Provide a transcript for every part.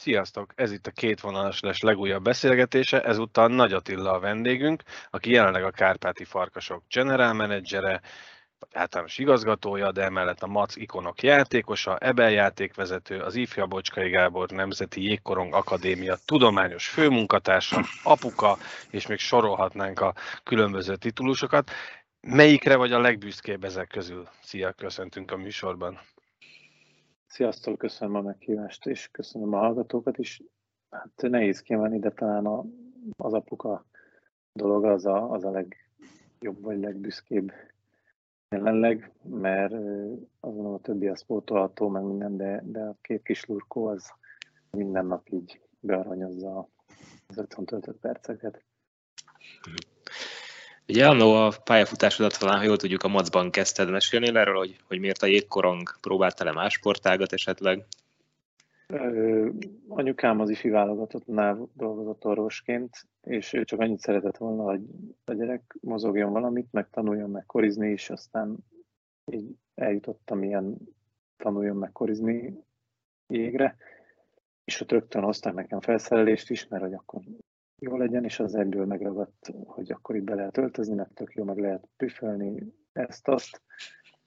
Sziasztok! Ez itt a két vonalas les legújabb beszélgetése, ezúttal Nagy Attila a vendégünk, aki jelenleg a Kárpáti Farkasok general menedzsere, vagy általános igazgatója, de emellett a MAC ikonok játékosa, Ebel játékvezető, az Ifja Bocskai Gábor Nemzeti Jégkorong Akadémia tudományos főmunkatársa, apuka, és még sorolhatnánk a különböző titulusokat. Melyikre vagy a legbüszkébb ezek közül? Szia, köszöntünk a műsorban! Sziasztok, köszönöm a meghívást, és köszönöm a hallgatókat is. Hát nehéz kiemelni, de talán a, az apuka dolog az a, az a legjobb vagy legbüszkébb jelenleg, mert azon a többi a sportolható, meg minden, de, de a két kis lurkó az minden nap így bearanyozza az otthon töltött perceket. Ugye annó a pályafutásodat talán, ha jól tudjuk, a Macban kezdted mesélni erről, hogy, hogy miért a jégkorong, próbáltál-e más sportágat esetleg? Ö, anyukám az ifi válogatottnál dolgozott orvosként, és ő csak annyit szeretett volna, hogy a gyerek mozogjon valamit, meg tanuljon meg korizni, és aztán így eljutottam ilyen tanuljon meg korizni jégre, és ott rögtön hozták nekem felszerelést is, mert hogy akkor jó legyen, és az egyből megragadt, hogy akkor itt be lehet öltözni, meg tök jó, meg lehet püfölni ezt-azt,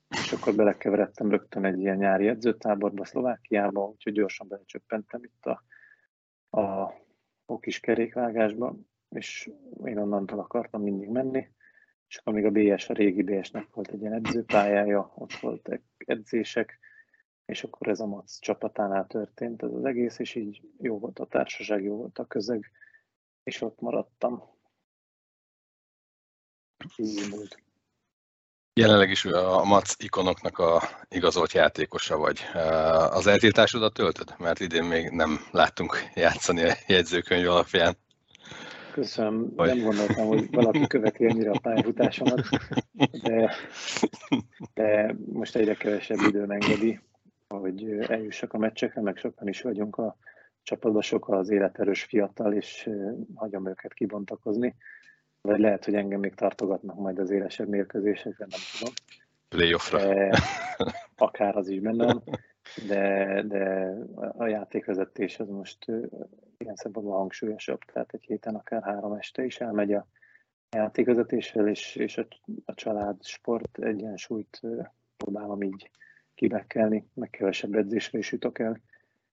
és akkor belekeveredtem rögtön egy ilyen nyári edzőtáborba Szlovákiába, úgyhogy gyorsan belecsöppentem itt a, a, a kis kerékvágásba, és én onnantól akartam mindig menni, és akkor még a BS, a régi BS-nek volt egy ilyen edzőpályája, ott voltak edzések, és akkor ez a MAC csapatánál történt ez az egész, és így jó volt a társaság, jó volt a közeg, és ott maradtam. Így. Jelenleg is a MAC ikonoknak a igazolt játékosa vagy. Az eltiltásodat töltöd? Mert idén még nem láttunk játszani a jegyzőkönyv alapján. Köszönöm. Vagy... Nem gondoltam, hogy valaki követi ennyire a pályafutásomat, de, de most egyre kevesebb időm engedi, hogy eljussak a meccsekre, meg sokan is vagyunk a csapatban sokkal az életerős fiatal, és hagyom őket kibontakozni. Vagy lehet, hogy engem még tartogatnak majd az élesebb mérkőzésekre, nem tudom. Playoffra. Akár az is benne van, de, de a játékvezetés az most ilyen szempontból hangsúlyosabb, tehát egy héten akár három este is elmegy a játékvezetéssel, és, és a, a család, sport egyensúlyt próbálom így kibekkelni, meg kevesebb edzésre is jutok el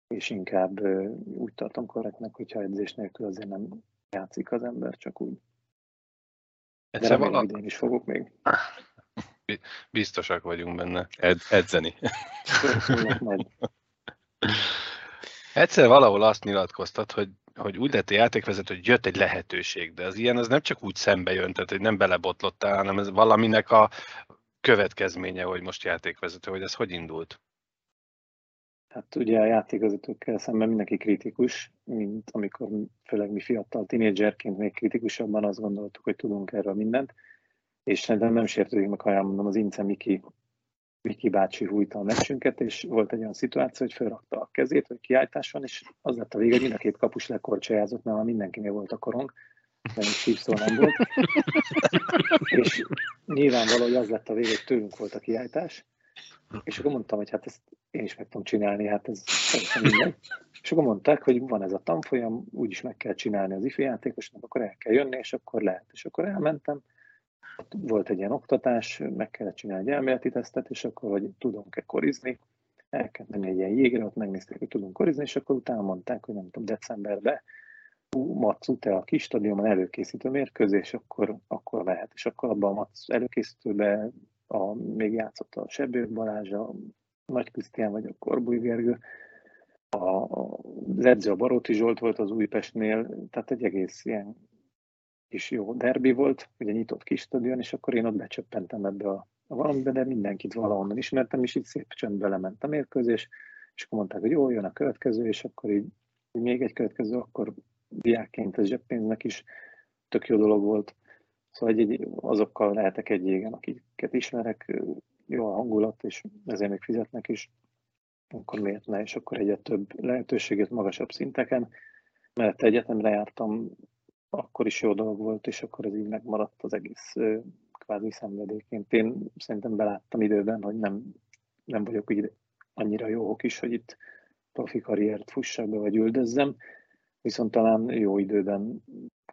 és inkább úgy tartom korrektnek, hogyha edzés nélkül azért nem játszik az ember, csak úgy. De remélem, vala... idén is fogok még. Biztosak vagyunk benne. Ed, edzeni. Egyszer valahol azt nyilatkoztat, hogy, hogy úgy lett a játékvezető, hogy jött egy lehetőség, de az ilyen az nem csak úgy szembe jön, tehát hogy nem belebotlottál, hanem ez valaminek a következménye, hogy most játékvezető, hogy ez hogy indult? Hát ugye a játékvezetőkkel szemben mindenki kritikus, mint amikor főleg mi fiatal tinédzserként még kritikusabban azt gondoltuk, hogy tudunk erről mindent, és szerintem nem sértődik meg, ha elmondom, az Ince Miki, Miki bácsi hújta a meccsünket, és volt egy olyan szituáció, hogy felrakta a kezét, hogy kiállítás van, és az lett a vége, hogy mind a két kapus lekorcsolyázott, mert mindenkinél volt a korong, de még szó nem volt. és nyilvánvaló, hogy az lett a vége, hogy tőlünk volt a kiállítás, és akkor mondtam, hogy hát ezt én is meg tudom csinálni, hát ez szerintem minden. És akkor mondták, hogy van ez a tanfolyam, úgyis meg kell csinálni az ifi játékosnak, akkor el kell jönni, és akkor lehet. És akkor elmentem, volt egy ilyen oktatás, meg kellett csinálni egy elméleti tesztet, és akkor, hogy tudunk-e korizni, el kell menni egy ilyen jégre, ott megnézték, hogy tudunk korizni, és akkor utána mondták, hogy nem tudom, decemberben Mac te a kis stadionban előkészítő mérkőzés, akkor, akkor lehet. És akkor abban a Mac előkészítőben a, még játszott a Sebőr Balázs, a Nagy Krisztián vagy a Korbúj Gergő, a, a, az edző a Baróti Zsolt volt az Újpestnél, tehát egy egész ilyen kis jó derbi volt, ugye nyitott kis stadion, és akkor én ott becsöppentem ebbe a, a valamibe, de mindenkit valahonnan ismertem, és így szép csöndbe lement a mérkőzés, és akkor mondták, hogy jó, jön a következő, és akkor így még egy következő, akkor diákként ez zseppénznek is tök jó dolog volt. Szóval egy, egy, azokkal lehetek egy égen, akiket ismerek, jó a hangulat, és ezért még fizetnek is, akkor miért ne, és akkor egyre több lehetőséget magasabb szinteken. Mert egyetemre jártam, akkor is jó dolog volt, és akkor ez így megmaradt az egész kvázi szenvedéként. Én szerintem beláttam időben, hogy nem, nem vagyok így annyira jó is, hogy itt profi karriert fussak be, vagy üldözzem, viszont talán jó időben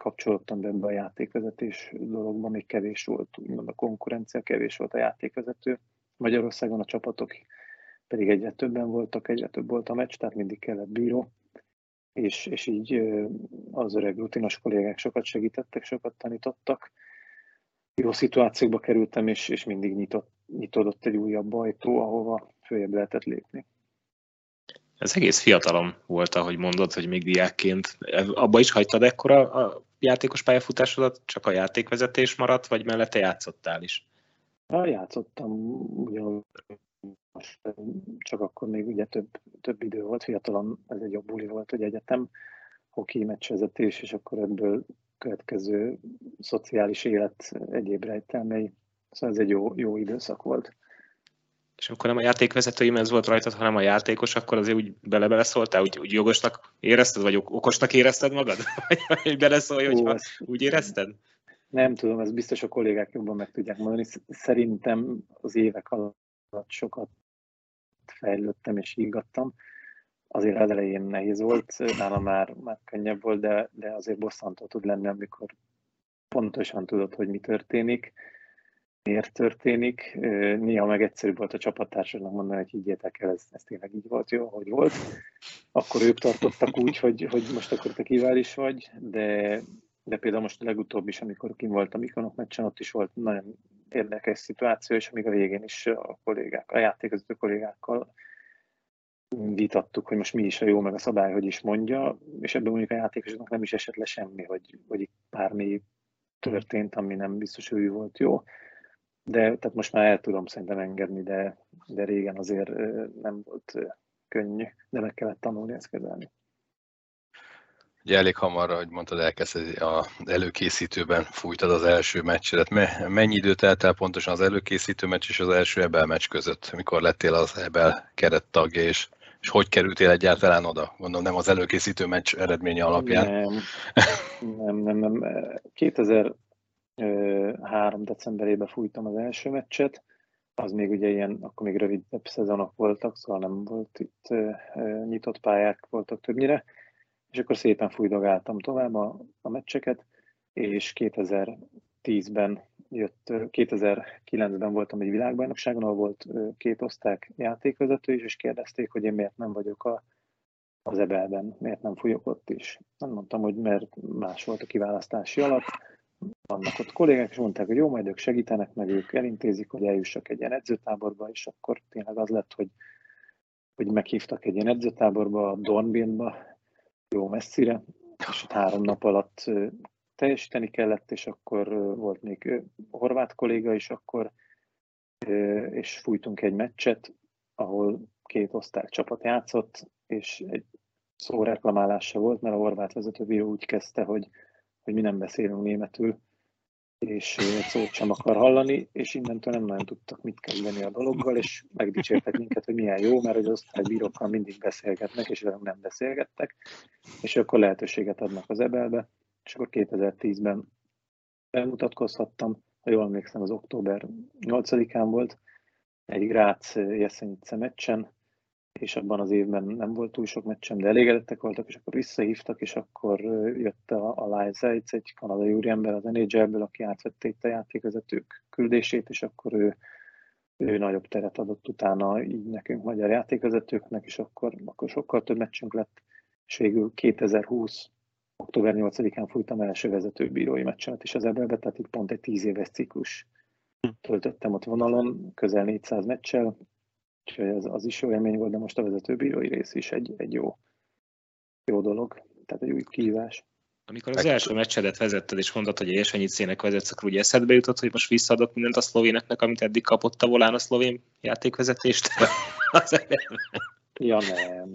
kapcsolódtam be ebbe a játékvezetés dologba, még kevés volt, úgymond a konkurencia, kevés volt a játékvezető. Magyarországon a csapatok pedig egyre többen voltak, egyre több volt a meccs, tehát mindig kellett bíró, és, és így az öreg rutinos kollégák sokat segítettek, sokat tanítottak. Jó szituációkba kerültem, és, és mindig nyitott, nyitódott egy újabb ajtó, ahova följebb lehetett lépni. Ez egész fiatalom volt, ahogy mondod, hogy még diákként. Abba is hagytad ekkora a játékos pályafutásodat, csak a játékvezetés maradt, vagy mellette játszottál is? Ha játszottam, most csak akkor még ugye több, több idő volt, fiatalon ez egy jobb buli volt, hogy egyetem, hoki meccsvezetés, és akkor ebből következő szociális élet egyéb rejtelmei. Szóval ez egy jó, jó időszak volt. És akkor nem a játékvezetői ez volt rajtad, hanem a játékos, akkor azért úgy bele-bele szóltál, úgy, úgy jogosnak érezted, vagy okosnak érezted magad? Vagy beleszólj, hogy úgy érezted? Nem tudom, ez biztos a kollégák jobban meg tudják mondani. Szerintem az évek alatt sokat fejlődtem és hígattam. Azért az elején nehéz volt, nálam már, már könnyebb volt, de, de azért bosszantó tud lenni, amikor pontosan tudod, hogy mi történik, miért történik. Néha meg egyszerűbb volt a csapattársaknak mondani, hogy higgyétek el, ez, ez tényleg így volt, jó, hogy volt. Akkor ők tartottak úgy, hogy, hogy most akkor te kivális vagy, de, de például most a legutóbb is, amikor kim voltam Ikonok meccsen, ott is volt nagyon érdekes szituáció, és amíg a végén is a kollégák, a játékozó kollégákkal vitattuk, hogy most mi is a jó, meg a szabály, hogy is mondja, és ebben mondjuk a játékosoknak nem is esett le semmi, hogy, hogy itt bármi történt, ami nem biztos, hogy volt jó. De tehát most már el tudom szerintem engedni, de, de régen azért nem volt könnyű, de meg kellett tanulni ezt kezelni. Ugye elég hamar, ahogy mondtad, elkezdted az előkészítőben fújtad az első meccsedet. Mennyi időt telt el pontosan az előkészítő meccs és az első Ebel meccs között, mikor lettél az Ebel kerettagja, és, és hogy kerültél egyáltalán oda? Gondolom nem az előkészítő meccs eredménye alapján. Nem, nem, nem. nem. 2003. decemberében fújtam az első meccset, az még ugye ilyen, akkor még rövidebb szezonok voltak, szóval nem volt itt nyitott pályák voltak többnyire és akkor szépen fújdogáltam tovább a, a meccseket, és 2010-ben jött, 2009-ben voltam egy világbajnokságon, ahol volt két oszták játékvezető is, és kérdezték, hogy én miért nem vagyok a, az ebelben, miért nem fújok ott is. Nem mondtam, hogy mert más volt a kiválasztási alap, vannak ott kollégák, és mondták, hogy jó, majd ők segítenek, meg ők elintézik, hogy eljussak egy ilyen edzőtáborba, és akkor tényleg az lett, hogy, hogy meghívtak egy ilyen edzőtáborba, a Dornbirnba, jó messzire, és három nap alatt teljesíteni kellett, és akkor volt még horvát kolléga is akkor, és fújtunk egy meccset, ahol két osztály csapat játszott, és egy szó reklamálása volt, mert a horvát vezetőbíró úgy kezdte, hogy, hogy mi nem beszélünk németül, és egy szót sem akar hallani, és innentől nem nagyon tudtak mit kezdeni a dologgal, és megdicsértek minket, hogy milyen jó, mert az osztálybírókkal mindig beszélgetnek, és velünk nem beszélgettek, és akkor lehetőséget adnak az ebelbe, és akkor 2010-ben bemutatkozhattam, ha jól emlékszem, az október 8-án volt, egy Grác Jeszenyice meccsen, és abban az évben nem volt túl sok meccsem, de elégedettek voltak, és akkor visszahívtak, és akkor jött a, a Liza, egy kanadai úriember az NHL-ből, aki átvette itt a játékvezetők küldését, és akkor ő, ő nagyobb teret adott utána így nekünk, magyar játékvezetőknek, és akkor, akkor sokkal több meccsünk lett, és végül 2020 október 8-án fújtam első vezetőbírói meccsemet is az ebbe, tehát itt pont egy 10 éves ciklus töltöttem ott vonalon, közel 400 meccsel, Úgyhogy az, az is jó élmény volt, de most a vezetőbírói rész is egy, egy jó, jó dolog, tehát egy új kihívás. Amikor az első meccsedet vezetted, és mondtad, hogy egy szének vezetsz, akkor úgy eszedbe jutott, hogy most visszaadok mindent a szlovéneknek, amit eddig kapott a volán a szlovén játékvezetést? ja nem.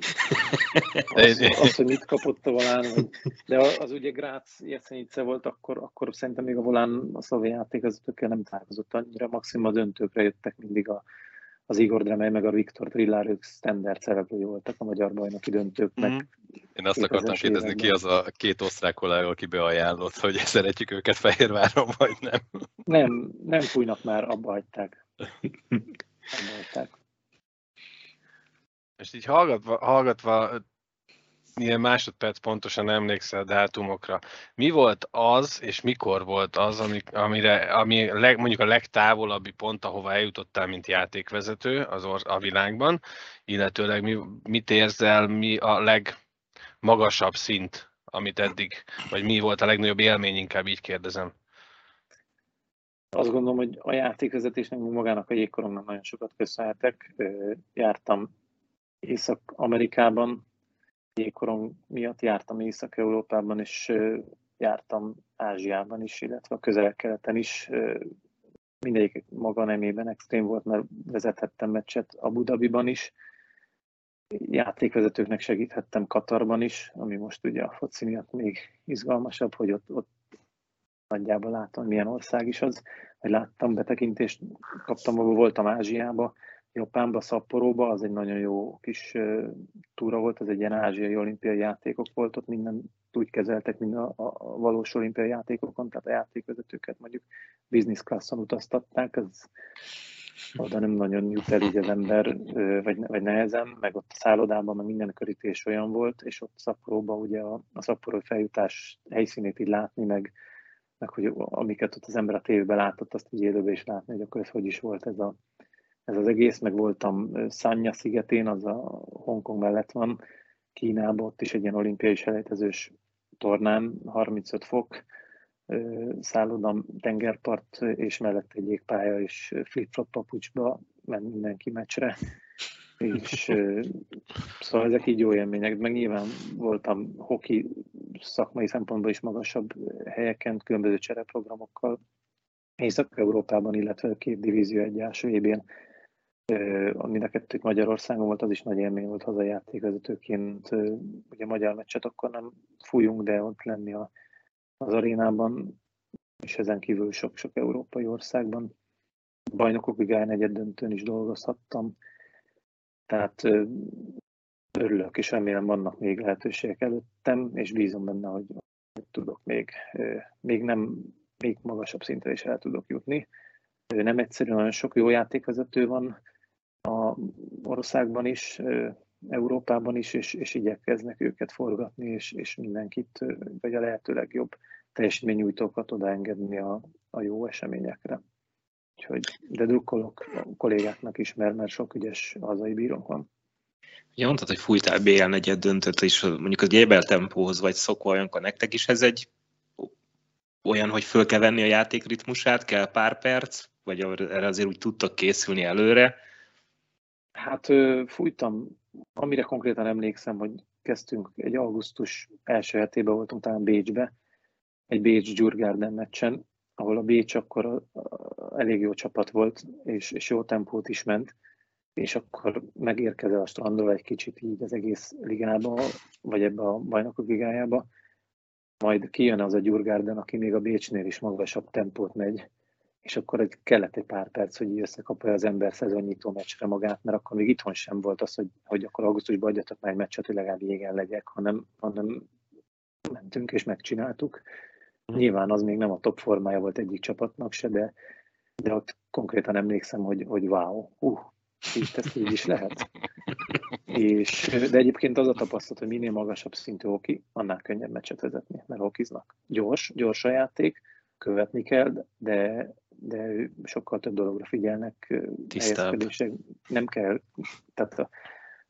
Az, az, hogy mit kapott a volán, de az ugye Grác Jeszenice volt, akkor, akkor szerintem még a volán a szlovén játékvezetőkkel nem találkozott annyira, maximum a döntőkre jöttek mindig a, az Igor Dremej meg a Viktor Trillár, ők standard szereplői voltak a magyar bajnoki döntőknek. Mm. Én azt akartam kérdezni, ki az a két osztrák kollega, aki beajánlott, hogy szeretjük őket Fehérváron, vagy nem? Nem, nem fújnak már, abba hagyták. Abba hagyták. És így hallgatva, hallgatva ilyen másodperc pontosan emlékszel a dátumokra. Mi volt az, és mikor volt az, ami, amire, ami leg, mondjuk a legtávolabbi pont, ahova eljutottál, mint játékvezető az or, a világban, illetőleg mi, mit érzel, mi a legmagasabb szint, amit eddig, vagy mi volt a legnagyobb élmény, inkább így kérdezem. Azt gondolom, hogy a játékvezetésnek magának a jégkoromnak nagyon sokat köszönhetek. Jártam Észak-Amerikában, jégkorom miatt jártam Észak-Európában, és jártam Ázsiában is, illetve a közel-keleten is. Mindegyik maga nemében extrém volt, mert vezethettem meccset Abu Dhabiban is. Játékvezetőknek segíthettem Katarban is, ami most ugye a foci miatt még izgalmasabb, hogy ott, ott nagyjából látom, milyen ország is az, hogy láttam betekintést, kaptam, voltam Ázsiába, Japánba, Szapporóba, az egy nagyon jó kis túra volt, az egy ilyen ázsiai olimpiai játékok volt, ott minden úgy kezeltek, mint a, a valós olimpiai játékokon, tehát a játékvezetőket mondjuk business classon utaztatták, az oda nem nagyon jut el így az ember, vagy, vagy nehezen, meg ott a szállodában meg minden körítés olyan volt, és ott Szapporóban ugye a, a szapporói feljutás helyszínét így látni, meg, meg hogy amiket ott az ember a tévében látott, azt így élőben is látni, hogy akkor ez hogy is volt ez, a, ez az egész, meg voltam Szanya szigetén, az a Hongkong mellett van, Kínában, ott is egy ilyen olimpiai selejtezős tornán, 35 fok, szállodam tengerpart, és mellett egy jégpálya, és flip-flop papucsba ment mindenki meccsre. És szóval ezek így jó élmények, meg nyilván voltam hoki szakmai szempontból is magasabb helyeken, különböző csereprogramokkal, Észak-Európában, illetve két divízió egy első évén, mind a kettők Magyarországon volt, az is nagy élmény volt hazajátékvezetőként. Ugye magyar meccset akkor nem fújunk, de ott lenni a, az arénában, és ezen kívül sok-sok európai országban. Bajnokok ligáján negyed döntőn is dolgozhattam. Tehát örülök, és remélem vannak még lehetőségek előttem, és bízom benne, hogy tudok még, még nem, még magasabb szintre is el tudok jutni. Nem egyszerűen nagyon sok jó játékvezető van országban is, Európában is, és, és igyekeznek őket forgatni, és, és mindenkit, vagy a lehető legjobb teljesítménynyújtókat odaengedni a, a jó eseményekre. Úgyhogy, de drukkolok a kollégáknak is, mert, mert sok ügyes hazai bírónk van. Ja, mondtad, hogy fújtál BL negyed döntött, és mondjuk az Gébel tempóhoz vagy szokva olyankor nektek is ez egy olyan, hogy föl kell venni a játék ritmusát, kell pár perc, vagy erre azért úgy tudtak készülni előre? Hát fújtam, amire konkrétan emlékszem, hogy kezdtünk egy augusztus első hetében voltunk talán Bécsbe, egy Bécs Gyurgárden meccsen, ahol a Bécs akkor elég jó csapat volt, és, és jó tempót is ment, és akkor megérkezel a strandról egy kicsit így az egész ligába, vagy ebbe a bajnokok ligájába, majd kijön az a Gyurgárden, aki még a Bécsnél is magasabb tempót megy, és akkor egy, kellett egy pár perc, hogy összekapja az ember szezonnyitó meccsre magát, mert akkor még itthon sem volt az, hogy, hogy akkor augusztusban adjatok már egy meccset, hogy legalább jégen legyek, hanem, hanem mentünk és megcsináltuk. Nyilván az még nem a top formája volt egyik csapatnak se, de, de ott konkrétan emlékszem, hogy, hogy wow, uh, így ezt így is lehet. És, de egyébként az a tapasztalat, hogy minél magasabb szintű hoki, annál könnyebb meccset vezetni, mert hokiznak. Gyors, gyors a játék, követni kell, de, de sokkal több dologra figyelnek. Nem kell, tehát a,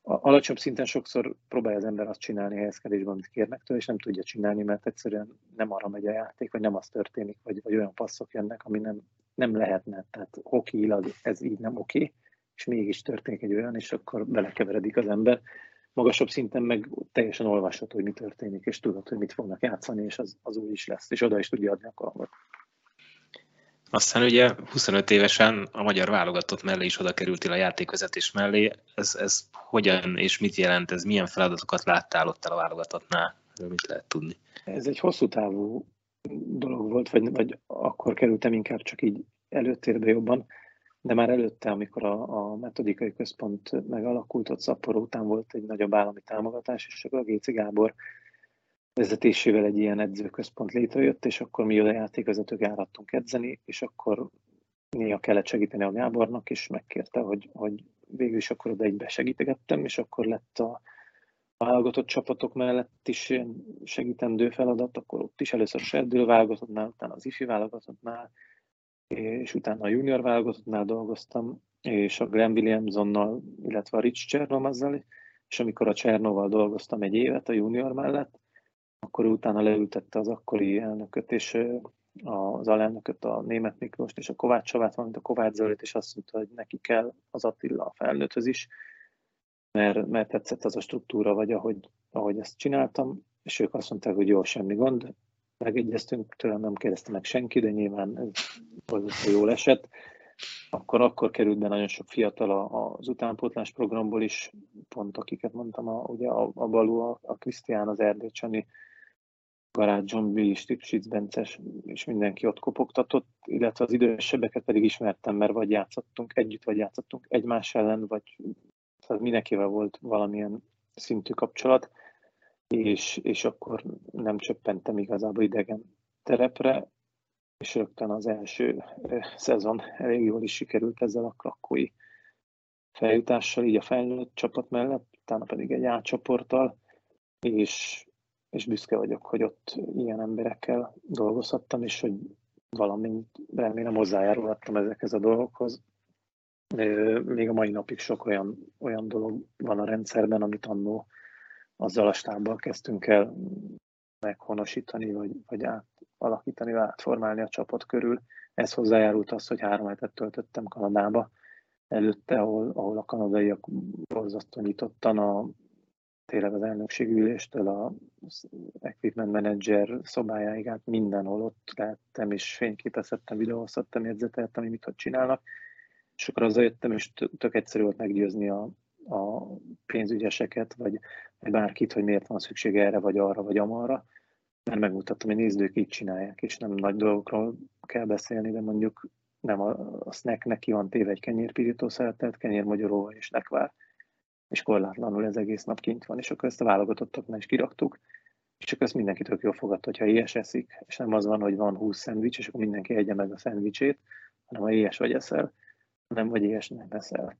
a alacsony szinten sokszor próbálja az ember azt csinálni helyezkedésben, amit kérnek tőle, és nem tudja csinálni, mert egyszerűen nem arra megy a játék, vagy nem az történik, vagy, vagy olyan passzok jönnek, ami nem, nem lehetne. Tehát hokilag ez így nem oké, és mégis történik egy olyan, és akkor belekeveredik az ember. Magasabb szinten meg teljesen olvasható, hogy mi történik, és tudod, hogy mit fognak játszani, és az, az úgy is lesz, és oda is tudja adni a kalangot. Aztán ugye 25 évesen a magyar válogatott mellé is oda kerültél a játékvezetés mellé. Ez, ez hogyan és mit jelent, ez milyen feladatokat láttál ott a válogatottnál? Erről mit lehet tudni? Ez egy hosszú távú dolog volt, vagy, vagy akkor kerültem inkább csak így előtérbe jobban, de már előtte, amikor a, a metodikai központ megalakult, ott Szapporó után volt egy nagyobb állami támogatás, és akkor a Géci Gábor vezetésével egy ilyen edzőközpont létrejött, és akkor mi oda játékvezetők járattunk edzeni, és akkor néha kellett segíteni a Gábornak, és megkérte, hogy, hogy végül is akkor oda egybe segítegettem, és akkor lett a válogatott csapatok mellett is segítendő feladat, akkor ott is először a serdülő válogatottnál, utána az ifi válogatottnál, és utána a junior válogatottnál dolgoztam, és a Glenn Williamsonnal, illetve a Rich Csernomazzal, és amikor a Csernoval dolgoztam egy évet a junior mellett, akkor utána leültette az akkori elnököt, és az alelnököt, a német Miklóst és a Kovács Csavát, valamint a Kovács Zöldét, és azt mondta, hogy neki kell az Attila a felnőtthöz is, mert, mert tetszett az a struktúra, vagy ahogy, ahogy ezt csináltam, és ők azt mondták, hogy jó, semmi gond, megegyeztünk, tőlem nem kérdezte meg senki, de nyilván ez jól esett. Akkor, akkor került be nagyon sok fiatal az utánpótlás programból is, pont akiket mondtam, a, ugye a, a Balú, a, a Krisztián, az Erdécsani, Garát Zsombi, Stipsic Bences, és mindenki ott kopogtatott, illetve az idősebbeket pedig ismertem, mert vagy játszottunk együtt, vagy játszottunk egymás ellen, vagy tehát mindenkivel volt valamilyen szintű kapcsolat, és, és akkor nem csöppentem igazából idegen terepre, és rögtön az első szezon elég jól is sikerült ezzel a krakói feljutással, így a felnőtt csapat mellett, utána pedig egy átcsoporttal, és, és büszke vagyok, hogy ott ilyen emberekkel dolgozhattam, és hogy valamint remélem hozzájárulhattam ezekhez a dolgokhoz. Még a mai napig sok olyan, olyan dolog van a rendszerben, amit annó azzal a stábbal kezdtünk el meghonosítani, vagy, vagy átalakítani, vagy átformálni a csapat körül. Ez hozzájárult az, hogy három hetet töltöttem Kanadába előtte, ahol, ahol a kanadaiak borzasztó nyitottan a tényleg az elnökségüléstől a equipment manager szobájáig át mindenhol ott lehettem, és fényképezhettem, videózhattam, jegyzeteltem, hogy mit hogy csinálnak. És akkor azzal jöttem, és tök egyszerű volt meggyőzni a, a pénzügyeseket, vagy bárkit, hogy miért van szükség erre, vagy arra, vagy amarra, mert megmutattam, hogy nézd, ők így csinálják, és nem nagy dolgokról kell beszélni, de mondjuk nem a, a snacknek ki van téve egy kenyérpirító szeretet, kenyérmagyaróval és lekvár, és korlátlanul ez egész nap kint van, és akkor ezt a válogatottaknál is kiraktuk, és akkor ezt mindenki tök jól fogadta, hogyha ilyes eszik, és nem az van, hogy van 20 szendvics, és akkor mindenki egye meg a szendvicsét, hanem ha ilyes vagy eszel, nem vagy ilyes nem eszel.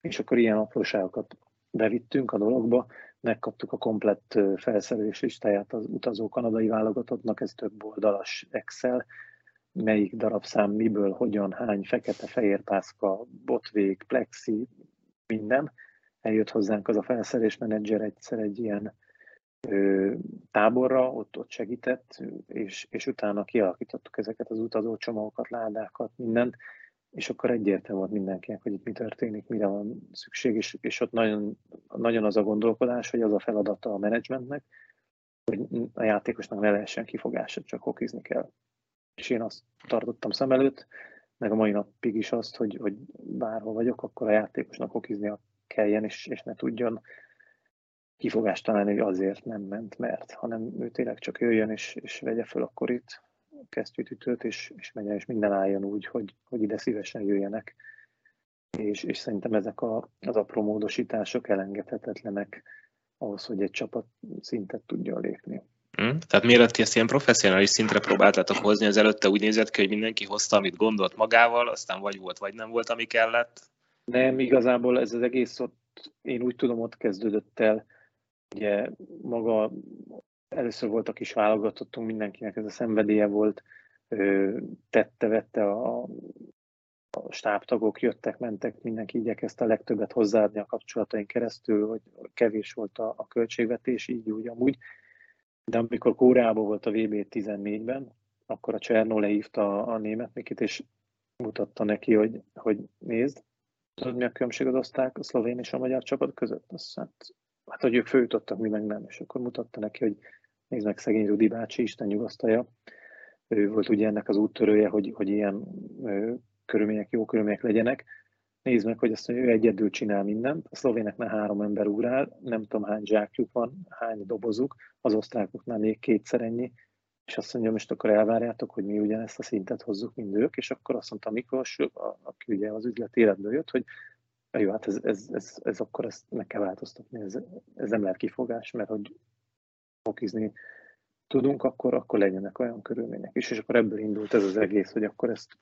És akkor ilyen apróságokat bevittünk a dologba, megkaptuk a komplett felszerelés listáját az utazó kanadai válogatottnak, ez több oldalas Excel, melyik darabszám miből, hogyan, hány, fekete, fehér pászka, botvég, plexi, minden. Eljött hozzánk az a felszerelésmenedzser egyszer egy ilyen ö, táborra, ott, ott segített, és, és utána kialakítottuk ezeket az utazó csomagokat, ládákat, mindent, és akkor egyértelmű volt mindenkinek, hogy itt mi történik, mire van szükség, és, és ott nagyon, nagyon az a gondolkodás, hogy az a feladata a menedzsmentnek, hogy a játékosnak ne lehessen kifogása, csak hokizni kell. És én azt tartottam szem előtt, meg a mai napig is azt, hogy, hogy bárhol vagyok, akkor a játékosnak hokiznia kelljen, és, és ne tudjon kifogást találni, hogy azért nem ment, mert, hanem ő tényleg csak jöjjön és, és vegye föl akkor itt kesztyűtütőt, és, és menjen, és minden álljon úgy, hogy, hogy ide szívesen jöjjenek. És, és szerintem ezek a, az apró módosítások elengedhetetlenek ahhoz, hogy egy csapat szintet tudjon lépni. Hmm. Tehát mielőtt ezt ilyen professzionális szintre próbáltátok hozni, az előtte úgy nézett ki, hogy mindenki hozta, amit gondolt magával, aztán vagy volt, vagy nem volt, ami kellett? Nem, igazából ez az egész ott, én úgy tudom, ott kezdődött el, ugye maga először volt a kis válogatottunk, mindenkinek ez a szenvedélye volt, tette-vette a, a stábtagok, jöttek, mentek, mindenki igyekezte a legtöbbet hozzáadni a kapcsolataink keresztül, hogy kevés volt a, a költségvetés, így úgy amúgy. De amikor Kóreában volt a VB 14-ben, akkor a Csernó lehívta a, a német Mikit, és mutatta neki, hogy, hogy nézd, tudod mi a különbség az oszták, a szlovén és a magyar csapat között? Azt hát, hát, hogy ők főjutottak, mi meg nem, és akkor mutatta neki, hogy Nézd meg szegény Rudi bácsi, Isten nyugasztalja. Ő volt ugye ennek az úttörője, hogy, hogy ilyen ö, körülmények, jó körülmények legyenek. Nézd meg, hogy azt mondja, ő egyedül csinál mindent. A szlovéneknek három ember ugrál, nem tudom hány zsákjuk van, hány dobozuk, az osztrákoknál még kétszer ennyi, és azt mondja, most akkor elvárjátok, hogy mi ugyanezt a szintet hozzuk, mint ők, és akkor azt mondta Miklós, aki ugye az üzlet életből jött, hogy jó, hát ez, ez, ez, ez akkor ezt meg kell változtatni, ez, ez nem lehet kifogás, mert hogy fokizni tudunk, akkor, akkor legyenek olyan körülmények is, és akkor ebből indult ez az egész, hogy akkor ezt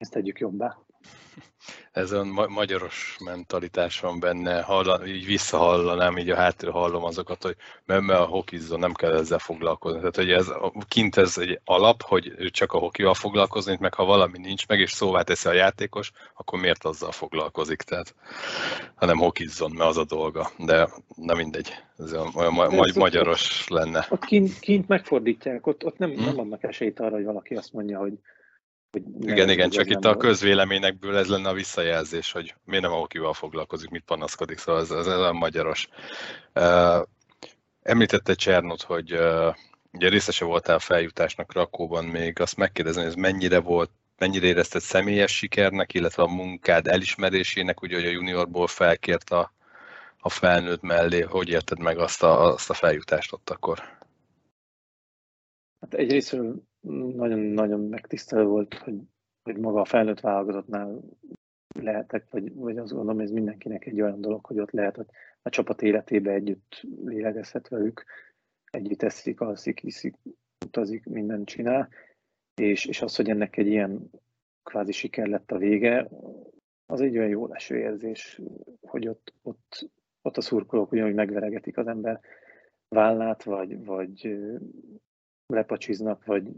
ezt tegyük jobbá. Ez a magyaros mentalitás van benne, hallan, így visszahallanám, így a háttérről hallom azokat, hogy mert, mert a hokizzon, nem kell ezzel foglalkozni. Tehát, hogy ez kint ez egy alap, hogy csak a hokival foglalkozni, meg ha valami nincs meg, és szóvá teszi a játékos, akkor miért azzal foglalkozik? Tehát, hanem hokizzon, mert az a dolga. De nem mindegy, ez olyan ma, ma, magyaros lenne. Ott kint, kint megfordítják, ott, ott nem, hmm. nem adnak esélyt arra, hogy valaki azt mondja, hogy hogy igen, igen, csak itt a közvéleményekből ez lenne a visszajelzés, hogy miért nem a hokival foglalkozik, mit panaszkodik, szóval ez, ez, a magyaros. Uh, említette Csernot, hogy uh, ugye részese voltál a feljutásnak Rakóban, még azt megkérdezni, hogy ez mennyire volt, mennyire érezted személyes sikernek, illetve a munkád elismerésének, ugye, hogy a juniorból felkért a, a felnőtt mellé, hogy érted meg azt a, azt a feljutást ott akkor? Hát egyrésztről nagyon-nagyon megtisztelő volt, hogy, hogy maga a felnőtt válogatottnál lehetek, vagy, vagy azt gondolom, ez mindenkinek egy olyan dolog, hogy ott lehet, hogy a csapat életébe együtt lélegezhet velük, együtt eszik, alszik, iszik, utazik, mindent csinál, és, és az, hogy ennek egy ilyen kvázi siker lett a vége, az egy olyan jó leső érzés, hogy ott, ott, ott a szurkolók ugyanúgy megveregetik az ember vállát, vagy, vagy lepacsiznak, vagy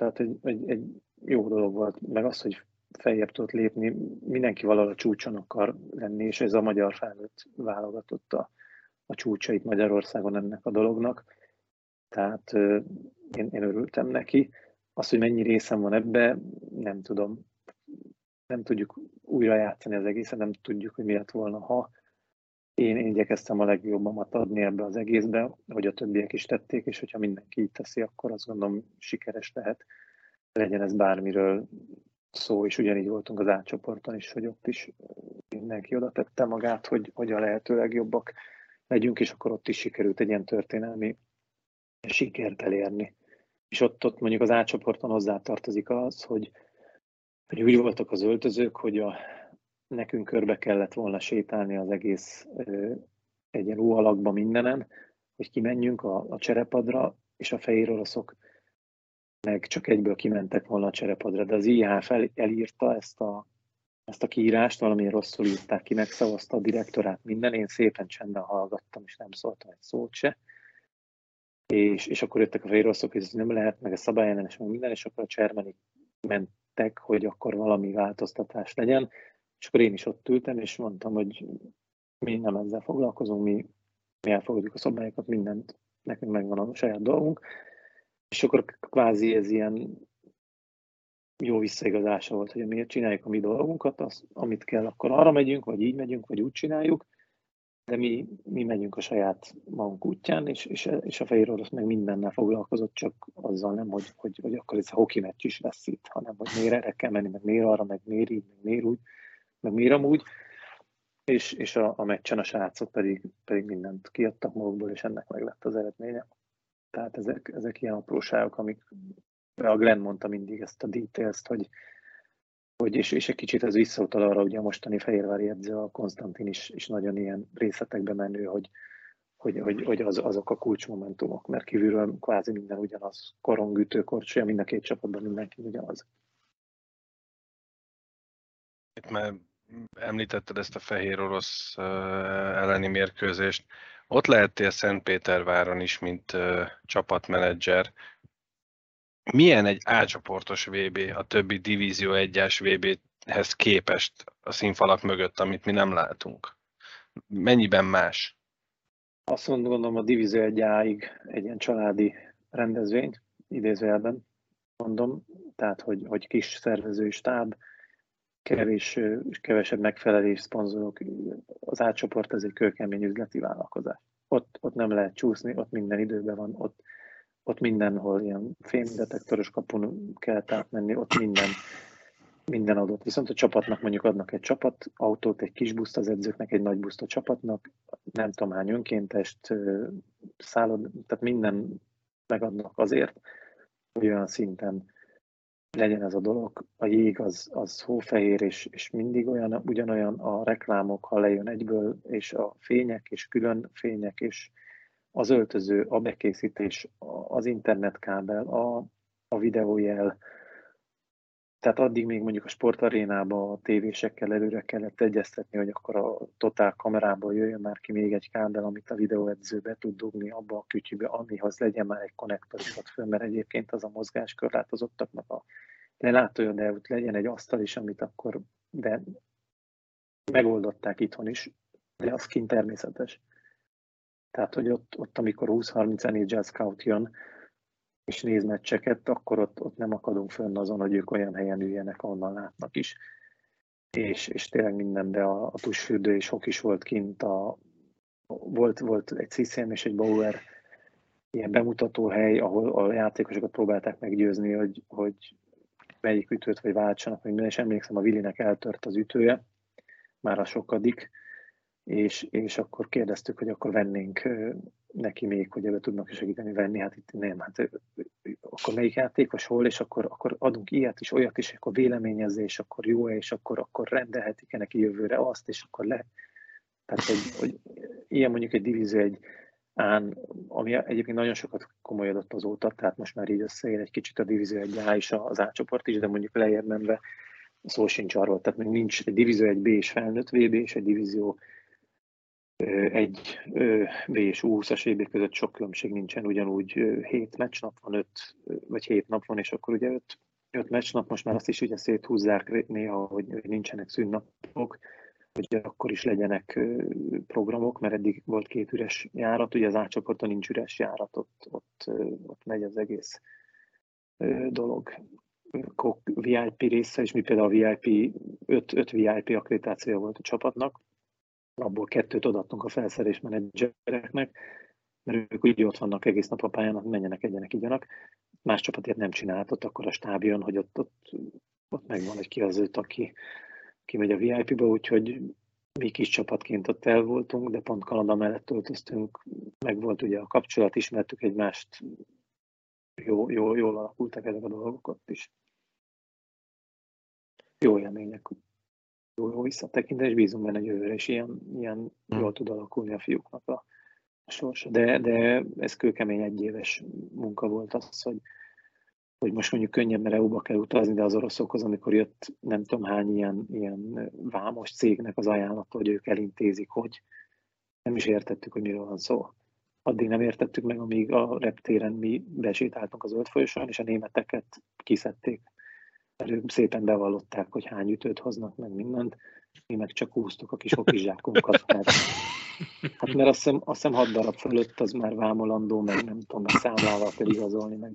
tehát egy, egy, egy jó dolog volt, meg az, hogy feljebb tudott lépni, mindenki valahol a csúcson akar lenni, és ez a magyar felnőtt válogatott a, a csúcsait Magyarországon ennek a dolognak. Tehát én, én örültem neki. Az, hogy mennyi részem van ebbe, nem tudom. Nem tudjuk újra játszani az egészet, nem tudjuk, hogy miért volna, ha én, én igyekeztem a legjobbamat adni ebbe az egészbe, hogy a többiek is tették, és hogyha mindenki így teszi, akkor azt gondolom sikeres lehet. Legyen ez bármiről szó, és ugyanígy voltunk az átcsoporton is, hogy ott is mindenki oda tette magát, hogy, hogy a lehető legjobbak legyünk, és akkor ott is sikerült egy ilyen történelmi sikert elérni. És ott, ott mondjuk az átcsoporton hozzátartozik az, hogy, hogy úgy voltak az öltözők, hogy a nekünk körbe kellett volna sétálni az egész egy ilyen alakba mindenen, hogy kimenjünk a, a cserepadra, és a fehér oroszok meg csak egyből kimentek volna a cserepadra, de az IHF el, elírta ezt a, ezt a kiírást, valamilyen rosszul írták ki, megszavazta a direktorát minden, én szépen csendben hallgattam, és nem szóltam egy szót se. És, és akkor jöttek a fehér oroszok, hogy ez nem lehet, meg a szabályellenes, meg minden, és akkor a csermenik mentek, hogy akkor valami változtatás legyen. És akkor én is ott ültem, és mondtam, hogy mi nem ezzel foglalkozunk, mi, mi elfogadjuk a szabályokat, mindent, nekünk megvan a saját dolgunk. És akkor kvázi ez ilyen jó visszaigazása volt, hogy miért csináljuk a mi dolgunkat, az, amit kell, akkor arra megyünk, vagy így megyünk, vagy úgy csináljuk, de mi, mi megyünk a saját magunk útján, és, és, és a fehér orosz meg mindennel foglalkozott, csak azzal nem, hogy, hogy, hogy akkor ez a hoki meccs is lesz itt, hanem hogy miért erre kell menni, meg miért arra, meg miért így, meg miért úgy meg miért amúgy, és, és a, a meccsen a srácok pedig, pedig mindent kiadtak magukból, és ennek meg lett az eredménye. Tehát ezek, ezek ilyen apróságok, amik a Glenn mondta mindig ezt a details hogy, hogy és, és egy kicsit ez visszautal arra, hogy a mostani Fehérvári edző, a Konstantin is, is nagyon ilyen részletekbe menő, hogy, hogy, hogy, hogy az, azok a kulcsmomentumok, mert kívülről kvázi minden ugyanaz, korongütő, korcsolya, mind a két csapatban mindenki ugyanaz. Itt már említetted ezt a fehér orosz elleni mérkőzést. Ott lehettél Szentpéterváron is, mint csapatmenedzser. Milyen egy A-csoportos VB a többi Divízió 1-es VB-hez képest a színfalak mögött, amit mi nem látunk? Mennyiben más? Azt gondolom a Divízió 1-ig egy ilyen családi rendezvény, idézőjelben mondom, tehát hogy, hogy kis szervezői stáb, kevés, kevesebb megfelelés, szponzorok, az átcsoport ez egy kőkemény üzleti vállalkozás. Ott, ott nem lehet csúszni, ott minden időben van, ott, ott mindenhol ilyen fémdetektoros kapun kell átmenni, ott minden, minden adott. Viszont a csapatnak mondjuk adnak egy csapat, autót, egy kis buszt az edzőknek, egy nagy buszt a csapatnak, nem tudom hány önkéntest, szállod, tehát minden megadnak azért, hogy olyan szinten legyen ez a dolog. A jég az, az hófehér, és, és mindig olyan, ugyanolyan a reklámok, ha lejön egyből, és a fények, és külön fények, és az öltöző, a bekészítés, az internetkábel, a, a videójel, tehát addig még mondjuk a sportarénába a tévésekkel előre kellett egyeztetni, hogy akkor a totál kamerából jöjjön már ki még egy kábel, amit a videóedző be tud dugni abba a kütyübe, amihoz legyen már egy konnektor is ott föl, mert egyébként az a mozgáskörlátozottaknak a lelátója, de ott legyen egy asztal is, amit akkor, de megoldották itthon is, de az kint természetes. Tehát, hogy ott, ott amikor 20-30 NHL scout jön, és néz meccseket, akkor ott, ott nem akadunk fönn azon, hogy ők olyan helyen üljenek, ahonnan látnak is. És, és tényleg minden, de a, a tusfürdő és hok is volt kint, a, volt, volt egy Ciszém és egy Bauer ilyen bemutató hely, ahol a játékosokat próbálták meggyőzni, hogy, hogy melyik ütőt vagy váltsanak, meg és emlékszem, a Vilinek eltört az ütője, már a sokadik, és, és akkor kérdeztük, hogy akkor vennénk neki még, hogy ebbe tudnak segíteni venni, hát itt nem, hát akkor melyik játékos hol, és akkor, akkor adunk ilyet is, olyat is, akkor véleményezés, akkor jó és akkor, akkor rendelhetik-e neki jövőre azt, és akkor le. Tehát, hogy, hogy ilyen mondjuk egy divízió egy án, ami egyébként nagyon sokat komolyodott azóta, tehát most már így összeér egy kicsit a divízió egy A és az A csoport is, de mondjuk menve szó sincs arról, tehát még nincs egy divízió egy B és felnőtt VB, és egy divízió egy B és U20-as VB között sok különbség nincsen, ugyanúgy 7 meccsnap van, 5 vagy 7 nap van, és akkor ugye 5, 5 meccsnap, most már azt is ugye széthúzzák néha, hogy nincsenek szünnapok, hogy akkor is legyenek programok, mert eddig volt két üres járat, ugye az átcsoporton nincs üres járat, ott, ott, ott megy az egész dolog. VIP része, és mi például a VIP, 5, 5 VIP akkreditációja volt a csapatnak, abból kettőt odaadtunk a felszerelés menedzsereknek, mert ők úgy ott vannak egész nap a pályán, menjenek, egyenek, igyanak. Más csapat ilyet nem csinált, ott akkor a stáb jön, hogy ott, ott, ott megvan, hogy ki az őt, aki, ki megy a VIP-ba, úgyhogy mi kis csapatként ott el voltunk, de pont Kanada mellett töltöztünk, meg volt ugye a kapcsolat, ismertük egymást, jó, jó, jól alakultak ezek a dolgok ott is. Jó élmények jó, jó visszatekintve, és bízunk benne, jövőre is ilyen, ilyen hmm. jól tud alakulni a fiúknak a, a sorsa. De, de ez kőkemény egyéves munka volt az, hogy, hogy most mondjuk könnyebb, mert EU-ba kell utazni, de az oroszokhoz, amikor jött nem tudom hány ilyen, ilyen vámos cégnek az ajánlata, hogy ők elintézik, hogy nem is értettük, hogy miről van szó. Addig nem értettük meg, amíg a reptéren mi besétáltunk az zöld és a németeket kiszedték mert ők szépen bevallották, hogy hány ütőt hoznak, meg mindent, mi meg csak húztuk a kis okizsákunkat, mert, hát mert azt hiszem, azt hiszem hat darab fölött az már vámolandó, meg nem tudom, meg számlával kell igazolni, meg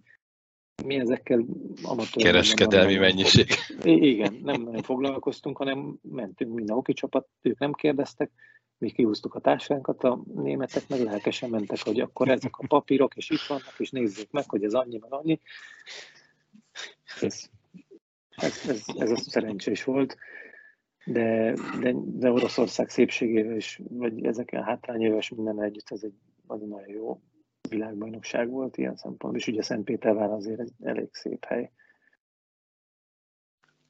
mi ezekkel amatőr... Kereskedelmi mennyiség. Igen, nem nagyon foglalkoztunk, hanem mentünk minden hoki csapat, ők nem kérdeztek, mi kihúztuk a társánkat, a németek meg lelkesen mentek, hogy akkor ezek a papírok, és itt vannak, és nézzük meg, hogy ez annyi, meg annyi. Ez ez, ez, ez a szerencsés volt, de, de, de Oroszország szépségével is, vagy ezekkel hátrányével is minden együtt, ez egy, az egy nagyon jó világbajnokság volt ilyen szempontból, és ugye Szentpétervár azért egy elég szép hely.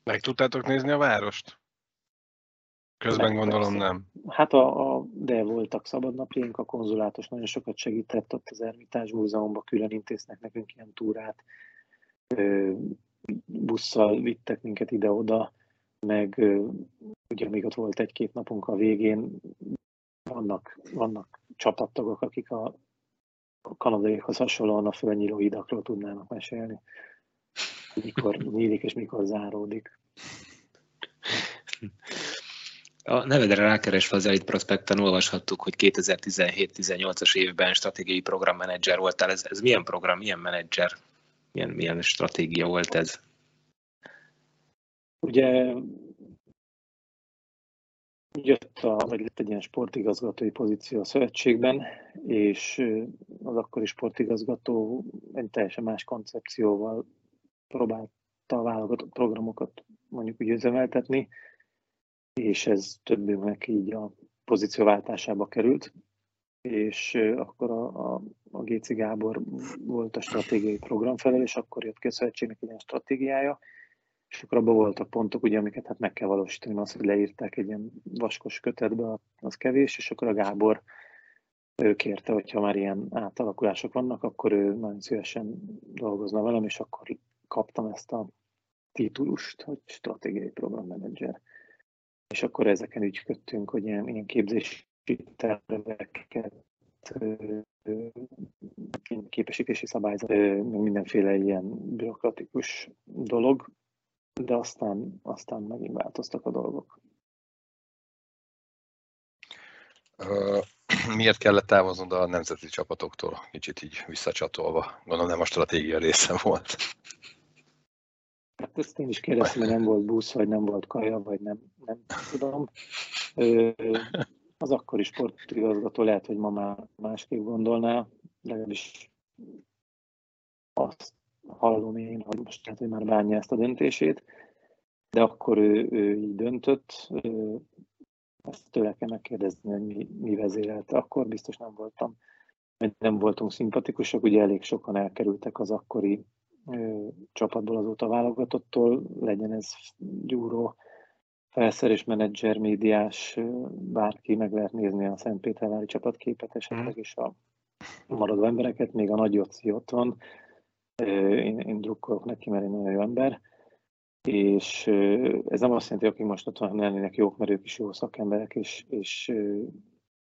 Meg tudtátok nézni a várost? Közben Meg gondolom persze. nem. Hát a, a, de voltak szabadnapjaink, a konzulátus nagyon sokat segített, ott az Ermitás Múzeumban külön intéznek nekünk ilyen túrát, busszal vittek minket ide-oda, meg ugye még ott volt egy-két napunk a végén, vannak, vannak csapattagok, akik a, kanadaiakhoz hasonlóan a fölnyíló hidakról tudnának mesélni, mikor nyílik és mikor záródik. A nevedre rákeresve az Elite Prospecten olvashattuk, hogy 2017-18-as évben stratégiai programmenedzser voltál. Ez, ez milyen program, milyen menedzser? Milyen, milyen stratégia volt ez? Ugye jött a, vagy lett egy ilyen sportigazgatói pozíció a szövetségben, és az akkori sportigazgató egy teljesen más koncepcióval próbálta a válogatott programokat mondjuk úgy üzemeltetni, és ez többünknek így a pozícióváltásába került, és akkor a, a, a Géci Gábor volt a stratégiai programfelelős, akkor jött ki a szövetségnek egy ilyen stratégiája, és akkor abban voltak pontok, ugye, amiket hát meg kell valósítani, az, hogy leírták egy ilyen vaskos kötetbe, az kevés, és akkor a Gábor ő kérte, hogyha már ilyen átalakulások vannak, akkor ő nagyon szívesen dolgozna velem, és akkor kaptam ezt a titulust, hogy stratégiai programmenedzser. És akkor ezeken ügyködtünk, hogy ilyen, ilyen képzési terveket, képesítési szabályzat, mindenféle ilyen bürokratikus dolog, de aztán, aztán megint változtak a dolgok. Miért kellett távoznod a nemzeti csapatoktól? Kicsit így visszacsatolva. Gondolom nem a stratégia része volt. Hát ezt én is kérdeztem, hogy nem volt busz, vagy nem volt kaja, vagy nem, nem tudom. Az akkori sportigazgató lehet, hogy ma már másképp gondolná, legalábbis azt hallom én, hogy most lehet, hogy már bánja ezt a döntését, de akkor ő, ő így döntött, ezt tőle kell megkérdezni, hogy mi, mi vezérelte. Akkor biztos nem voltam, nem voltunk szimpatikusak, ugye elég sokan elkerültek az akkori ö, csapatból azóta válogatottól, legyen ez gyúró, felszerés, menedzser, médiás, bárki meg lehet nézni a Szentpétervári csapatképet esetleg, és a maradó embereket, még a nagy Jóci ott van, én, én drukkolok neki, mert én nagyon jó ember, és ez nem azt jelenti, hogy most ott van, lennének jók, mert ők is jó szakemberek, és, és,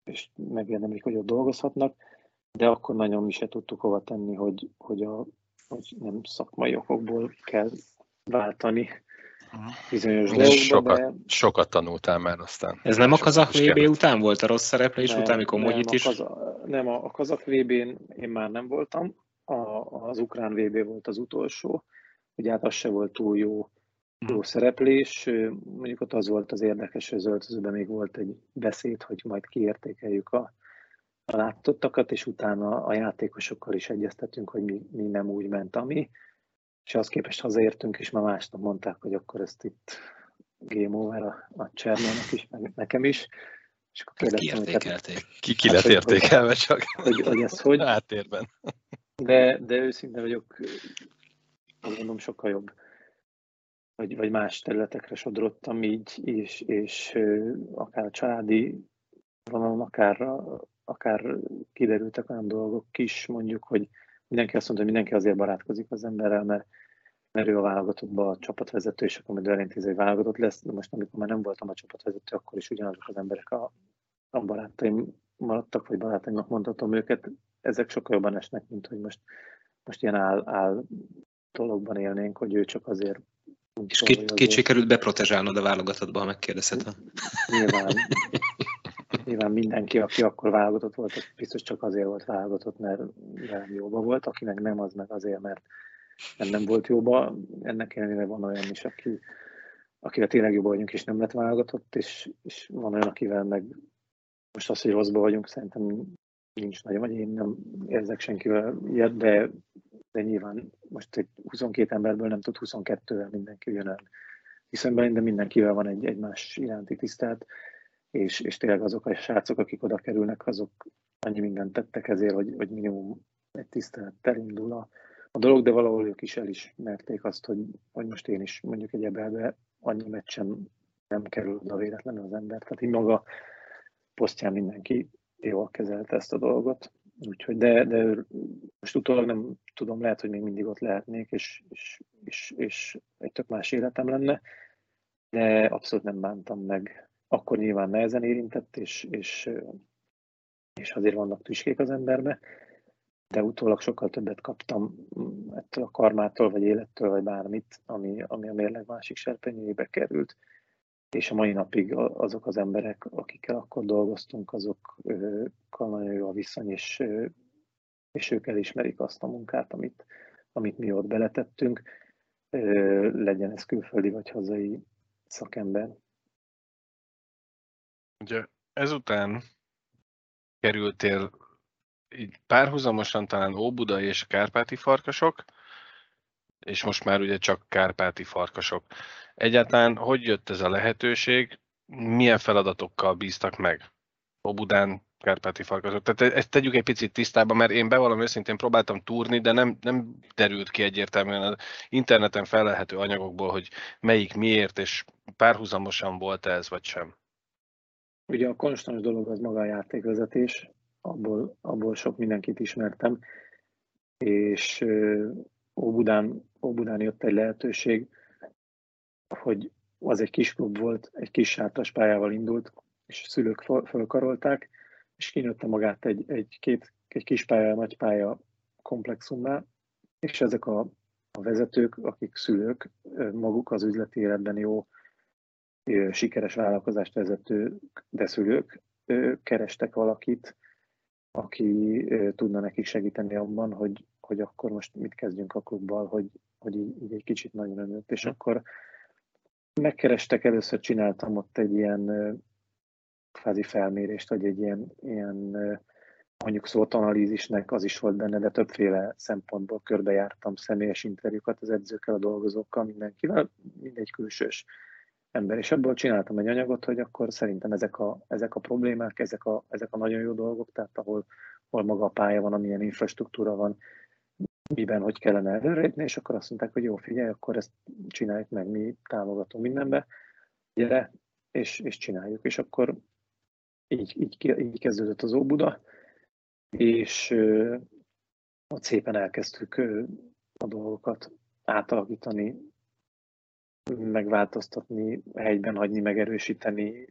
és megérdemlik, hogy ott dolgozhatnak, de akkor nagyon mi se tudtuk hova tenni, hogy, hogy, a, hogy nem szakmai okokból kell váltani bizonyos dolgokba, sokat, de... sokat tanultál már aztán. Ez nem a kazak VB után volt a rossz szereplés nem, után, amikor Mogyit is? A kaza, nem, a, a kazak VB-n én már nem voltam, a, az ukrán VB volt az utolsó, ugye hát az se volt túl jó, jó mhm. szereplés. Mondjuk ott az volt az érdekes, hogy az öltözőben még volt egy beszéd, hogy majd kiértékeljük a, a látottakat, és utána a játékosokkal is egyeztetünk, hogy mi, mi nem úgy ment, ami. És az képest hazaértünk, és már másnap mondták, hogy akkor ezt itt game over a, a Csernónak is, meg nekem is. És akkor kérdeztem, hogy hát, ki, ki lett értékelve csak. Hogy, hogy ez hogy? Háttérben. De, de őszinte vagyok, azt mondom, sokkal jobb, vagy, vagy más területekre sodrottam így, és, és akár a családi vonalon, akár, akár kiderültek olyan dolgok is, mondjuk, hogy mindenki azt mondta, hogy mindenki azért barátkozik az emberrel, mert, mert ő a válogatottban a csapatvezető, és akkor majd elintézi, hogy válogatott lesz. De most, amikor már nem voltam a csapatvezető, akkor is ugyanazok az emberek a, a barátaim maradtak, vagy barátaimnak mondhatom őket. Ezek sokkal jobban esnek, mint hogy most, most ilyen áll, áll dologban élnénk, hogy ő csak azért... És két, két sikerült beprotezsálnod a válogatottba, ha megkérdezhetem. Nyilván, nyilván mindenki, aki akkor válogatott volt, az biztos csak azért volt válogatott, mert velem jóba volt, aki nem, az meg azért, mert nem, nem volt jóba. Ennek ellenére van olyan is, aki, akivel tényleg jobban vagyunk, és nem lett válogatott, és, és van olyan, akivel meg most az, hogy rosszba vagyunk, szerintem nincs nagyon, vagy én nem érzek senkivel ilyet, de, de nyilván most egy 22 emberből nem tud 22-vel mindenki ugyanolyan viszonyban, de mindenkivel van egy egymás iránti tisztelt, és, és tényleg azok a srácok, akik oda kerülnek, azok annyi mindent tettek ezért, hogy, hogy minimum egy tisztelettel indul a, a dolog, de valahol ők is elismerték azt, hogy, hogy most én is mondjuk egy ebelbe annyi meccsen nem kerül oda véletlenül az ember. Tehát így maga posztján mindenki jól kezelte ezt a dolgot. Úgyhogy, de, de most utólag nem tudom, lehet, hogy még mindig ott lehetnék, és, és, és, és egy tök más életem lenne, de abszolút nem bántam meg. Akkor nyilván nehezen érintett, és, és, és azért vannak tüskék az emberbe, de utólag sokkal többet kaptam ettől a karmától, vagy élettől, vagy bármit, ami, ami a mérleg másik serpenyőjébe került. És a mai napig azok az emberek, akikkel akkor dolgoztunk, azokkal nagyon jó a viszony, és, és ők elismerik azt a munkát, amit, amit mi ott beletettünk, legyen ez külföldi vagy hazai szakember. Ugye ezután kerültél így párhuzamosan talán Óbuda és a Kárpáti farkasok, és most már ugye csak Kárpáti farkasok. Egyáltalán hogy jött ez a lehetőség, milyen feladatokkal bíztak meg Obudán, Kárpáti farkasok? Tehát ezt tegyük egy picit tisztába, mert én bevallom őszintén próbáltam túrni, de nem, nem derült ki egyértelműen az interneten felelhető anyagokból, hogy melyik miért, és párhuzamosan volt ez, vagy sem. Ugye a konstans dolog az maga a játékvezetés, abból, abból sok mindenkit ismertem, és Óbudán, Óbudán jött egy lehetőség, hogy az egy kis klub volt, egy kis sátras pályával indult, és szülők fölkarolták, és kinőtte magát egy, egy, két, egy kis pálya, nagy pálya komplexummá, és ezek a, a vezetők, akik szülők, maguk az üzleti életben jó, sikeres vállalkozást vezetők, de szülők, kerestek valakit, aki tudna nekik segíteni abban, hogy, hogy akkor most mit kezdjünk a klubbal, hogy, hogy így, így egy kicsit nagyon önött. És akkor megkerestek, először csináltam ott egy ilyen kvázi felmérést, vagy egy ilyen, ilyen mondjuk analízisnek az is volt benne, de többféle szempontból körbejártam személyes interjúkat az edzőkkel, a dolgozókkal, mindenkivel, mindegy külsős ember. És ebből csináltam egy anyagot, hogy akkor szerintem ezek a, ezek a problémák, ezek a, ezek a nagyon jó dolgok, tehát ahol, ahol maga a pálya van, amilyen infrastruktúra van, miben hogy kellene előrépni, és akkor azt mondták, hogy jó, figyelj, akkor ezt csináljuk meg, mi támogatunk mindenbe, gyere, és, és csináljuk. És akkor így, így, így kezdődött az Óbuda, és ott szépen elkezdtük a dolgokat átalakítani, megváltoztatni, helyben hagyni, megerősíteni.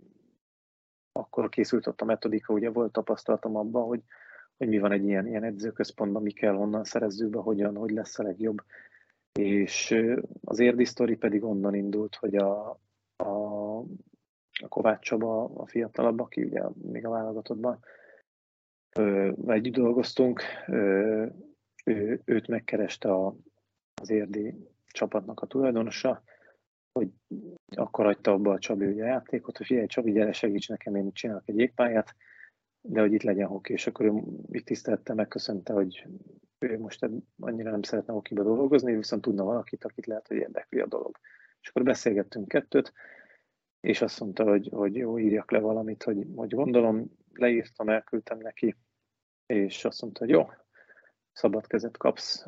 Akkor készült ott a metodika, ugye volt tapasztalatom abban, hogy, hogy mi van egy ilyen, ilyen edzőközpontban, mi kell honnan szerezzük be, hogyan, hogy lesz a legjobb. És az érdi sztori pedig onnan indult, hogy a, a, a Kovács Csaba, a fiatalabb, aki ugye még a válogatottban együtt dolgoztunk, ő, őt megkereste a, az érdi csapatnak a tulajdonosa, hogy akkor hagyta abba a Csabi ugye a játékot, hogy figyelj Csabi, gyere segíts nekem, én csinálok egy jégpályát, de hogy itt legyen hoki, és akkor ő itt tisztelte, megköszönte, hogy ő most annyira nem szeretne hokiba dolgozni, viszont tudna valakit, akit lehet, hogy érdekli a dolog. És akkor beszélgettünk kettőt, és azt mondta, hogy, hogy jó, írjak le valamit, hogy, hogy gondolom, leírtam, elküldtem neki, és azt mondta, hogy jó, szabad kezet kapsz,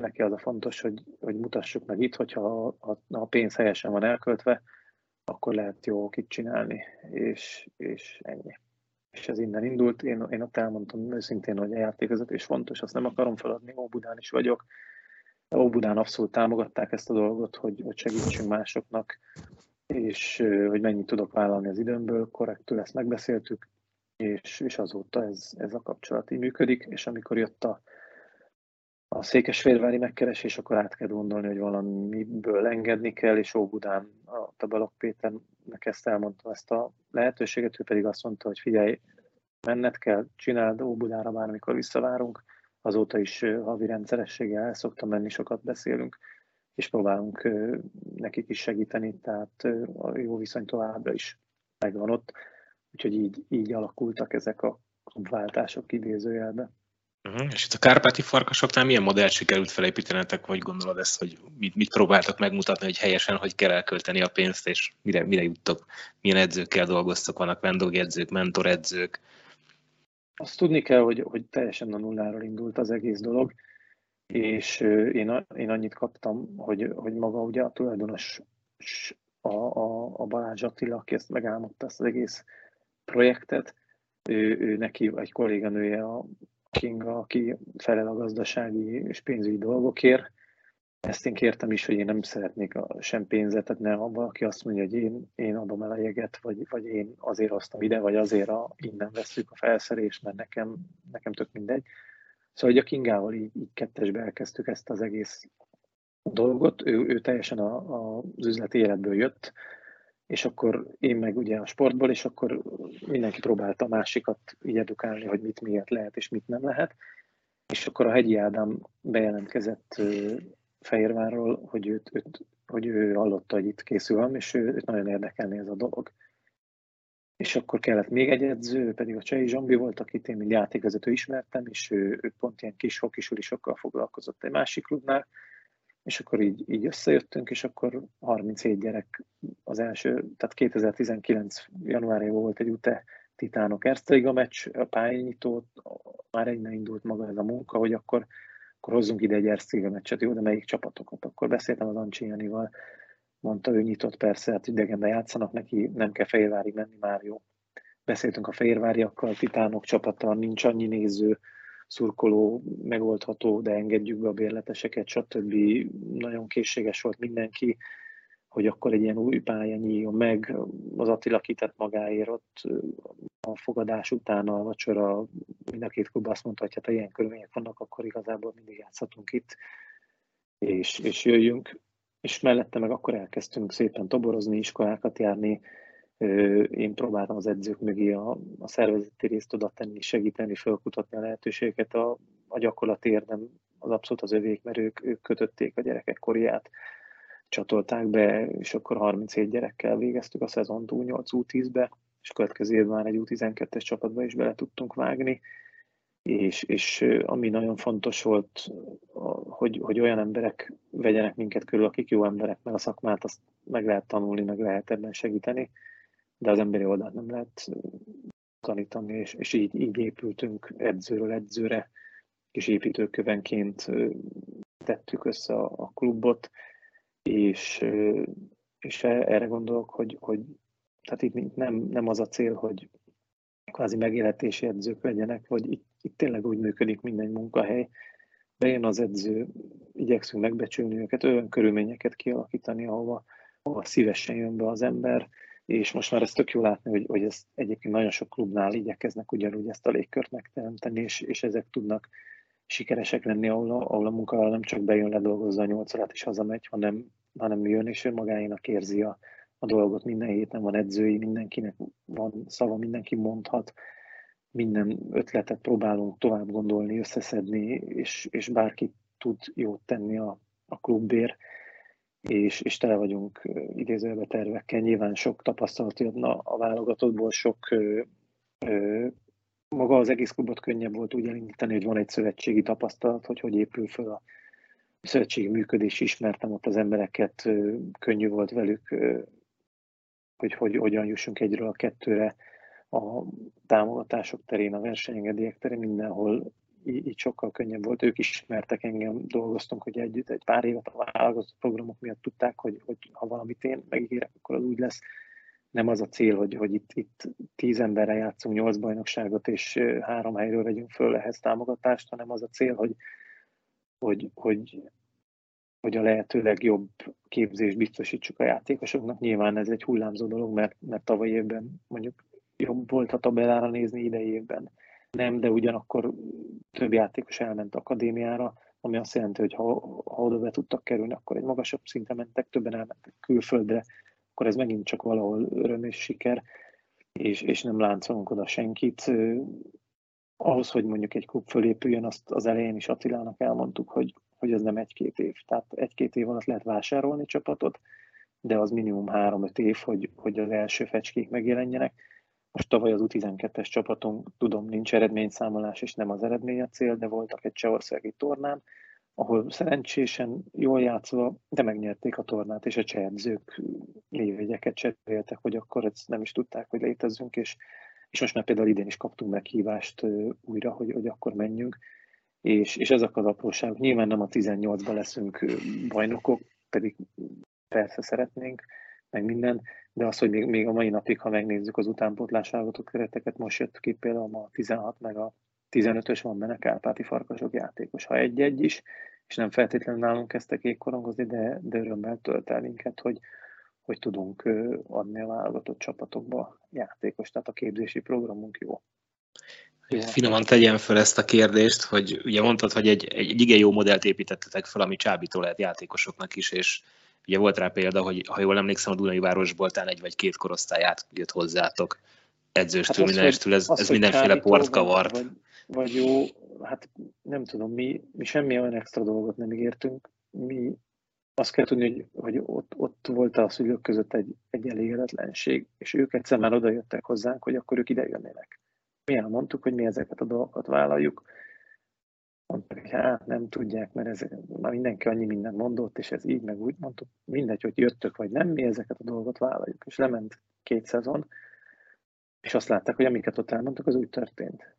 neki az a fontos, hogy, hogy mutassuk meg itt, hogyha a, a, pénz helyesen van elköltve, akkor lehet jó kit csinálni, és, és ennyi. És ez innen indult. Én, én ott elmondtam őszintén, hogy a játékvezetés fontos, azt nem akarom feladni, Óbudán is vagyok. Óbudán abszolút támogatták ezt a dolgot, hogy, hogy segítsünk másoknak, és hogy mennyit tudok vállalni az időmből, korrektül ezt megbeszéltük, és, és azóta ez, ez a kapcsolat így működik, és amikor jött a, a székesfehérvári megkeresés, akkor át kell gondolni, hogy valamiből engedni kell, és Óbudán a Tabalok Péternek ezt elmondta ezt a lehetőséget, ő pedig azt mondta, hogy figyelj, menned kell, csináld Óbudára bármikor visszavárunk, azóta is havi rendszerességgel el szoktam menni, sokat beszélünk, és próbálunk nekik is segíteni, tehát a jó viszony továbbra is megvan ott, úgyhogy így, így alakultak ezek a váltások idézőjelben. Uh-huh. És itt a kárpáti farkasoknál milyen modellt sikerült felépítenetek, vagy gondolod ezt, hogy mit, mit próbáltak megmutatni, hogy helyesen hogy kell elkölteni a pénzt, és mire, mire juttok, milyen edzőkkel dolgoztok, vannak vendégedzők, mentoredzők? Azt tudni kell, hogy, hogy teljesen a nulláról indult az egész dolog, és én, én annyit kaptam, hogy, hogy maga ugye a tulajdonos a, a, a Balázs Attila, aki ezt megálmodta ezt az egész projektet, ő, ő neki egy kolléganője a Kinga, aki felel a gazdasági és pénzügyi dolgokért. Ezt én kértem is, hogy én nem szeretnék a, sem pénzet, tehát ne valaki azt mondja, hogy én, én adom el a jeget, vagy, vagy én azért hoztam ide, vagy azért a, innen veszük a felszerést, mert nekem, nekem tök mindegy. Szóval hogy a Kingával így, így kettesbe elkezdtük ezt az egész dolgot. Ő, ő teljesen a, a, az üzleti életből jött, és akkor én meg ugye a sportból, és akkor mindenki próbálta a másikat így edukálni, hogy mit miért lehet és mit nem lehet. És akkor a Hegyi Ádám bejelentkezett Fehérvárról, hogy, őt, őt, hogy ő hallotta, hogy itt készül és ő, őt nagyon érdekelni ez a dolog. És akkor kellett még egy edző, pedig a Csei Zsombi volt, akit én mint játékvezető ismertem, és ő, ő pont ilyen kis hokisulisokkal foglalkozott egy másik klubnál, és akkor így, így összejöttünk, és akkor 37 gyerek az első, tehát 2019 januárjában volt egy UTE Titánok Erzteliga meccs, a pályányító, már innen indult maga ez a munka, hogy akkor, akkor hozzunk ide egy Erzteliga meccset, jó, de melyik csapatokat? Akkor beszéltem az Ancsi Janival, mondta, ő nyitott persze, hát idegenben játszanak neki, nem kell Fehérvárig menni, már jó. Beszéltünk a Fehérváriakkal, Titánok csapata, nincs annyi néző, szurkoló megoldható, de engedjük be a bérleteseket, stb. Nagyon készséges volt mindenki. hogy akkor egy ilyen új pálya nyíljon meg. Az Attila kitett magáért ott a fogadás után a vacsora, mind a két klub azt mondta, hogy hát ha ilyen körülmények vannak, akkor igazából mindig játszhatunk itt, és, és jöjjünk. És mellette meg akkor elkezdtünk szépen toborozni, iskolákat járni, én próbáltam az edzők mögé a, a szervezeti részt oda tenni, segíteni, felkutatni a lehetőségeket. A, a gyakorlati érdem az abszolút az övék, mert ők, ők kötötték a gyerekek koriát, csatolták be, és akkor 37 gyerekkel végeztük a szezont U8, U10-be, és következő évben már egy U12-es csapatba is bele tudtunk vágni. És, és ami nagyon fontos volt, hogy, hogy olyan emberek vegyenek minket körül, akik jó emberek, mert a szakmát azt meg lehet tanulni, meg lehet ebben segíteni, de az emberi oldalt nem lehet tanítani, és, és így, így épültünk edzőről edzőre, és építőkövenként tettük össze a, a klubot, és, és e, erre gondolok, hogy, hogy tehát itt nem, nem az a cél, hogy kvázi megélhetési edzők legyenek, vagy itt, itt tényleg úgy működik minden munkahely, bejön az edző, igyekszünk megbecsülni őket, olyan körülményeket kialakítani, ahova, ahova szívesen jön be az ember, és most már ezt tök jó látni, hogy, hogy ezt egyébként nagyon sok klubnál igyekeznek ugyanúgy ezt a légkört megteremteni, és, és ezek tudnak sikeresek lenni, ahol a, ahol a munkavállaló nem csak bejön, ledolgozza a nyolc órát és hazamegy, hanem, hanem jön és ő magáénak érzi a, a dolgot. Minden héten van edzői, mindenkinek van szava, mindenki mondhat, minden ötletet próbálunk tovább gondolni, összeszedni, és, és bárki tud jót tenni a, a klubbér és, és tele vagyunk idézőbe tervekkel. Nyilván sok tapasztalat jön a, a válogatottból, sok ö, ö, maga az egész klubot könnyebb volt úgy elindítani, hogy van egy szövetségi tapasztalat, hogy hogy épül föl a szövetségi működés, ismertem ott az embereket, ö, könnyű volt velük, ö, hogy, hogy hogyan jussunk egyről a kettőre a támogatások terén, a versenyengedélyek terén, mindenhol így, sokkal könnyebb volt. Ők ismertek engem, dolgoztunk, hogy együtt egy pár évet a válogatott programok miatt tudták, hogy, hogy ha valamit én megígérek, akkor az úgy lesz. Nem az a cél, hogy, hogy itt, itt tíz emberre játszunk nyolc bajnokságot, és három helyről vegyünk föl ehhez támogatást, hanem az a cél, hogy, hogy, hogy, hogy a lehető legjobb képzést biztosítsuk a játékosoknak. Nyilván ez egy hullámzó dolog, mert, mert tavaly évben mondjuk jobb volt a tabellára nézni idei évben nem, de ugyanakkor több játékos elment akadémiára, ami azt jelenti, hogy ha, ha oda be tudtak kerülni, akkor egy magasabb szintre mentek, többen elmentek külföldre, akkor ez megint csak valahol öröm és siker, és, és nem láncolunk oda senkit. Ahhoz, hogy mondjuk egy klub fölépüljön, azt az elején is Attilának elmondtuk, hogy, hogy ez nem egy-két év. Tehát egy-két év alatt lehet vásárolni csapatot, de az minimum három-öt év, hogy, hogy az első fecskék megjelenjenek most tavaly az U12-es csapatunk, tudom, nincs eredményszámolás, és nem az eredmény a cél, de voltak egy csehországi tornán, ahol szerencsésen, jól játszva, de megnyerték a tornát, és a cseh edzők névjegyeket cseréltek, hogy akkor ezt nem is tudták, hogy létezzünk, és, és most már például idén is kaptunk meghívást újra, hogy, hogy akkor menjünk, és, és ezek az apróságok. Nyilván nem a 18-ban leszünk bajnokok, pedig persze szeretnénk, meg minden, de az, hogy még, még a mai napig, ha megnézzük az utánpótlás válogatott kereteket, most jött ki például a 16 meg a 15-ös van benne Kárpáti farkasok játékos. Ha egy-egy is, és nem feltétlenül nálunk kezdtek ékkorongozni, de, de örömmel tölt el minket, hogy, hogy tudunk adni a válogatott csapatokba játékos, tehát a képzési programunk jó. Finoman tegyen fel ezt a kérdést, hogy ugye mondtad, hogy egy, egy, egy igen jó modellt építettetek fel, ami csábító lehet játékosoknak is, és Ugye volt rá példa, hogy ha jól emlékszem, a Dunai Városból talán egy vagy két korosztályát jött hozzátok edzőstől, hát mindenestől, ez, az, ez mindenféle port kavart. Vagy, vagy jó, hát nem tudom, mi, mi semmi olyan extra dolgot nem ígértünk, mi azt kell tudni, hogy, hogy ott, ott volt a szülők között egy, egy elégedetlenség, és ők egyszer már oda jöttek hozzánk, hogy akkor ők ide jönnének. Mi elmondtuk, hogy mi ezeket a dolgokat vállaljuk, mondták, hát nem tudják, mert ez, már mindenki annyi mindent mondott, és ez így, meg úgy mondtuk, mindegy, hogy jöttök vagy nem, mi ezeket a dolgot vállaljuk. És lement két szezon, és azt látták, hogy amiket ott elmondtak, az úgy történt.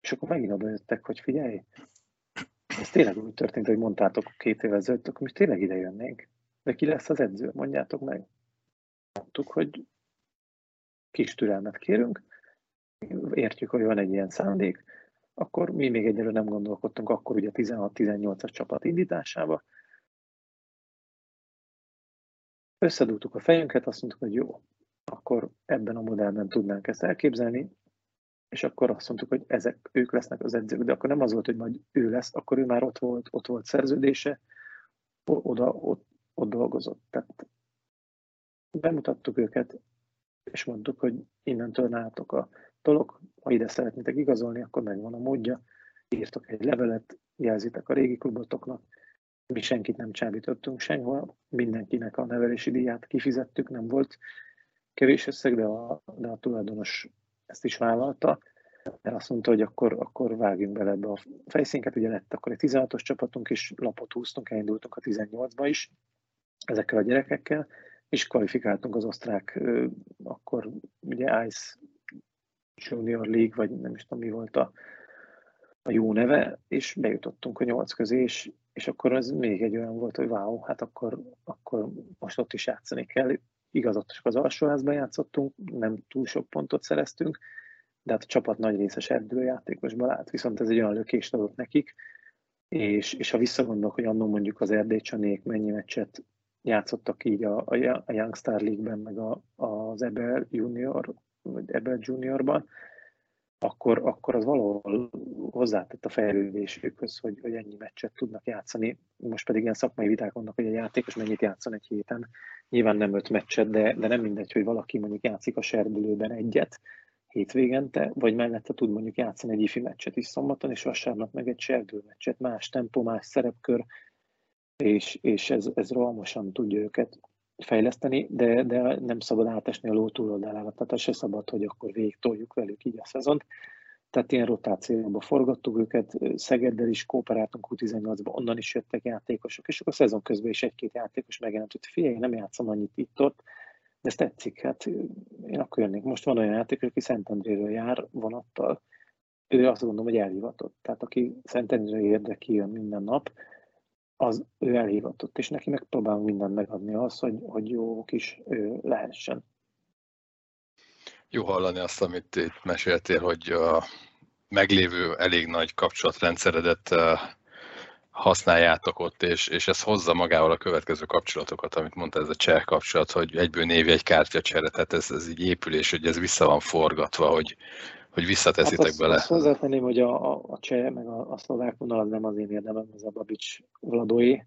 És akkor megint oda jöttek, hogy figyelj, ez tényleg úgy történt, hogy mondtátok két évvel ezelőtt, akkor mi tényleg ide jönnénk. De ki lesz az edző? Mondjátok meg. Mondtuk, hogy kis türelmet kérünk, értjük, hogy van egy ilyen szándék, akkor mi még egyelőre nem gondolkodtunk akkor ugye 16-18-as csapat indításába. összedugtuk a fejünket, azt mondtuk, hogy jó, akkor ebben a modellben tudnánk ezt elképzelni, és akkor azt mondtuk, hogy ezek, ők lesznek az edzők, de akkor nem az volt, hogy majd ő lesz, akkor ő már ott volt, ott volt szerződése, oda, ott, ott dolgozott. Tehát bemutattuk őket, és mondtuk, hogy innentől nálatok a dolog, ha ide szeretnétek igazolni, akkor megvan a módja, írtok egy levelet, jelzitek a régi klubotoknak, mi senkit nem csábítottunk sehol, mindenkinek a nevelési díját kifizettük, nem volt kevés összeg, de a, de a tulajdonos ezt is vállalta, mert azt mondta, hogy akkor, akkor vágjunk bele ebbe a fejszínket, ugye lett akkor egy 16-os csapatunk, és lapot húztunk, elindultunk a 18-ba is ezekkel a gyerekekkel, és kvalifikáltunk az osztrák, akkor ugye Ice Junior League, vagy nem is tudom mi volt a, a jó neve, és bejutottunk a nyolc közé, és, és akkor ez még egy olyan volt, hogy wow, hát akkor, akkor most ott is játszani kell. Igaz, ott csak az alsóházban játszottunk, nem túl sok pontot szereztünk, de hát a csapat nagy részes erdőjátékosban állt, viszont ez egy olyan lökést adott nekik, és, és ha visszagondolok, hogy annól mondjuk az Erdélycsanék mennyi meccset játszottak így a, a, Youngstar League-ben, meg a, az Ebel Junior, vagy Ebel Juniorban, akkor, akkor az valahol hozzátett a fejlődésükhöz, hogy, hogy ennyi meccset tudnak játszani. Most pedig ilyen szakmai viták vannak, hogy a játékos mennyit játszon egy héten. Nyilván nem öt meccset, de, de nem mindegy, hogy valaki mondjuk játszik a serdülőben egyet hétvégente, vagy mellette tud mondjuk játszani egy ifi meccset is szombaton, és vasárnap meg egy serdülő meccset, más tempó, más szerepkör, és, és ez, ez rohamosan tudja őket fejleszteni, de, de nem szabad átesni a ló túloldalára, tehát se szabad, hogy akkor végig toljuk velük így a szezont. Tehát ilyen rotációba forgattuk őket, Szegeddel is kooperáltunk U18-ban, onnan is jöttek játékosok, és akkor a szezon közben is egy-két játékos megjelent, hogy figyelj, nem játszom annyit itt-ott, de ez tetszik, hát én akkor jönnék. Most van olyan játékos, aki Szentendréről jár vonattal, ő azt gondolom, hogy elhivatott. Tehát aki Szentendrére érdeki jön minden nap, az ő elhivatott, és neki megpróbálunk mindent megadni az, hogy, hogy jó kis ő lehessen. Jó hallani azt, amit itt meséltél, hogy a meglévő elég nagy kapcsolatrendszeredet használjátok ott, és, és ez hozza magával a következő kapcsolatokat, amit mondta ez a cseh kapcsolat, hogy egyből név egy kártyacsere, tehát ez, ez így épülés, hogy ez vissza van forgatva, hogy, hogy visszateszitek hát bele. Azt hozzátenném, hogy a, a, a cseh, meg a, a szlovák vonal az nem az én érdemem, az a Babics Vladói.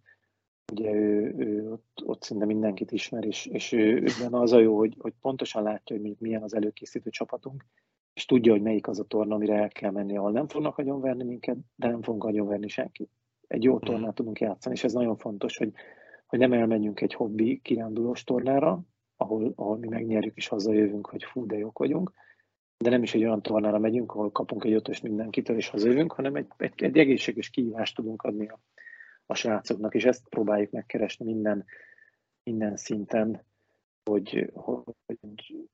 Ugye ő, ő ott, ott szinte mindenkit ismer, és, és ő, őben az a jó, hogy, hogy pontosan látja, hogy milyen az előkészítő csapatunk, és tudja, hogy melyik az a torna, amire el kell menni, ahol nem fognak agyonverni minket, de nem fogunk agyonverni senkit. Egy jó tornát tudunk játszani, és ez nagyon fontos, hogy, hogy nem elmenjünk egy hobbi kirándulós tornára, ahol, ahol mi megnyerjük és hazajövünk, hogy fú, de jók vagyunk, de nem is egy olyan tornára megyünk, ahol kapunk egy ötös mindenkitől és hazajövünk, hanem egy, egy, egy egészséges kihívást tudunk adni a, a srácoknak, és ezt próbáljuk megkeresni minden, minden szinten, hogy, hogy,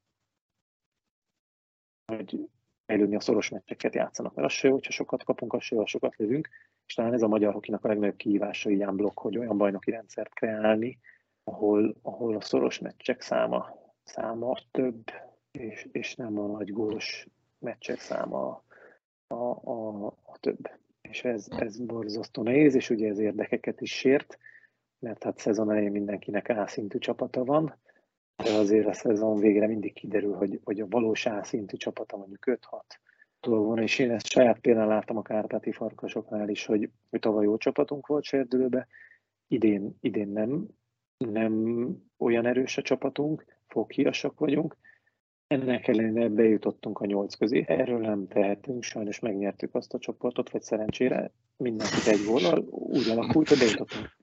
hogy fejlődni a szoros meccseket játszanak, mert az se jó, hogyha sokat kapunk, az se jó, sokat lövünk, és talán ez a magyar hokinak a legnagyobb kihívása ilyen blokk, hogy olyan bajnoki rendszert kreálni, ahol, ahol a szoros meccsek száma, száma több, és, és nem a nagy gólos meccsek száma a, a, a több. És ez, ez borzasztó nehéz, és ugye ez érdekeket is sért, mert hát szezon elején mindenkinek A-szintű csapata van, de azért a szezon végre mindig kiderül, hogy, hogy a valós A-szintű csapata mondjuk 5-6 dolog van, és én ezt saját példán láttam a Kárpáti farkasoknál is, hogy, hogy tavaly jó csapatunk volt serdülőbe, idén, idén nem, nem olyan erős a csapatunk, foghiasak vagyunk, ennek ellenére bejutottunk a nyolc közé. Erről nem tehetünk, sajnos megnyertük azt a csoportot, vagy szerencsére mindenkit egy góllal úgy alakult, hogy bejutottunk.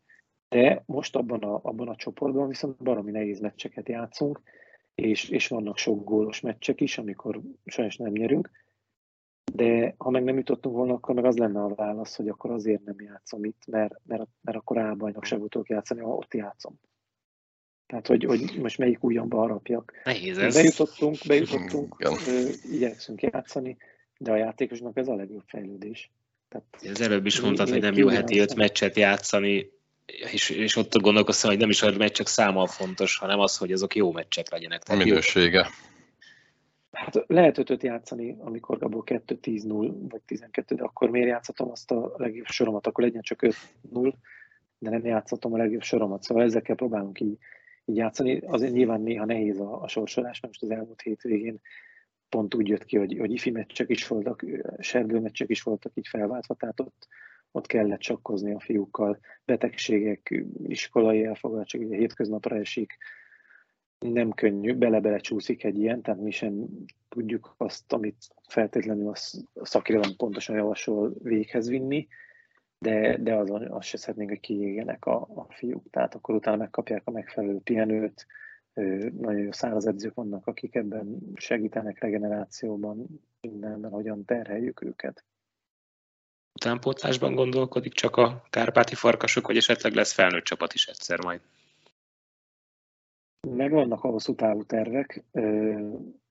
De most abban a, abban a csoportban viszont baromi nehéz meccseket játszunk, és, és vannak sok gólos meccsek is, amikor sajnos nem nyerünk. De ha meg nem jutottunk volna, akkor meg az lenne a válasz, hogy akkor azért nem játszom itt, mert, mert, mert akkor álbajnokságot tudok játszani, ha ott játszom. Tehát, hogy, hogy most melyik ujjamba harapjak. Nehéz ez. Bejutottunk, bejutottunk, igyekszünk játszani, de a játékosnak ez a legjobb fejlődés. Tehát, az előbb is mondtad, hogy nem jó heti öt meccset játszani, és, és ott gondolkoztam, hogy nem is a meccsek száma fontos, hanem az, hogy azok jó meccsek legyenek. Tehát a minősége. Jó. Hát lehet ötöt játszani, amikor abból 2-10-0 vagy 12, de akkor miért játszhatom azt a legjobb soromat, akkor legyen csak 5-0, de nem játszhatom a legjobb soromat. Szóval ezekkel próbálunk így így játszani. Azért nyilván néha nehéz a, a sorsolás, mert most az elmúlt hétvégén pont úgy jött ki, hogy, hogy ifi meccsek is voltak, sergő meccsek is voltak így felváltva, tehát ott, ott kellett csakkozni a fiúkkal, betegségek, iskolai elfogadtság, ugye hétköznapra esik, nem könnyű, bele-bele csúszik egy ilyen, tehát mi sem tudjuk azt, amit feltétlenül a szakirodalom pontosan javasol véghez vinni, de, de azon azt se szeretnénk, hogy kiégjenek a, a fiúk. Tehát akkor utána megkapják a megfelelő pihenőt, nagyon jó száraz edzők vannak, akik ebben segítenek regenerációban, mindenben, hogyan terheljük őket. Utánpótlásban gondolkodik csak a kárpáti farkasok, vagy esetleg lesz felnőtt csapat is egyszer majd? Megvannak a hosszú távú tervek.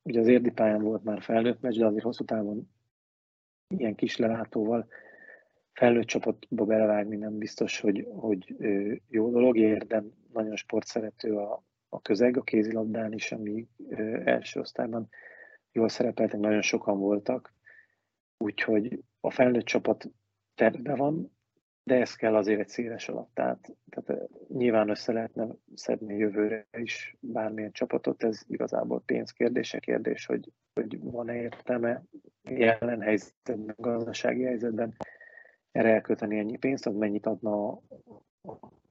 Ugye az érdi pályán volt már felnőtt meccs, de azért hosszú távon ilyen kis lelátóval felnőtt csapatba belevágni nem biztos, hogy, hogy jó dolog. Érdem nagyon sportszerető a, a közeg, a kézilabdán is, ami első osztályban jól szerepeltek, nagyon sokan voltak. Úgyhogy a felnőtt csapat terve van, de ez kell azért egy széles alatt. Tehát, tehát nyilván össze lehetne szedni jövőre is bármilyen csapatot, ez igazából pénzkérdése, kérdés, hogy, hogy van-e értelme jelen helyzetben, gazdasági helyzetben erre elkölteni ennyi pénzt, az mennyit adna a,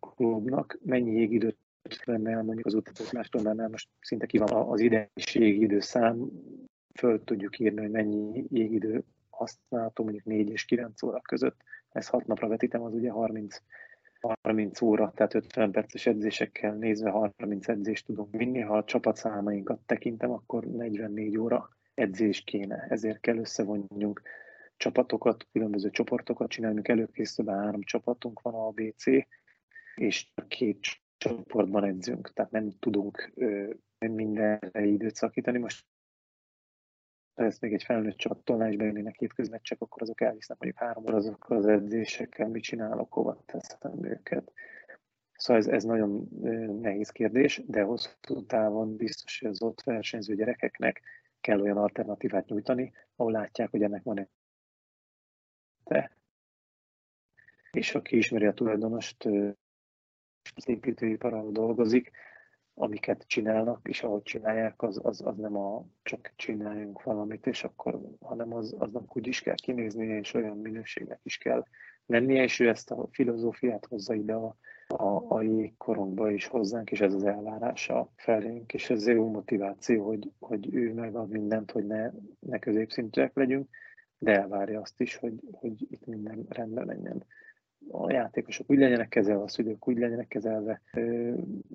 klubnak, mennyi jégidőt venne el mondjuk az utazóklástól, mert most szinte ki van az idejés jégidő szám, föl tudjuk írni, hogy mennyi jégidő használható mondjuk 4 és 9 óra között. Ez 6 napra vetítem, az ugye 30, 30 óra, tehát 50 perces edzésekkel nézve 30 edzést tudunk vinni. Ha a csapatszámainkat tekintem, akkor 44 óra edzés kéne. Ezért kell összevonjunk csapatokat, különböző csoportokat csinálni, előkészülve három csapatunk van, a ABC, és két csoportban edzünk, tehát nem tudunk mindenre időt szakítani. Most ha ezt még egy felnőtt csapattól is bejönnének hétköznetcsek, akkor azok elvisznek mondjuk három óra azok az edzésekkel, mit csinálok, hova teszem őket. Szóval ez, ez nagyon nehéz kérdés, de hosszú távon biztos, hogy az ott versenyző gyerekeknek kell olyan alternatívát nyújtani, ahol látják, hogy ennek van te. És aki ismeri a tulajdonost, az építőiparral dolgozik, amiket csinálnak, és ahogy csinálják, az, az, az nem a csak csináljunk valamit, és akkor, hanem az, aznak úgy is kell kinéznie, és olyan minőségnek is kell lennie, és ő ezt a filozófiát hozza ide a, a, a jégkorongba is hozzánk, és ez az elvárása felénk, és ez jó motiváció, hogy, hogy ő megad mindent, hogy ne, ne középszintűek legyünk, de elvárja azt is, hogy, hogy itt minden rendben menjen. A játékosok úgy legyenek kezelve, a szülők úgy legyenek kezelve,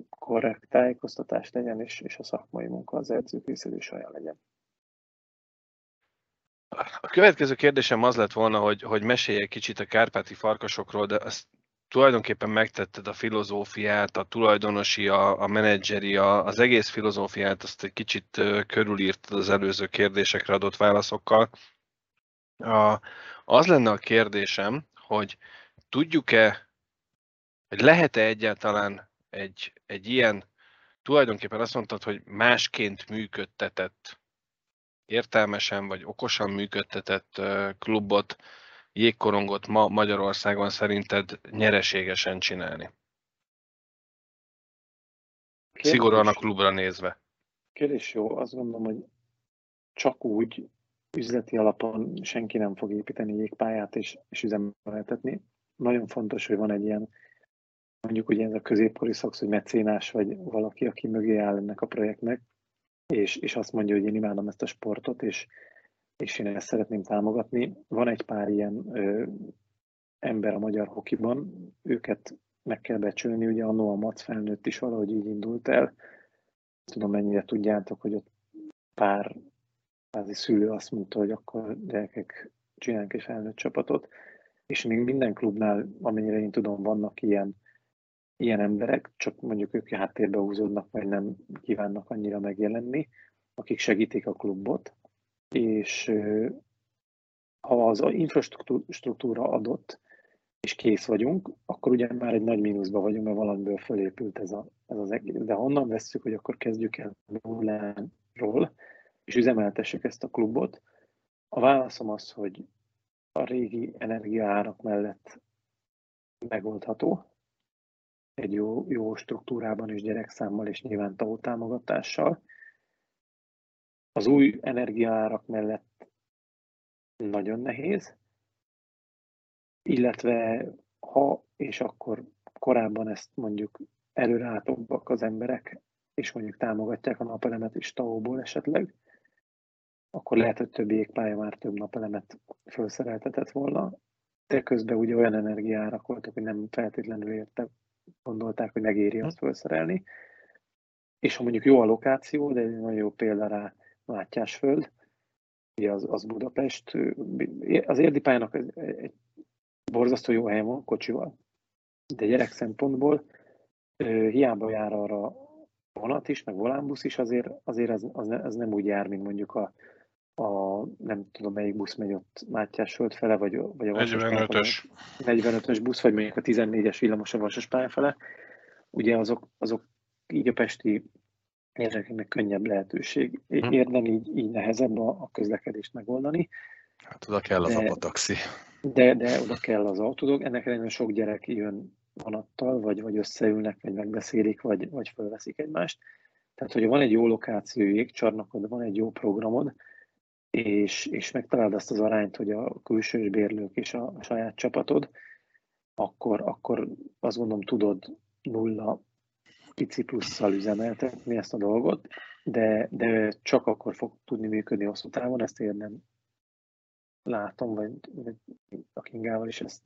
korrekt tájékoztatás legyen, és, és a szakmai munka az edzők is olyan legyen. A következő kérdésem az lett volna, hogy, hogy mesélj egy kicsit a kárpáti farkasokról, de azt tulajdonképpen megtetted a filozófiát, a tulajdonosi, a, a menedzseri, a, az egész filozófiát, azt egy kicsit körülírtad az előző kérdésekre adott válaszokkal. A, az lenne a kérdésem, hogy tudjuk-e, hogy lehet-e egyáltalán egy, egy ilyen, tulajdonképpen azt mondtad, hogy másként működtetett, értelmesen vagy okosan működtetett klubot, jégkorongot ma Magyarországon szerinted nyereségesen csinálni? Kérdés, Szigorúan a klubra nézve. Kérdés jó, azt gondolom, hogy csak úgy üzleti alapon senki nem fog építeni jégpályát és, és üzemeltetni. Nagyon fontos, hogy van egy ilyen, mondjuk ugye ez a középkori szaksz, hogy mecénás, vagy valaki, aki mögé áll ennek a projektnek, és, és azt mondja, hogy én imádom ezt a sportot, és, és én ezt szeretném támogatni. Van egy pár ilyen ö, ember a magyar hokiban, őket meg kell becsülni, ugye a Noah Mac felnőtt is valahogy így indult el. Tudom, mennyire tudjátok, hogy ott pár kvázi szülő azt mondta, hogy akkor gyerekek csinálunk egy felnőtt csapatot, és még minden klubnál, amennyire én tudom, vannak ilyen, ilyen emberek, csak mondjuk ők háttérbe húzódnak, vagy nem kívánnak annyira megjelenni, akik segítik a klubot, és ha az infrastruktúra adott, és kész vagyunk, akkor ugye már egy nagy mínuszban vagyunk, mert valamiből fölépült ez, a, ez az egész. De honnan vesszük, hogy akkor kezdjük el nulláról, és üzemeltessük ezt a klubot? A válaszom az, hogy a régi energiaárak mellett megoldható, egy jó, jó struktúrában és gyerekszámmal és nyilván TAO támogatással. Az új energiaárak mellett nagyon nehéz, illetve ha és akkor korábban ezt mondjuk előreálltóbbak az emberek, és mondjuk támogatják a napelemet is TAO-ból esetleg, akkor lehet, hogy több jégpálya már több napelemet felszereltetett volna, de közben ugye olyan energiárak voltak, hogy nem feltétlenül érte, gondolták, hogy megéri azt felszerelni. És ha mondjuk jó a lokáció, de egy nagyon jó példa rá Mátyásföld, ugye az, az Budapest, az érdipályának egy borzasztó jó helyen van kocsival, de gyerek szempontból hiába jár arra vonat is, meg volánbusz is, azért, azért az, az, az nem úgy jár, mint mondjuk a, a nem tudom melyik busz megy ott Mátyás föld fele, vagy, vagy a 45-ös. 45-ös busz, vagy mondjuk a 14-es villamos a Vasas fele. Ugye azok, azok így a pesti érdekeknek könnyebb lehetőség. Hm. Érden így, így nehezebb a, a közlekedést megoldani. Hát oda kell az apataxi. De, de oda kell az autódog. Ennek ellenére sok gyerek jön vonattal, vagy, vagy összeülnek, vagy megbeszélik, vagy, vagy felveszik egymást. Tehát, hogyha van egy jó lokáció, jégcsarnokod, van egy jó programod, és, és megtalálod azt az arányt, hogy a külsős bérlők és a saját csapatod, akkor, akkor azt gondolom tudod nulla pici plusszal üzemeltetni ezt a dolgot, de, de csak akkor fog tudni működni hosszú távon, ezt én nem látom, vagy, vagy a Kingával is ezt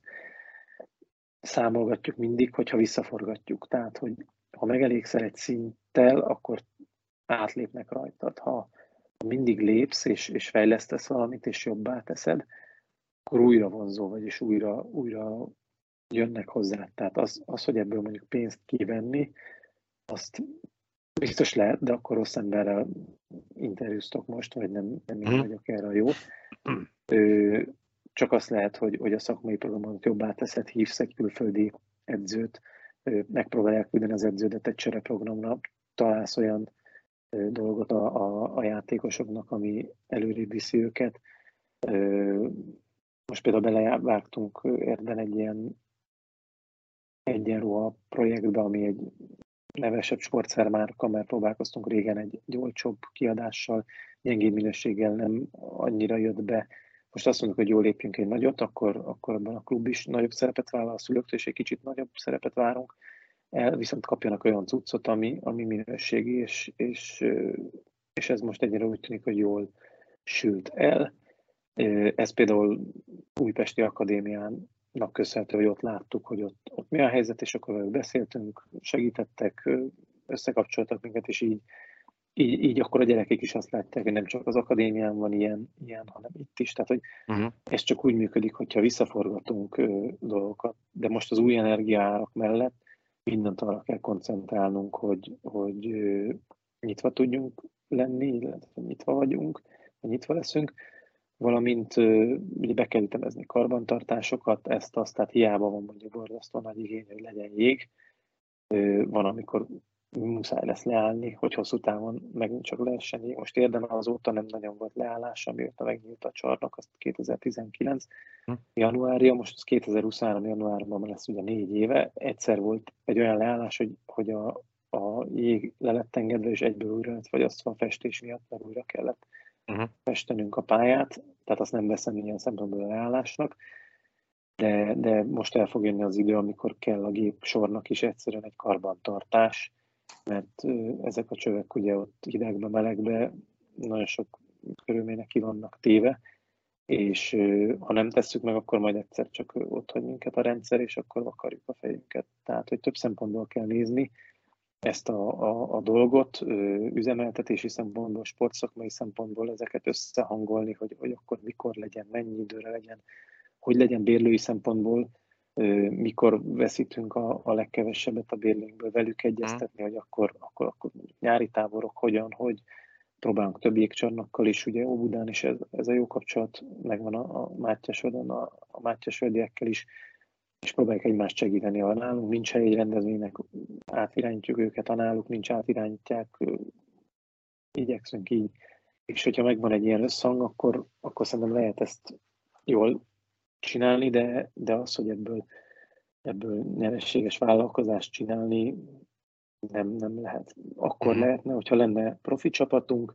számolgatjuk mindig, hogyha visszaforgatjuk. Tehát, hogy ha megelégszel egy szinttel, akkor átlépnek rajtad. Ha mindig lépsz és, és fejlesztesz valamit, és jobbá teszed, akkor újra vonzó vagy, és újra, újra jönnek hozzá. Tehát az, az, hogy ebből mondjuk pénzt kivenni, azt biztos lehet, de akkor rossz emberrel interjúztok most, vagy nem, nem én mhm. vagyok erre a jó. Ö, csak azt lehet, hogy, hogy a szakmai programon jobbá teszed, hívsz egy külföldi edzőt, megpróbálják küldeni az edződet egy csereprogramra, találsz olyan dolgot a, a, a játékosoknak, ami előrébb viszi őket. Most például belevágtunk érden egy ilyen egyenruha projektbe, ami egy nevesebb sportszermárka, mert próbálkoztunk régen egy, egy olcsóbb kiadással, gyengébb minőséggel nem annyira jött be. Most azt mondjuk, hogy jól lépjünk egy nagyot, akkor, akkor ebben a klub is nagyobb szerepet vállal a szülőktől, és egy kicsit nagyobb szerepet várunk el, viszont kapjanak olyan cuccot, ami, ami minőségi, és, és, és ez most egyre úgy tűnik, hogy jól sült el. Ez például Újpesti Akadémián köszönhető, hogy ott láttuk, hogy ott, ott mi a helyzet, és akkor beszéltünk, segítettek, összekapcsoltak minket, és így, így, így akkor a gyerekek is azt látják, hogy nem csak az akadémián van ilyen, ilyen hanem itt is. Tehát, hogy uh-huh. ez csak úgy működik, hogyha visszaforgatunk dolgokat. De most az új energiárak mellett mindent arra kell koncentrálnunk, hogy, hogy nyitva tudjunk lenni, illetve nyitva vagyunk, nyitva leszünk, valamint ugye be kell ütemezni karbantartásokat, ezt azt, tehát hiába van mondjuk borzasztó nagy igény, hogy legyen jég, van, amikor muszáj lesz leállni, hogy hosszú távon megint csak lehessen. Most érdem azóta nem nagyon volt leállás, amióta megnyílt a csarnok, azt 2019 hm. januárja, most az 2023 januárban lesz ugye négy éve. Egyszer volt egy olyan leállás, hogy, hogy a, a jég le lett engedve, és egyből újra lett fagyasztva a festés miatt, mert újra kellett uh-huh. festenünk a pályát, tehát azt nem veszem ilyen szempontból a leállásnak, de, de most el fog jönni az idő, amikor kell a gép sornak is egyszerűen egy karbantartás, mert ezek a csövek ugye ott hidegbe, melegbe nagyon sok körülménynek ki vannak téve, és ha nem tesszük meg, akkor majd egyszer csak ott hagy minket a rendszer, és akkor akarjuk a fejünket. Tehát, hogy több szempontból kell nézni, ezt a, a, a dolgot üzemeltetési szempontból, sportszakmai szempontból ezeket összehangolni, hogy, hogy akkor mikor legyen, mennyi időre legyen, hogy legyen bérlői szempontból, mikor veszítünk a, a legkevesebbet a bérlőnkből, velük egyeztetni, hogy akkor, akkor, akkor nyári táborok hogyan, hogy próbálunk több jégcsarnokkal is, ugye Óbudán is ez, ez a jó kapcsolat megvan a, a Mátyásodon, a, a Mátyásvölgyekkel is, és próbálják egymást segíteni. Ha nálunk nincs helyi rendezvénynek, átirányítjuk őket, ha náluk nincs, átirányítják, igyekszünk így. És hogyha megvan egy ilyen összhang, akkor, akkor szerintem lehet ezt jól csinálni, de, de az, hogy ebből ebből nyerességes vállalkozást csinálni nem, nem lehet. Akkor Mhm. lehetne, hogyha lenne profi csapatunk,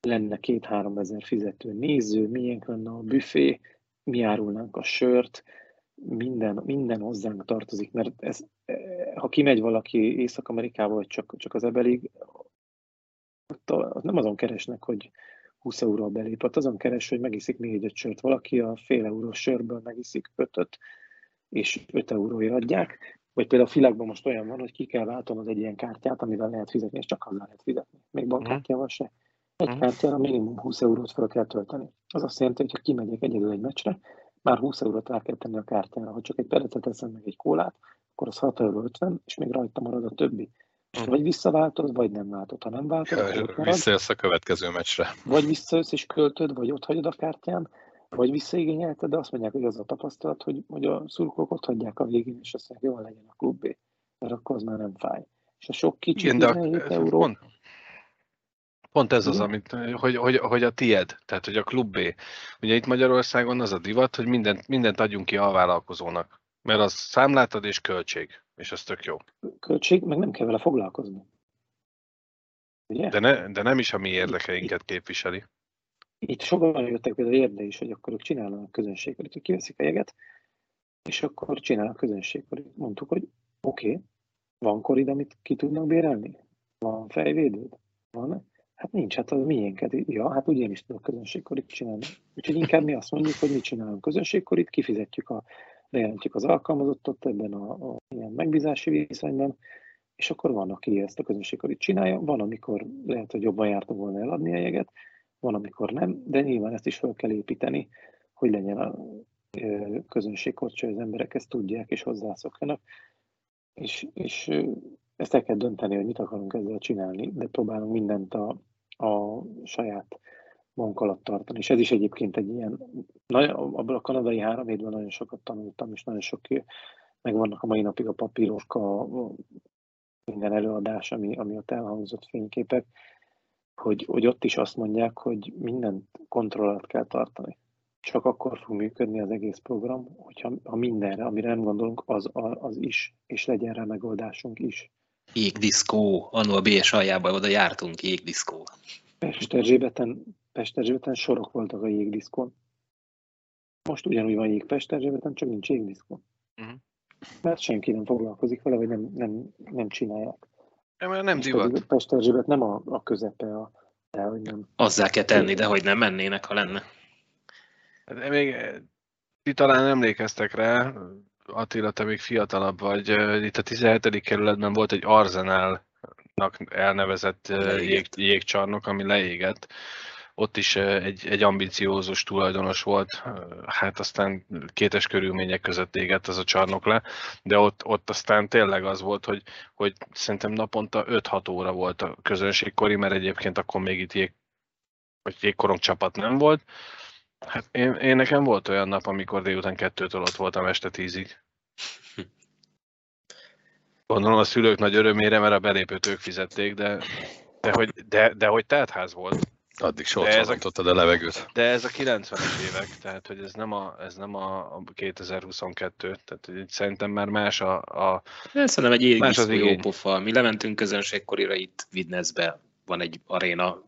lenne két-három ezer fizető néző, miénk lenne a büfé, mi árulnánk a sört, minden, minden hozzánk tartozik, mert ez, eh, ha kimegy valaki Észak-Amerikába, vagy csak, csak az ebelig, ott a- ott nem azon keresnek, hogy 20 euró belép, ott azon keres, hogy megiszik négy-öt sört. Valaki a fél eurós sörből megiszik ötöt, és 5 euróért adják. Vagy például a világban most olyan van, hogy ki kell váltanod egy ilyen kártyát, amivel lehet fizetni, és csak azzal lehet fizetni. Még bankkártyával se. Egy Mhm. kártyára minimum 20 eurót fel kell tölteni. Az azt jelenti, hogy ha kimegyek egyedül egy meccsre, már 20 eurót rá kell tenni a kártyára. Ha csak egy perecet teszem meg egy kólát, akkor az 6 euró 50, és még rajta marad a többi. Mhm. vagy visszaváltod, vagy nem váltod. Ha nem váltod, akkor ott marad, Visszajössz a következő meccsre. vagy visszajössz és költöd, vagy ott hagyod a kártyán, vagy visszaigényelted, de azt mondják, hogy az a tapasztalat, hogy, hogy a szurkolók ott hagyják a végén, és azt mondják, jól legyen a klubbé, mert akkor az már nem fáj. És a sok kicsi Igen, de a, 17 ez euró, pont, pont ez az, Igen? amit, hogy, hogy, hogy a tied, tehát hogy a klubbé. Ugye itt Magyarországon az a divat, hogy mindent, mindent adjunk ki a vállalkozónak. Mert az számlátad és költség, és ez tök jó. költség, meg nem kell vele foglalkozni. Ugye? De, ne, de nem is a mi érdekeinket képviseli. Itt sokan jöttek például érde is, hogy akkor ők csinálnak közönségkorit, hogy kiveszik a jeget, és akkor csinálnak közönségkorit. Mondtuk, hogy oké, okay, van korid, amit ki tudnak bérelni? Van fejvédőd? Van? Hát nincs, hát az miénket. Ja, hát úgy én is tudok közönségkorit csinálni. Úgyhogy inkább mi azt mondjuk, hogy mi csinálunk közönségkorit, kifizetjük a, bejelentjük az alkalmazottat ebben a, a ilyen megbízási viszonyban, és akkor van, aki ezt a közönségkorit csinálja, van, amikor lehet, hogy jobban járta volna eladni a jeget, van, amikor nem, de nyilván ezt is fel kell építeni, hogy legyen a közönségkort, hogy az emberek ezt tudják és hozzászokjanak. És, és ezt el kell dönteni, hogy mit akarunk ezzel csinálni, de próbálunk mindent a, a saját magunk alatt tartani. És ez is egyébként egy ilyen, abban a kanadai három hétben nagyon sokat tanultam, és nagyon sok, meg vannak a mai napig a papírok, a, a minden előadás, ami, ami ott elhangzott fényképek, hogy, hogy ott is azt mondják, hogy mindent kontrollat kell tartani. Csak akkor fog működni az egész program, hogyha ha mindenre, amire nem gondolunk, az, az is, és legyen rá megoldásunk is. Jégdiszkó, annó a BS aljában oda jártunk, jégdiszkó. Pesterzsébeten, Pesterzsébeten sorok voltak a jégdiszkon. Most ugyanúgy van jég Pesterzsébeten, csak nincs jégdiszkon. Mhm. Mert senki nem foglalkozik vele, vagy nem, nem, nem csinálják. Ja, mert nem És divat. Pesterzsébet nem a, a közepe, a, de hogy nem. Azzá kell tenni, de hogy nem mennének, ha lenne. De még eh, ti talán emlékeztek rá, Attila, te még fiatalabb vagy, eh, itt a 17. kerületben volt egy Arzenálnak elnevezett eh, jég, jégcsarnok, ami leégett. Ott is egy, egy ambiciózus tulajdonos volt, hát aztán kétes körülmények között égett az a csarnok le, de ott, ott aztán tényleg az volt, hogy, hogy szerintem naponta 5-6 óra volt a közönségkori, mert egyébként akkor még itt jég, vagy jégkorong csapat nem volt, Hát én, én nekem volt olyan nap, amikor délután kettőtől ott voltam este tízig. Gondolom a szülők nagy örömére, mert a belépőt ők fizették, de, de, hogy, de, de hogy teltház volt. Addig De ez a- sorcolatottad a levegőt. De ez a 90-es évek, tehát hogy ez nem a, ez nem a, a 2022, tehát hogy itt szerintem már más a, a Ez szerintem egy Más az jó pofa. Mi lementünk közönségkorira itt Vidnezbe, van egy aréna,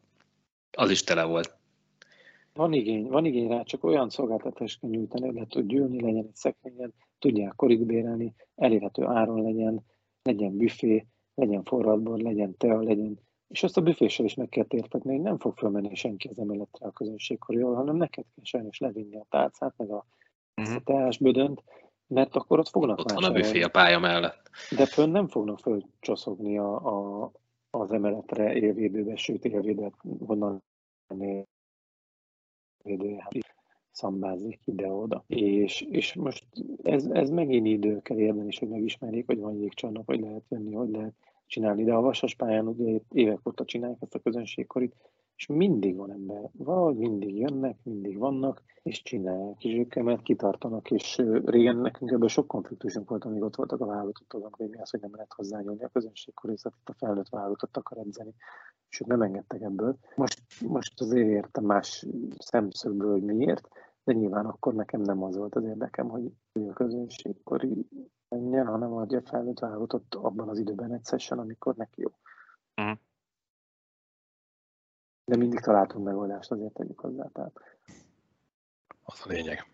az is tele volt. Van igény, van igény rá, csak olyan szolgáltatást kell nyújtani, hogy le tud gyűlni, legyen egy szekrényen, tudják korig bérelni, elérhető áron legyen, legyen büfé, legyen forradbor, legyen tea, legyen és azt a büféssel is meg kell értetni, hogy nem fog fölmenni senki az emeletre a közönségkorról, hanem neked kell sajnos levinni a tálcát, meg a, Mhm. a teásbödönt, mert akkor ott fognak Ott van a büfé a pálya mellett. De fönn nem fognak fölcsoszogni a, a, az emeletre élvédőbe, sőt élvédőt honnan védője hát szambázik ide-oda. És, és most ez, ez megint idő kell is, hogy megismerjék, hogy van jégcsarnok, hogy lehet jönni, hogy lehet csinálni. De a vasas pályán ugye évek óta csinálják ezt a közönségkorit, és mindig van ember, valahogy mindig jönnek, mindig vannak, és csinálják, és ők emellett kitartanak, és régen nekünk ebből sok konfliktusunk volt, amíg ott voltak a válogatottak, hogy mi az, hogy nem lehet hozzányúlni a közönségkorészet, itt a felnőtt válogatottak akar edzeni, és ők nem engedtek ebből. Most, most azért értem más szemszögből, hogy miért, de nyilván akkor nekem nem az volt az érdekem, hogy a közönségkori menjen, hanem adja felnőtt válogatott abban az időben egy session, amikor neki jó. Mhm. De mindig találtunk megoldást, azért tegyük hozzá. Tehát. Az a lényeg.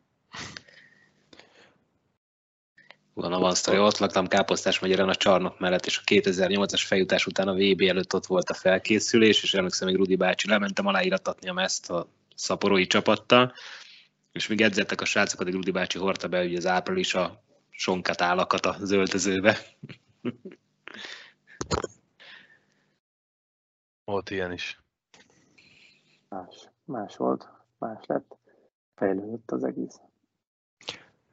Van a van sztori, ott laktam Káposztás megyeren a csarnok mellett, és a 2008-as feljutás után a VB előtt ott volt a felkészülés, és emlékszem, még Rudi bácsi lementem aláíratatni a meszt a szaporói csapattal, és még edzettek a srácok, addig Rudi bácsi hordta be ugye az április a sonkat állakat a zöldözőbe. Volt ilyen is. Más, más volt, más lett, fejlődött az egész.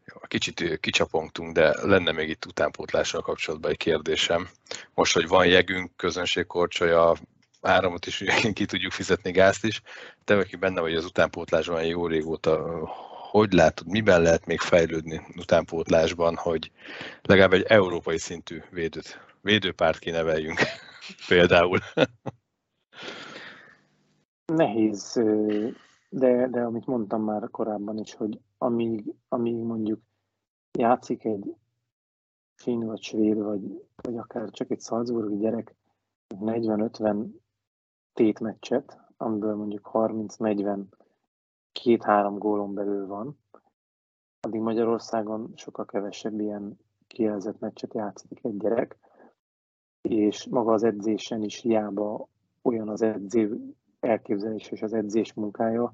Jó, kicsit kicsapongtunk, de lenne még itt utánpótlással kapcsolatban egy kérdésem. Most, hogy van jegünk, közönségkorcsolya, áramot is ki tudjuk fizetni, gázt is, te, aki benne vagy az utánpótlásban jó régóta, hogy látod, miben lehet még fejlődni utánpótlásban, hogy legalább egy európai szintű védőt, védőpárt kineveljünk például? Nehéz, de, de amit mondtam már korábban is, hogy amíg, amíg mondjuk játszik egy finn vagy svéd, vagy, vagy akár csak egy Salzburgi gyerek 40-50 tétmeccset, amiből mondjuk 30-40 két-három gólon belül van, addig Magyarországon sokkal kevesebb ilyen kijelzett meccset játszik egy gyerek, és maga az edzésen is hiába olyan az edző elképzelés és az edzés munkája,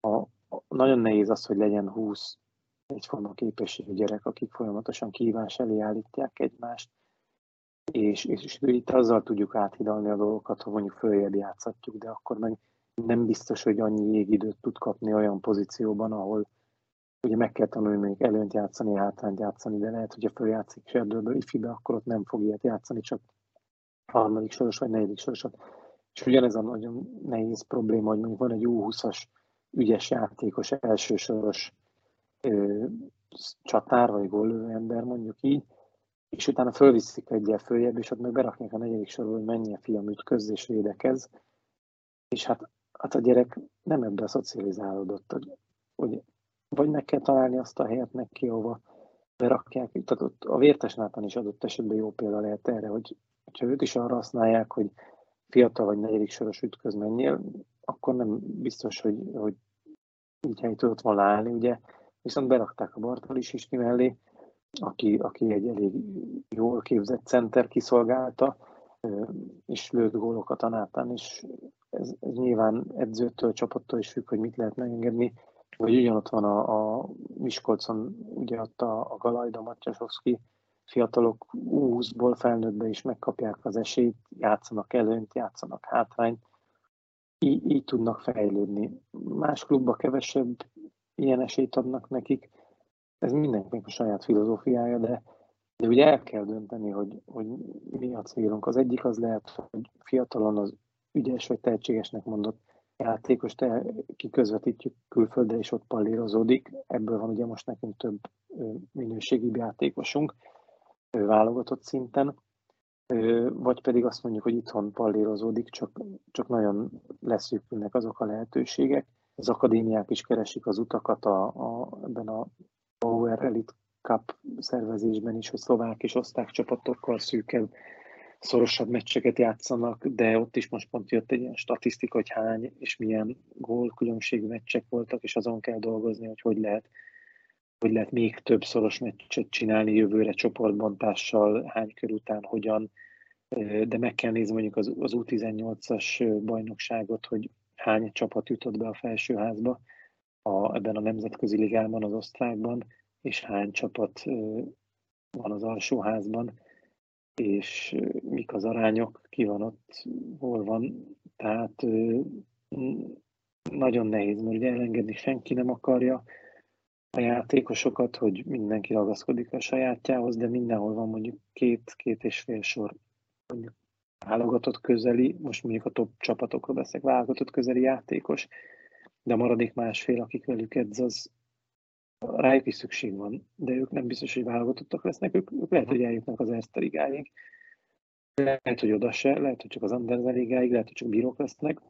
a, a, nagyon nehéz az, hogy legyen 20 egyforma képességű gyerek, akik folyamatosan kívás elé állítják egymást, és, és, és itt azzal tudjuk áthidalni a dolgokat, hogy mondjuk följebb játszhatjuk, de akkor meg nem biztos, hogy annyi jégidőt tud kapni olyan pozícióban, ahol ugye meg kell tanulni még előnt játszani, hátrányt játszani, de lehet, hogy a följátszik serdőből ifibe, akkor ott nem fog ilyet játszani, csak harmadik soros vagy negyedik sorosat. És ugyanez a nagyon nehéz probléma, hogy mondjuk van egy U20-as ügyes játékos, elsősoros ö, csatár, vagy gólő ember, mondjuk így, és utána fölviszik egyel följebb, és ott meg berakják a negyedik sorból, hogy a fiam ütköz és védekez, és hát, hát a gyerek nem ebbe a szocializálódott, hogy, vagy meg kell találni azt a helyet neki, ahova berakják. Tehát ott a vértes Nátan is adott esetben jó példa lehet erre, hogy ha őt is arra használják, hogy fiatal vagy negyedik soros ütköz menjél, akkor nem biztos, hogy, hogy így hely tudott volna állni, ugye. Viszont berakták a Bartolis is mellé, aki, aki egy elég jól képzett center kiszolgálta, és lőtt gólokat a Nátán, és ez, ez nyilván edzőtől, csapattól is függ, hogy mit lehet megengedni. Vagy ugyanott van a, a Miskolcon, ugye ott a, a Galajda Matyasovszki, fiatalok 20-ból felnőttbe is megkapják az esélyt, játszanak előnyt, játszanak hátrányt, így, így tudnak fejlődni. Más klubba kevesebb ilyen esélyt adnak nekik, ez mindenkinek a saját filozófiája, de, de ugye el kell dönteni, hogy, hogy mi a célunk. Az egyik az lehet, hogy fiatalon az ügyes vagy tehetségesnek mondott játékos, te kiközvetítjük külföldre, és ott pallírozódik. Ebből van ugye most nekünk több minőségi játékosunk válogatott szinten, vagy pedig azt mondjuk, hogy itthon pallírozódik, csak, csak nagyon leszűkülnek azok a lehetőségek. Az akadémiák is keresik az utakat a, a, ebben a Power Elite Cup szervezésben is, hogy szlovák és oszták csapatokkal szűkebb, szorosabb meccseket játszanak, de ott is most pont jött egy ilyen statisztika, hogy hány és milyen gól különbségű meccsek voltak, és azon kell dolgozni, hogy hogy lehet hogy lehet még több szoros meccset csinálni jövőre csoportbontással, hány kör után, hogyan, de meg kell nézni mondjuk az, az U18-as bajnokságot, hogy hány csapat jutott be a felsőházba a, ebben a nemzetközi ligában, az osztrákban, és hány csapat van az alsóházban, és mik az arányok, ki van ott, hol van. Tehát nagyon nehéz, mert ugye elengedni senki nem akarja, a játékosokat, hogy mindenki ragaszkodik a sajátjához, de mindenhol van mondjuk két-két és fél sor mondjuk válogatott közeli, most mondjuk a top csapatokról beszélek, válogatott közeli játékos, de a maradék másfél, akik velük edz, az rájuk is szükség van, de ők nem biztos, hogy válogatottak lesznek, ők, ők lehet, hogy eljutnak az Erste ligáig, lehet, hogy oda se, lehet, hogy csak az Andersen ligáig, lehet, hogy csak bírók lesznek,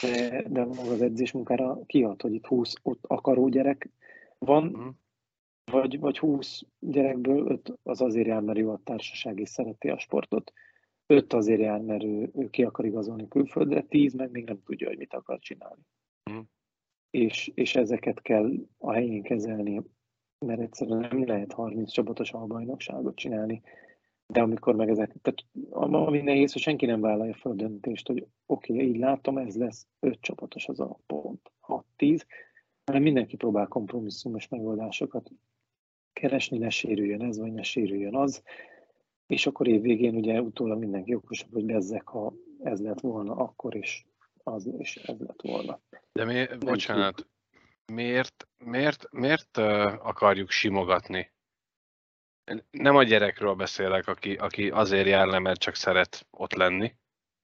de, de maga az edzés munkára kiad, hogy itt 20 ott akaró gyerek van, uh-huh. vagy, vagy 20 gyerekből 5 az azért jár, mert ő a társaság és szereti a sportot, 5 azért jár, mert ő, ő ki akar igazolni külföldre, 10 meg még nem tudja, hogy mit akar csinálni. Mm. És, és ezeket kell a helyén kezelni, mert egyszerűen nem lehet 30 csapatos albajnokságot csinálni, de amikor meg ezek, tehát ami nehéz, hogy senki nem vállalja fel a döntést, hogy oké, okay, így látom, ez lesz 5 csapatos az a pont, 6-10, hanem mindenki próbál kompromisszumos megoldásokat keresni, ne sérüljön ez, vagy ne sérüljön az, és akkor évvégén ugye utólag mindenki okosabb, hogy bezzek, ha ez lett volna akkor, is az, és ez lett volna. De mi, bocsánat, miért, miért, miért akarjuk simogatni? Nem a gyerekről beszélek, aki, aki azért jár le, mert csak szeret ott lenni,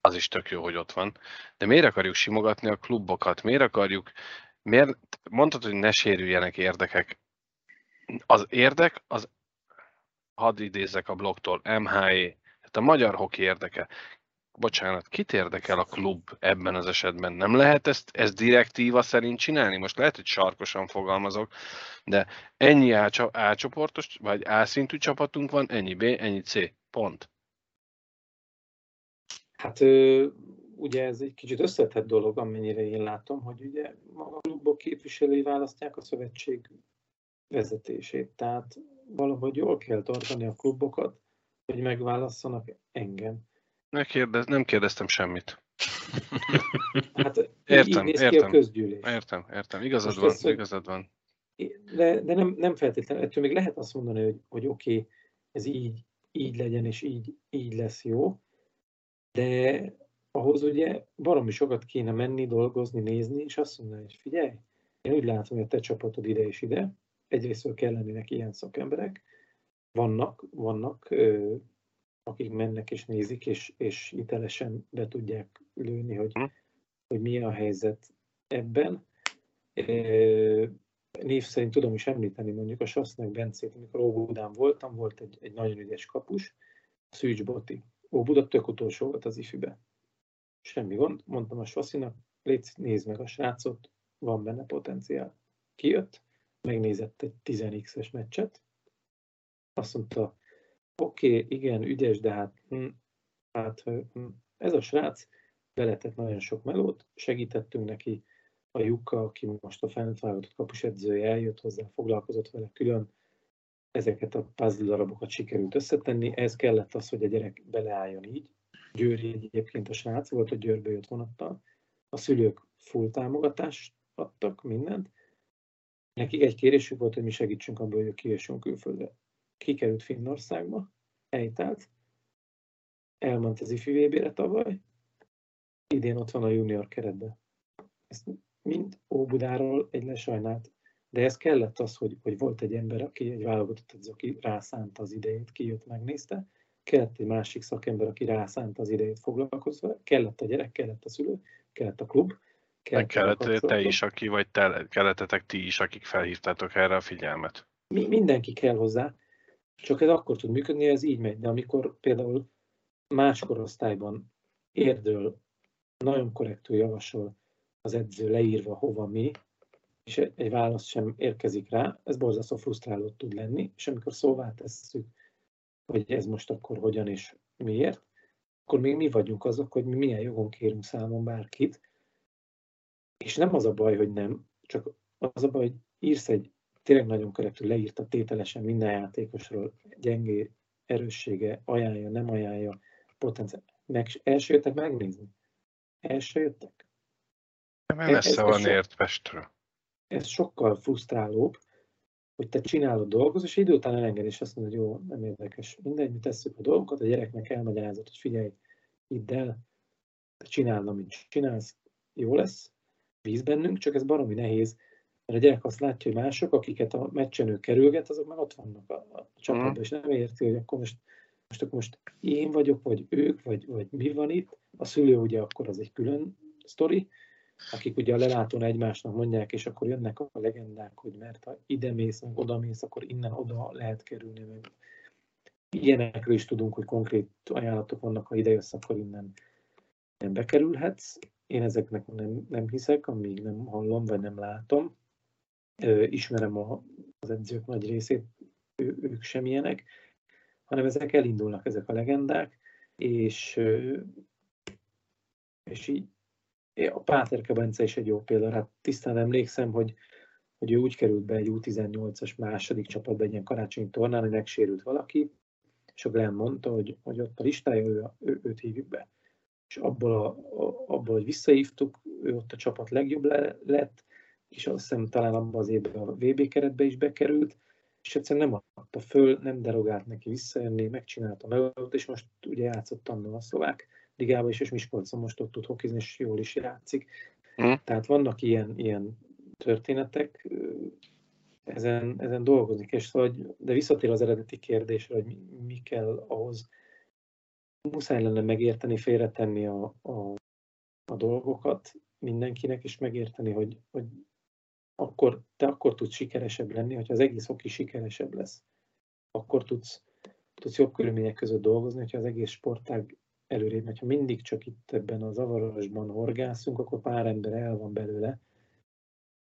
az is tök jó, hogy ott van. De miért akarjuk simogatni a klubokat? Miért akarjuk, miért, mondtad, hogy ne sérüljenek érdekek. Az érdek, az hadd idézzek a blogtól, MHE, tehát a magyar hoki érdeke. Bocsánat, kit érdekel a klub ebben az esetben? Nem lehet ezt, ezt direktíva szerint csinálni? Most lehet, hogy sarkosan fogalmazok, de ennyi A, A csoportos, vagy A szintű csapatunk van, ennyi B, ennyi C. Pont. Hát ugye ez egy kicsit összetett dolog, amennyire én látom, hogy ugye a klubok képviselői választják a szövetség vezetését. Tehát valahogy jól kell tartani a klubokat, hogy megválasszanak engem. Ne kérdez, nem kérdeztem semmit. Hát értem, így értem, ki a közgyűlés. Értem, értem. Igazad Most van, igazad van. De, de nem, nem feltétlenül, ettől még lehet azt mondani, hogy, hogy oké, okay, ez így, így legyen, és így, így lesz jó, de ahhoz ugye baromi sokat kéne menni, dolgozni, nézni, és azt mondani, hogy figyelj, én úgy látom, hogy a te csapatod ide és ide, egyrészt kell lennének ilyen szakemberek, vannak, vannak, akik mennek és nézik, és, és hitelesen be tudják lőni, hogy, hm. hogy mi a helyzet ebben. Név szerint tudom is említeni mondjuk a Sassznek Bencét, amikor Óbudán voltam, volt egy, egy nagyon ügyes kapus, Szűcs Boti. Óbuda tök utolsó volt az ifibe. Semmi gond, mondtam a Sasszinak, légy, nézd meg a srácot, van benne potenciál. Kijött, megnézett egy 10x-es meccset, azt mondta, oké, okay, igen, ügyes, de hát, hm, hát hm, ez a srác beletett nagyon sok melót, segítettünk neki, a Jukka, aki most a felnőtt válogatott kapusedzője eljött hozzá, foglalkozott vele külön, ezeket a puzzle darabokat sikerült összetenni, ez kellett az, hogy a gyerek beleálljon így. Győri egyébként a srác volt, hogy Győrbe jött vonattal. A szülők full támogatást adtak, mindent, Nekik egy kérésük volt, hogy mi segítsünk abban, hogy kijössünk külföldre. Kikerült Finnországba, helytált, elment az IFI VB-re tavaly, idén ott van a junior keretben. Ezt mind Óbudáról egy lesajnált. De ez kellett az, hogy, hogy volt egy ember, aki egy válogatott edző, aki rászánta az idejét, kijött, megnézte, kellett egy másik szakember, aki rászánta az idejét foglalkozva, kellett a gyerek, kellett a szülő, kellett a klub, meg kellett te is, aki, vagy te, kellettetek ti is, akik felhívtátok erre a figyelmet. Mi, mindenki kell hozzá, csak ez akkor tud működni, ez így megy. De amikor például más korosztályban érdől nagyon korrektül javasol az edző leírva hova mi, és egy válasz sem érkezik rá, ez borzasztó frusztráló tud lenni, és amikor szóvá tesszük, hogy ez most akkor hogyan és miért, akkor még mi vagyunk azok, hogy mi milyen jogon kérünk számon bárkit, és nem az a baj, hogy nem, csak az a baj, hogy írsz egy tényleg nagyon korrektül leírta tételesen minden játékosról, gyengé, erőssége, ajánlja, nem ajánlja, potenciál. Meg, első jöttek megnézni? első jöttek? Nem messze ez, van ez ért Pestről. Ez sokkal frusztrálóbb, hogy te csinálod dolgot, és idő után elenged, és azt mondod, hogy jó, nem érdekes. Mindegy, mi tesszük a dolgokat, a gyereknek elmagyarázod, hogy figyelj, hidd el, te csinálod, amit csinálsz, jó lesz, bíz bennünk, csak ez baromi nehéz, mert a gyerek azt látja, hogy mások, akiket a meccsen ő kerülget, azok meg ott vannak a, a csapatban, mm. és nem érti, hogy akkor most, most, akkor most én vagyok, vagy ők, vagy, vagy mi van itt. A szülő ugye akkor az egy külön sztori, akik ugye a lelátón egymásnak mondják, és akkor jönnek a legendák, hogy mert ha ide mész, meg oda mész, akkor innen oda lehet kerülni, meg ilyenekről is tudunk, hogy konkrét ajánlatok vannak, ha ide jössz, akkor innen nem bekerülhetsz. Én ezeknek nem, nem hiszek, amíg nem hallom, vagy nem látom. Ismerem a az edzők nagy részét, ő, ők sem ilyenek, hanem ezek elindulnak, ezek a legendák, és, és így a Páterke Bence is egy jó példa, hát tisztán emlékszem, hogy, hogy ő úgy került be egy U18-as második csapatba egy ilyen karácsonyi tornán, hogy megsérült valaki, és a Glenn mondta, hogy, hogy ott a listája, ő, ő, őt hívjuk be. És abból, a, a, abból, hogy visszahívtuk, ő ott a csapat legjobb le, lett, és azt hiszem talán abban az évben a VB keretbe is bekerült, és egyszerűen nem adta föl, nem derogált neki visszajönni, megcsinálta meg, és most ugye játszott annól a szlovák ligában is, és Miskolcon most ott tud hokizni, és jól is játszik. Mm. Tehát vannak ilyen, ilyen történetek, ezen, ezen dolgozni kell, szóval, de visszatér az eredeti kérdésre, hogy mi, mi kell ahhoz, muszáj lenne megérteni, félretenni a, a, a dolgokat mindenkinek, és megérteni, hogy, hogy akkor, te akkor tudsz sikeresebb lenni, hogyha az egész hoki sikeresebb lesz. Akkor tudsz, tudsz jobb körülmények között dolgozni, hogyha az egész sportág előrébb megy. Ha mindig csak itt ebben a zavarosban horgászunk, akkor pár ember el van belőle,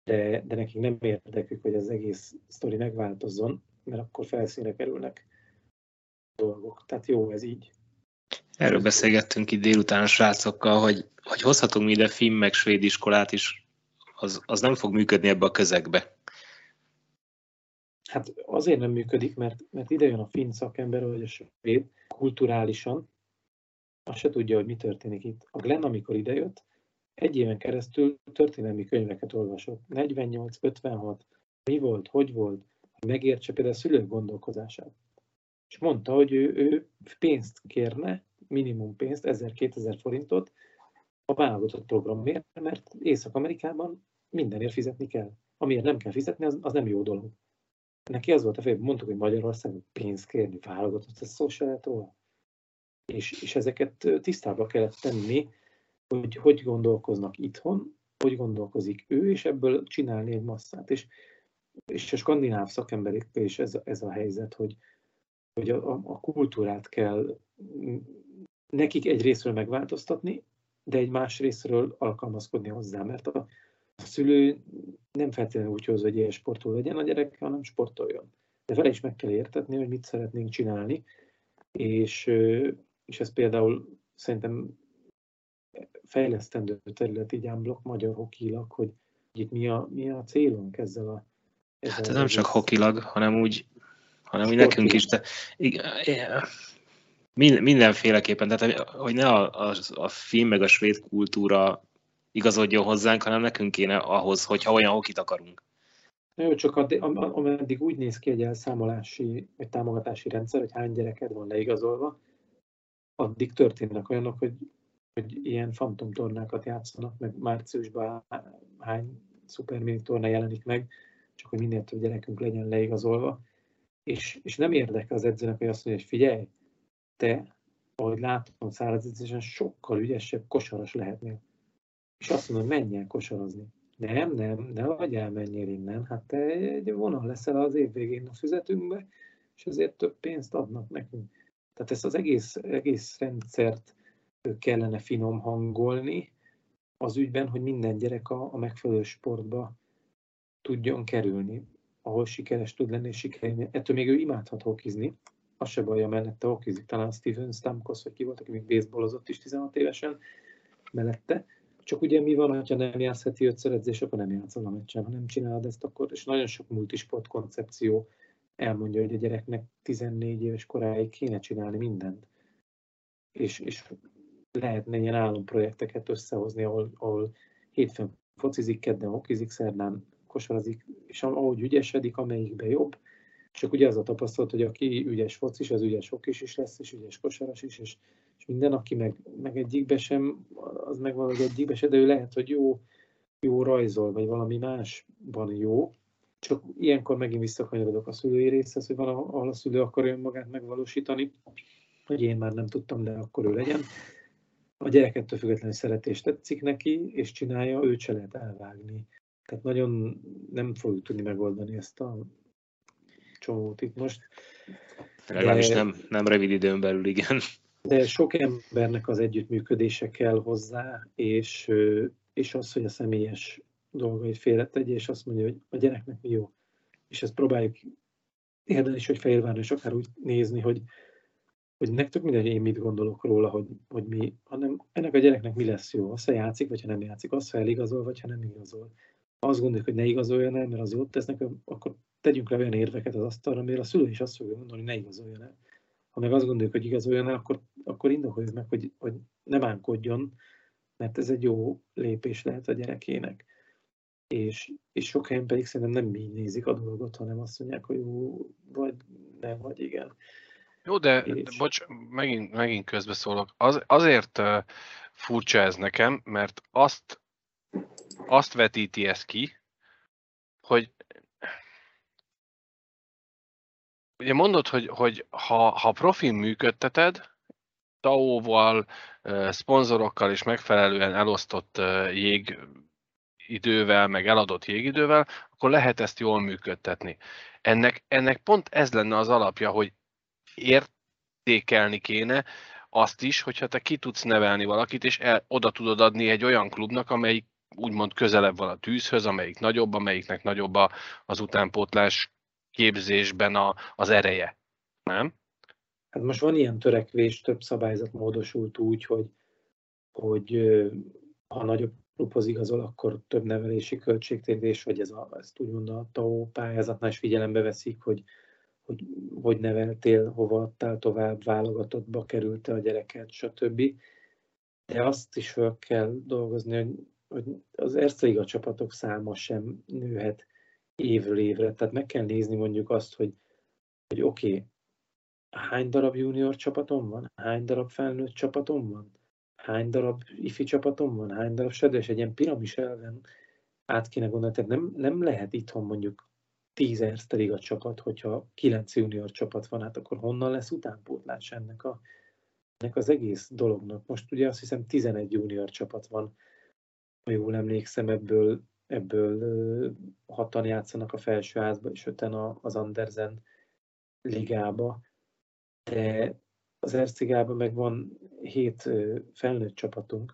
de, de nekik nem érdekük, hogy az egész sztori megváltozzon, mert akkor felszínre kerülnek dolgok. Tehát jó ez így. Erről beszélgettünk itt délután a srácokkal, hogy, hogy hozhatunk ide finn meg svéd iskolát is, az, az nem fog működni ebbe a közegbe. Hát azért nem működik, mert, mert ide jön a finn szakember, vagy a svéd, kulturálisan, azt se tudja, hogy mi történik itt. A Glenn, amikor idejött, egy éven keresztül történelmi könyveket olvasott. 48, 56, mi volt, hogy volt, hogy megértse például a szülők gondolkozását. És mondta, hogy ő, ő pénzt kérne, minimum pénzt, 1000-2000 forintot a válogatott programért, mert Észak-Amerikában mindenért fizetni kell. Amiért nem kell fizetni, az, az nem jó dolog. Neki az volt a fél, mondtuk, hogy Magyarországon pénzt kérni, válogatott, ez szó. És, és ezeket tisztába kellett tenni, hogy hogy gondolkoznak itthon, hogy gondolkozik ő, és ebből csinálni egy masszát. És, és a skandináv szakemberekkel is ez, ez a helyzet, hogy, hogy a, a kultúrát kell nekik egy részről megváltoztatni, de egy más részről alkalmazkodni hozzá, mert a, a szülő nem feltétlenül úgy hoz, hogy ilyen sportol legyen a gyerek, hanem sportoljon. De vele is meg kell értetni, hogy mit szeretnénk csinálni, és, és ez például szerintem fejlesztendő terület, így ámblok, magyar hokilag, hogy itt mi a, mi a célunk ezzel a... Ezzel hát ez nem csak hokilag, hanem úgy, hanem úgy nekünk is, de mindenféleképpen, tehát hogy ne a, a, a film meg a svéd kultúra igazodjon hozzánk, hanem nekünk kéne ahhoz, hogyha olyan hokit akarunk. Jó, csak ameddig úgy néz ki egy elszámolási, egy támogatási rendszer, hogy hány gyereked van leigazolva, addig történnek olyanok, hogy hogy ilyen fantomtornákat játszanak, meg márciusban hány szupermini torna jelenik meg, csak hogy minél több gyerekünk legyen leigazolva. És, és nem érdekel az edzőnek, hogy azt mondja, hogy figyelj, te, ahogy látom, száraz edzésen sokkal ügyesebb kosaras lehetnél. És azt mondom, menj el kosarazni. Nem, nem, ne vagy elmenjél innen. Hát te egy vonal leszel az év végén a füzetünkbe, és azért több pénzt adnak nekünk. Tehát ezt az egész, egész rendszert kellene finom hangolni az ügyben, hogy minden gyerek a, a megfelelő sportba tudjon kerülni, ahol sikeres tud lenni, és sikerülni. Ettől még ő imádhat hokizni, az se baj, mellette hokizik. Talán Steven Stamkos, vagy ki volt, aki még baseballozott is 16 évesen mellette. Csak ugye mi van, ha nem játsz heti ötször edzés, akkor nem játszol a meccsen. Ha nem csinálod ezt, akkor, és nagyon sok multisport koncepció elmondja, hogy a gyereknek 14 éves koráig kéne csinálni mindent. És, és lehetne ilyen álomprojekteket összehozni, ahol, ahol hétfőn focizik, kedden hokizik, szerdán kosarazik, és ahogy ügyesedik, amelyikbe jobb, csak ugye az a tapasztalat, hogy aki ügyes focis, az ügyes hokis is lesz, és ügyes kosaras is, és, és minden, aki meg, meg egyikbe sem, az meg van, hogy egyikbe sem, de ő lehet, hogy jó, jó rajzol, vagy valami másban jó, csak ilyenkor megint visszakanyarodok a szülői részhez, hogy van, a szülő akar önmagát megvalósítani, hogy én már nem tudtam, de akkor ő legyen a gyerek ettől függetlenül szeretés tetszik neki, és csinálja, őt se lehet elvágni. Tehát nagyon nem fogjuk tudni megoldani ezt a csomót itt most. Legalábbis nem, nem rövid időn belül, igen. De sok embernek az együttműködése kell hozzá, és, és az, hogy a személyes dolgait félretegye, és azt mondja, hogy a gyereknek mi jó. és ezt próbáljuk érden is, hogy Fehérváron is akár úgy nézni, hogy, hogy nektek mindegy, én mit gondolok róla, hogy, hogy mi, hanem ennek a gyereknek mi lesz jó, az, ha játszik, vagy ha nem játszik, az, ha eligazol, vagy ha nem igazol. Azt gondoljuk, hogy ne igazoljon el, mert az jót tesznek, akkor tegyünk le olyan érveket az asztalra, mert a szülő is azt fogja mondani, hogy ne igazoljon el. Ha meg azt gondoljuk, hogy igazoljon el, akkor, akkor indokoljuk meg, hogy, hogy ne bánkodjon, mert ez egy jó lépés lehet a gyerekének. És, és sok helyen pedig szerintem nem így nézik a dolgot, hanem azt mondják, hogy jó, vagy nem, vagy igen. Jó, de, és... de bocs, megint, megint közbeszólok. Az, azért uh, furcsa ez nekem, mert azt, azt vetíti ez ki, hogy ugye mondod, hogy, hogy ha, ha profin működteted, TAO-val, szponzorokkal és megfelelően elosztott jég idővel, meg eladott jégidővel, akkor lehet ezt jól működtetni. Ennek, ennek pont ez lenne az alapja, hogy értékelni kéne azt is, hogyha te ki tudsz nevelni valakit, és el, oda tudod adni egy olyan klubnak, amelyik úgymond közelebb van a tűzhöz, amelyik nagyobb, amelyiknek nagyobb az utánpótlás képzésben a, az ereje. Nem? Hát most van ilyen törekvés, több szabályzat módosult úgy, hogy, hogy ha nagyobb klubhoz igazol, akkor több nevelési költségtérdés, vagy ez a, ezt úgymond a TAO pályázatnál is figyelembe veszik, hogy, hogy hogy neveltél, hova adtál tovább, válogatottba kerülte a gyereket, stb. De azt is fel kell dolgozni, hogy, hogy az Erste csapatok száma sem nőhet évről évre. Tehát meg kell nézni mondjuk azt, hogy, hogy oké, okay, hány darab junior csapatom van, hány darab felnőtt csapatom van, hány darab ifi csapatom van, hány darab sedő, és egy ilyen piramis elven át kéne gondolni. Tehát nem, nem lehet itthon mondjuk 10 Erste Liga csapat, hogyha 9 junior csapat van, hát akkor honnan lesz utánpótlás ennek, a, ennek az egész dolognak. Most ugye azt hiszem 11 junior csapat van, ha jól emlékszem, ebből, ebből hatan játszanak a felsőházba, és öten az Andersen ligába. De az Ercigában meg van hét felnőtt csapatunk,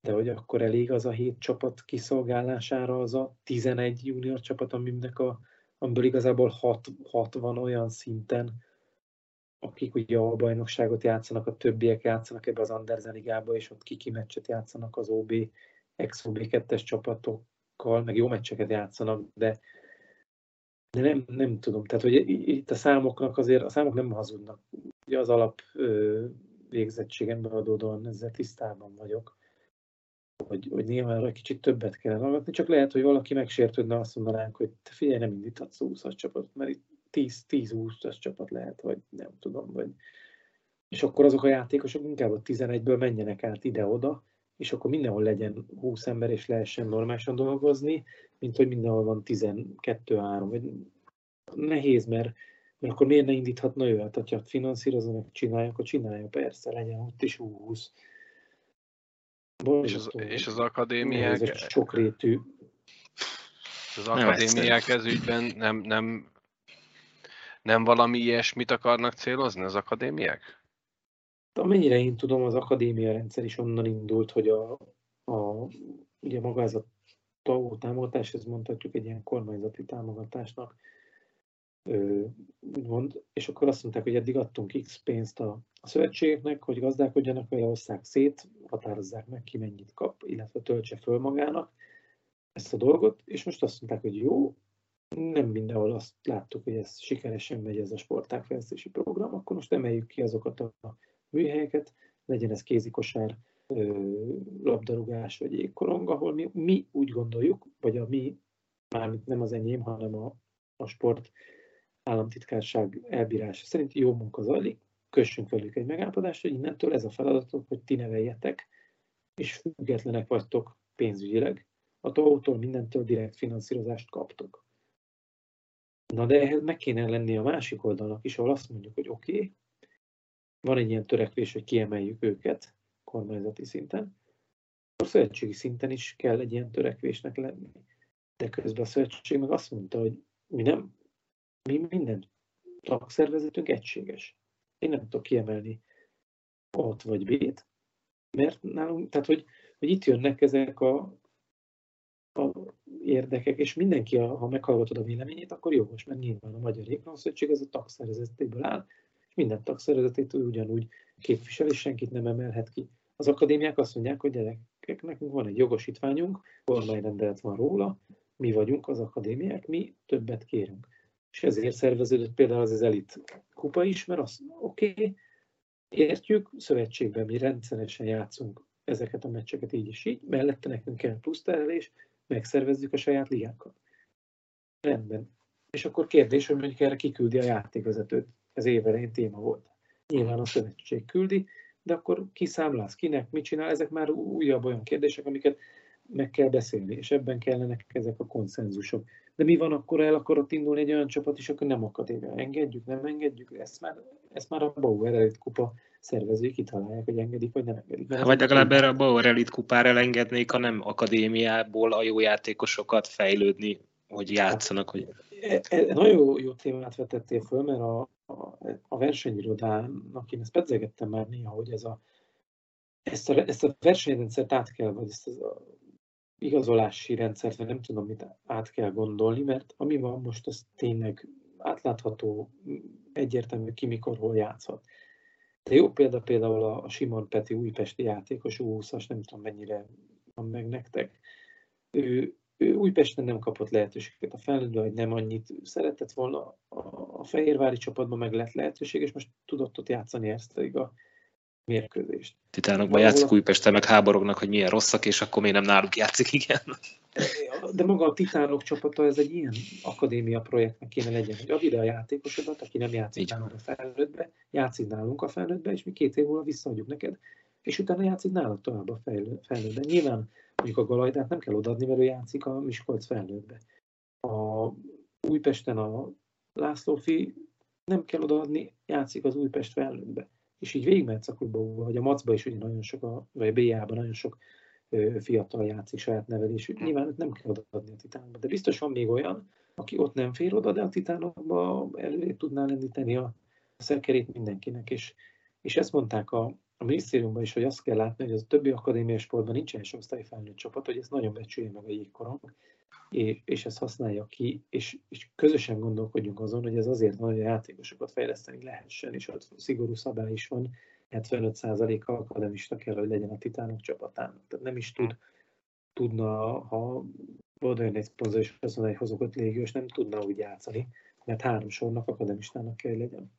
de hogy akkor elég az a hét csapat kiszolgálására az a 11 junior csapat, aminek a, amiből igazából 6, 6 van olyan szinten, akik ugye a bajnokságot játszanak, a többiek játszanak ebbe az Andersen ligába, és ott kiki meccset játszanak az OB, ex-OB 2-es csapatokkal, meg jó meccseket játszanak, de de nem, nem tudom, tehát hogy itt a számoknak azért, a számok nem hazudnak. Ugye az alap ö, végzettségemben adódóan ezzel tisztában vagyok, hogy, hogy néha egy kicsit többet kell hallgatni, csak lehet, hogy valaki megsértődne, azt mondanánk, hogy te figyelj, nem indíthatsz 20 csapatot, mert itt 10-20-as csapat lehet, vagy nem tudom, vagy és akkor azok a játékosok inkább a 11-ből menjenek át ide-oda, és akkor mindenhol legyen 20 ember, és lehessen normálisan dolgozni, mint hogy mindenhol van 12-3, vagy nehéz, mert, mert akkor miért ne indíthatna ő? Hát, hogyha finanszírozza, meg csinálja, akkor csinálja, persze, legyen ott is 20. És az, és az akadémiák... Ez egy sokrétű... Az akadémiák ez ügyben nem, nem, nem valami ilyesmit akarnak célozni az akadémiák? Amennyire én tudom, az akadémia rendszer is onnan indult, hogy a, a ugye maga ez a TAO támogatás, ez mondhatjuk egy ilyen kormányzati támogatásnak, mond, és akkor azt mondták, hogy eddig adtunk X pénzt a, a szövetségeknek, hogy gazdálkodjanak vele, osszák szét, határozzák meg, ki mennyit kap, illetve töltse föl magának ezt a dolgot, és most azt mondták, hogy jó, nem mindenhol azt láttuk, hogy ez sikeresen megy ez a sportágfejlesztési program, akkor most emeljük ki azokat a műhelyeket, legyen ez kézikosár, labdarúgás vagy jégkorong, ahol mi, mi úgy gondoljuk, vagy a mi, mármint nem az enyém, hanem a, a sport államtitkárság elbírása szerint jó munka zajlik, kössünk velük egy megállapodást, hogy innentől ez a feladatok, hogy ti neveljetek, és függetlenek vagytok pénzügyileg, a tól mindentől direkt finanszírozást kaptok. Na de ehhez meg kéne lenni a másik oldalnak is, ahol azt mondjuk, hogy oké, okay, van egy ilyen törekvés, hogy kiemeljük őket kormányzati szinten, a szövetségi szinten is kell egy ilyen törekvésnek lenni. De közben a szövetség meg azt mondta, hogy mi nem, mi minden tagszervezetünk egységes. Én nem tudok kiemelni A-t vagy B-t, mert nálunk, tehát hogy, hogy itt jönnek ezek a, a érdekek, és mindenki, ha meghallgatod a véleményét, akkor jogos, mert nyilván a Magyar Jégkorongszövetség az a tagszervezetéből áll, és minden tagszervezetét ugyanúgy képvisel, és senkit nem emelhet ki. Az akadémiák azt mondják, hogy gyerekek, nekünk van egy jogosítványunk, kormányrendelet van róla, mi vagyunk az akadémiák, mi többet kérünk. És ezért szerveződött például az, az elit kupa is, mert azt oké, okay, értjük, szövetségben mi rendszeresen játszunk ezeket a meccseket így és így, mellette nekünk kell plusz terelés, megszervezzük a saját ligákat. Rendben. És akkor kérdés, hogy mondjuk erre kiküldi a játékvezetőt. Ez évelején téma volt. Nyilván a szövetség küldi, de akkor ki számláz, kinek, mit csinál, ezek már újabb olyan kérdések, amiket meg kell beszélni, és ebben kellenek ezek a konszenzusok. De mi van akkor, el akarott indulni egy olyan csapat is, akkor nem akadémia. Engedjük, nem engedjük, ezt már, ezt már a Bauer Elite kupa szervezői kitalálják, hogy engedik, vagy nem engedik. Mert vagy legalább erre a Bauer Elite kupára elengednék a nem akadémiából a jó játékosokat fejlődni, hogy játszanak. Hogy... E, e, nagyon jó témát vetettél föl, mert a, a, a versenyirodának én ezt pedzegettem már néha, hogy ez a, ezt, a, ezt a versenyrendszert át kell, vagy ezt az a igazolási rendszert, vagy nem tudom, mit át kell gondolni, mert ami van most, az tényleg átlátható, egyértelmű ki mikor hol játszhat. De jó példa például a Simon Peti újpesti játékos, 20 nem tudom mennyire van meg nektek. Ő, ő Újpesten nem kapott lehetőséget a felnőttben, hogy nem annyit szeretett volna a Fehérvári csapatban meg lett lehetőség, és most tudott ott játszani ezt a mérkőzést. Titánokban játszik Újpesten, meg háborognak, hogy milyen rosszak, és akkor még nem náluk játszik, igen. De maga a Titánok csapata, ez egy ilyen akadémia projektnek kéne legyen, hogy add ide a játékosodat, aki nem játszik Így. nálunk a felnőttbe, játszik nálunk a felnőttbe, és mi két év múlva visszaadjuk neked, és utána játszik nálad tovább a felnőttbe. Nyilván mondjuk a Galajdát nem kell odaadni, mert ő játszik a Miskolc felnőttbe. A Újpesten a László fi nem kell odaadni, játszik az Újpest felnőttbe és így végigmehetsz a klubba, vagy a Macba is ugye nagyon sok, a, vagy a BA-ban nagyon sok fiatal játszik saját nevelésű. Nyilván nem kell odaadni a titánokba, de biztos van még olyan, aki ott nem fér oda, de a titánokba elő tudná lendíteni a szekerét mindenkinek. És, és ezt mondták a, a minisztériumban is, hogy azt kell látni, hogy az a többi akadémiai sportban nincs első osztályi felnőtt csapat, hogy ezt nagyon becsülje meg a jégkorong, és, és ezt használja ki, és, és közösen gondolkodjunk azon, hogy ez azért van, hogy a játékosokat fejleszteni lehessen, és ott szigorú szabály is van, 75% akademista kell, hogy legyen a titánok csapatának. Tehát nem is tud, tudna, ha odajön egy szponzor, és azt mondja, hogy hozok öt légiós, nem tudna úgy játszani, mert három sornak akademistának kell, legyen.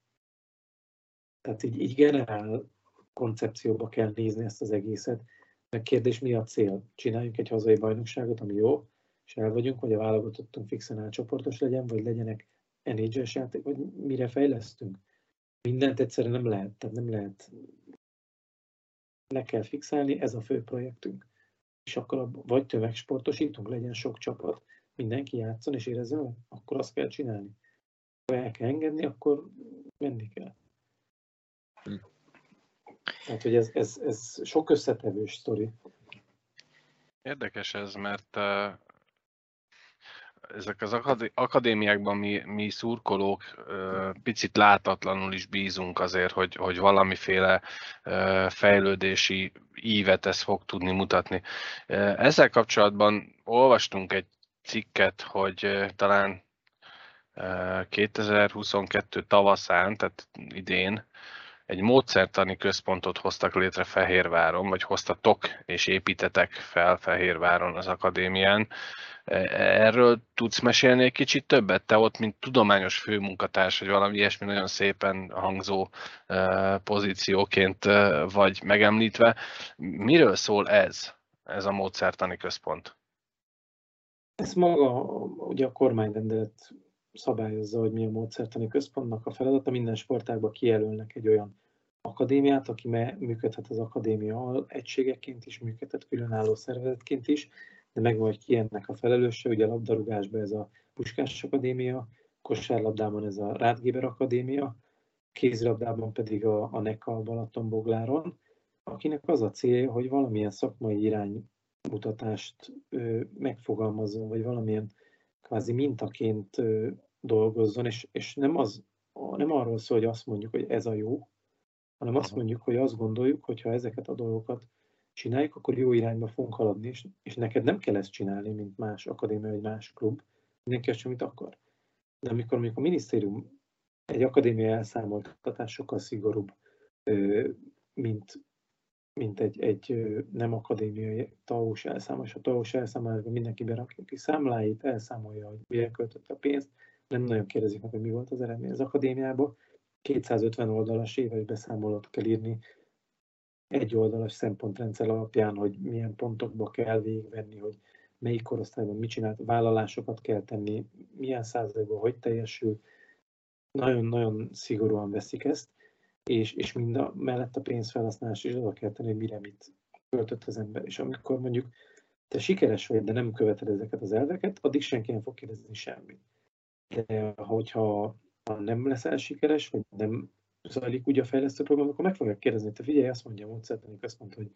Tehát így, így generál koncepcióba kell nézni ezt az egészet. Meg kérdés, mi a cél? Csináljunk egy hazai bajnokságot, ami jó, és el vagyunk, hogy a válogatottunk fixen átcsoportos legyen, vagy legyenek nhl játék, vagy mire fejlesztünk. Mindent egyszerre nem lehet, tehát nem lehet le kell fixálni, ez a fő projektünk. És akkor vagy tömegsportosítunk, legyen sok csapat, mindenki játszon és érezze akkor azt kell csinálni. Ha el kell engedni, akkor menni kell. Tehát, hogy ez, ez, ez sok összetevős sztori. Érdekes ez, mert ezek az akadémiákban mi, mi szurkolók picit látatlanul is bízunk azért, hogy, hogy valamiféle fejlődési ívet ez fog tudni mutatni. Ezzel kapcsolatban olvastunk egy cikket, hogy talán 2022 tavaszán, tehát idén, egy módszertani központot hoztak létre Fehérváron, vagy hoztatok és építetek fel Fehérváron az akadémián. E, erről tudsz mesélni egy kicsit többet? Te ott, mint tudományos főmunkatárs, vagy valami ilyesmi nagyon szépen hangzó e, pozícióként e, vagy megemlítve. Miről szól ez, ez a módszertani központ? Ez maga ugye a kormányrendelet szabályozza, hogy mi a módszertani központnak a feladata. Minden sportágban kijelölnek egy olyan akadémiát, aki működhet az akadémia egységeként is, működhet különálló szervezetként is, de meg vagy ki ennek a felelőse, ugye a labdarúgásban ez a Puskás Akadémia, kosárlabdában ez a Rádgéber Akadémia, kézilabdában pedig a, a NECA Balatonbogláron, akinek az a célja, hogy valamilyen szakmai iránymutatást ö, megfogalmazzon, vagy valamilyen kvázi mintaként dolgozzon, és, és nem, az, nem arról szól, hogy azt mondjuk, hogy ez a jó, hanem azt mondjuk, hogy azt gondoljuk, hogy ha ezeket a dolgokat csináljuk, akkor jó irányba fogunk haladni, és, és neked nem kell ezt csinálni, mint más akadémia vagy más klub, mindenki azt amit akar. De amikor mondjuk a minisztérium egy akadémia elszámoltatás sokkal szigorúbb, mint, mint egy, egy nem akadémiai taós elszámolás. A taós elszámolásban mindenki berakja ki számláit, elszámolja, hogy mire költötte a pénzt, nem nagyon kérdezik meg, hogy mi volt az eredmény az akadémiában. 250 oldalas éves beszámolót kell írni, egy oldalas szempontrendszer alapján, hogy milyen pontokba kell végigvenni, hogy melyik korosztályban mit csinált, vállalásokat kell tenni, milyen százalékban hogy teljesül. Nagyon-nagyon szigorúan veszik ezt, és, és mind a, mellett a pénzfelhasználás is oda kell tenni, hogy mire mit költött az ember. És amikor mondjuk te sikeres vagy, de nem követed ezeket az elveket, addig senki nem fog kérdezni semmit. De hogyha ha nem leszel sikeres, vagy nem zajlik úgy a fejlesztő program, akkor meg fogják kérdezni, te figyelj, azt mondja a módszertanik, azt mondta, hogy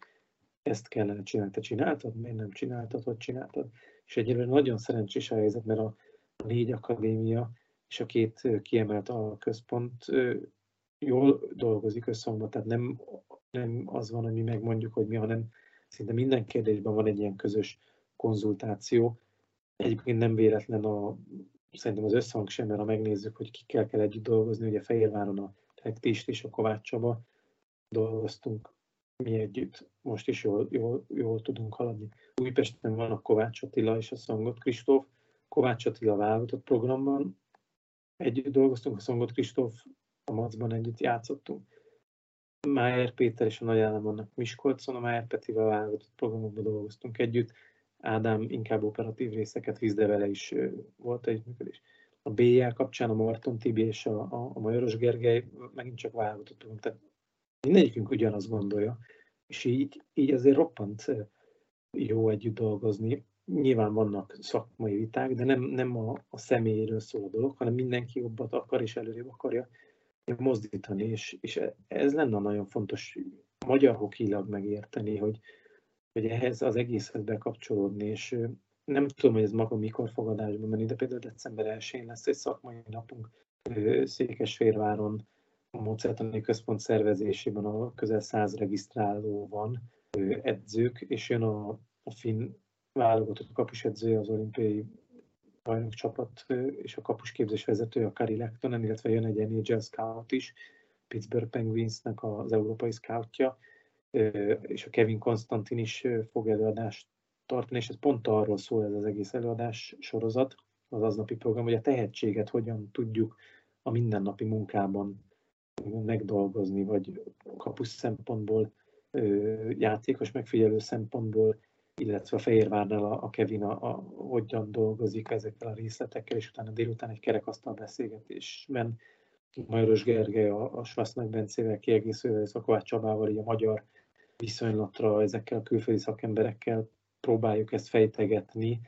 ezt kellene csinálni, te csináltad, miért nem csináltad, hogy csináltad. És egyébként nagyon szerencsés a helyzet, mert a négy akadémia és a két kiemelt a központ jól dolgozik összehangban, tehát nem, nem az van, hogy mi megmondjuk, hogy mi, hanem szinte minden kérdésben van egy ilyen közös konzultáció. Egyébként nem véletlen a, szerintem az összhang sem, mert ha megnézzük, hogy kikkel kell együtt dolgozni, ugye Fehérváron a Rektist és a Kovács Csaba dolgoztunk mi együtt. Most is jól, jól, jól tudunk haladni. Újpesten van a Kovács Attila és a Szangot Kristóf. Kovács Attila válogatott programban együtt dolgoztunk, a Szangot Kristóf a Macban együtt játszottunk. Májer Péter és a Nagy Állam vannak Miskolcon, a Májer Petivel válogatott programokban dolgoztunk együtt. Ádám inkább operatív részeket visz, vele is volt együttműködés. A BL kapcsán a Marton Tibi és a, a, a Majoros Gergely megint csak válogatott program. Tehát mindegyikünk ugyanazt gondolja, és így, így azért roppant jó együtt dolgozni. Nyilván vannak szakmai viták, de nem, nem a, a személyéről szól a dolog, hanem mindenki jobbat akar és előrébb akarja mozdítani, és, és ez lenne nagyon fontos magyar hokilag megérteni, hogy, hogy ehhez az egészhez bekapcsolódni, és nem tudom, hogy ez maga mikor fogadásban menni, de például december 1-én lesz egy szakmai napunk Székesférváron, a Mozertani Központ szervezésében a közel száz regisztráló van, edzők, és jön a, a finn válogatott kapusedzője az olimpiai bajnok csapat és a kapusképzés vezetője, a Kari Lektonen, illetve jön egy NHL scout is, Pittsburgh Penguinsnek az európai scoutja, és a Kevin Konstantin is fog előadást tartani, és ez pont arról szól ez az egész előadás sorozat, az aznapi program, hogy a tehetséget hogyan tudjuk a mindennapi munkában megdolgozni, vagy kapus szempontból, játékos megfigyelő szempontból, illetve a Fehérvárnál a, a Kevin a, a, hogyan dolgozik ezekkel a részletekkel, és utána délután egy kerekasztal beszélgetésben Majoros Gergely a, a Svasznak Bencével kiegészülve, a Kovács Csabával, így a magyar viszonylatra ezekkel a külföldi szakemberekkel próbáljuk ezt fejtegetni,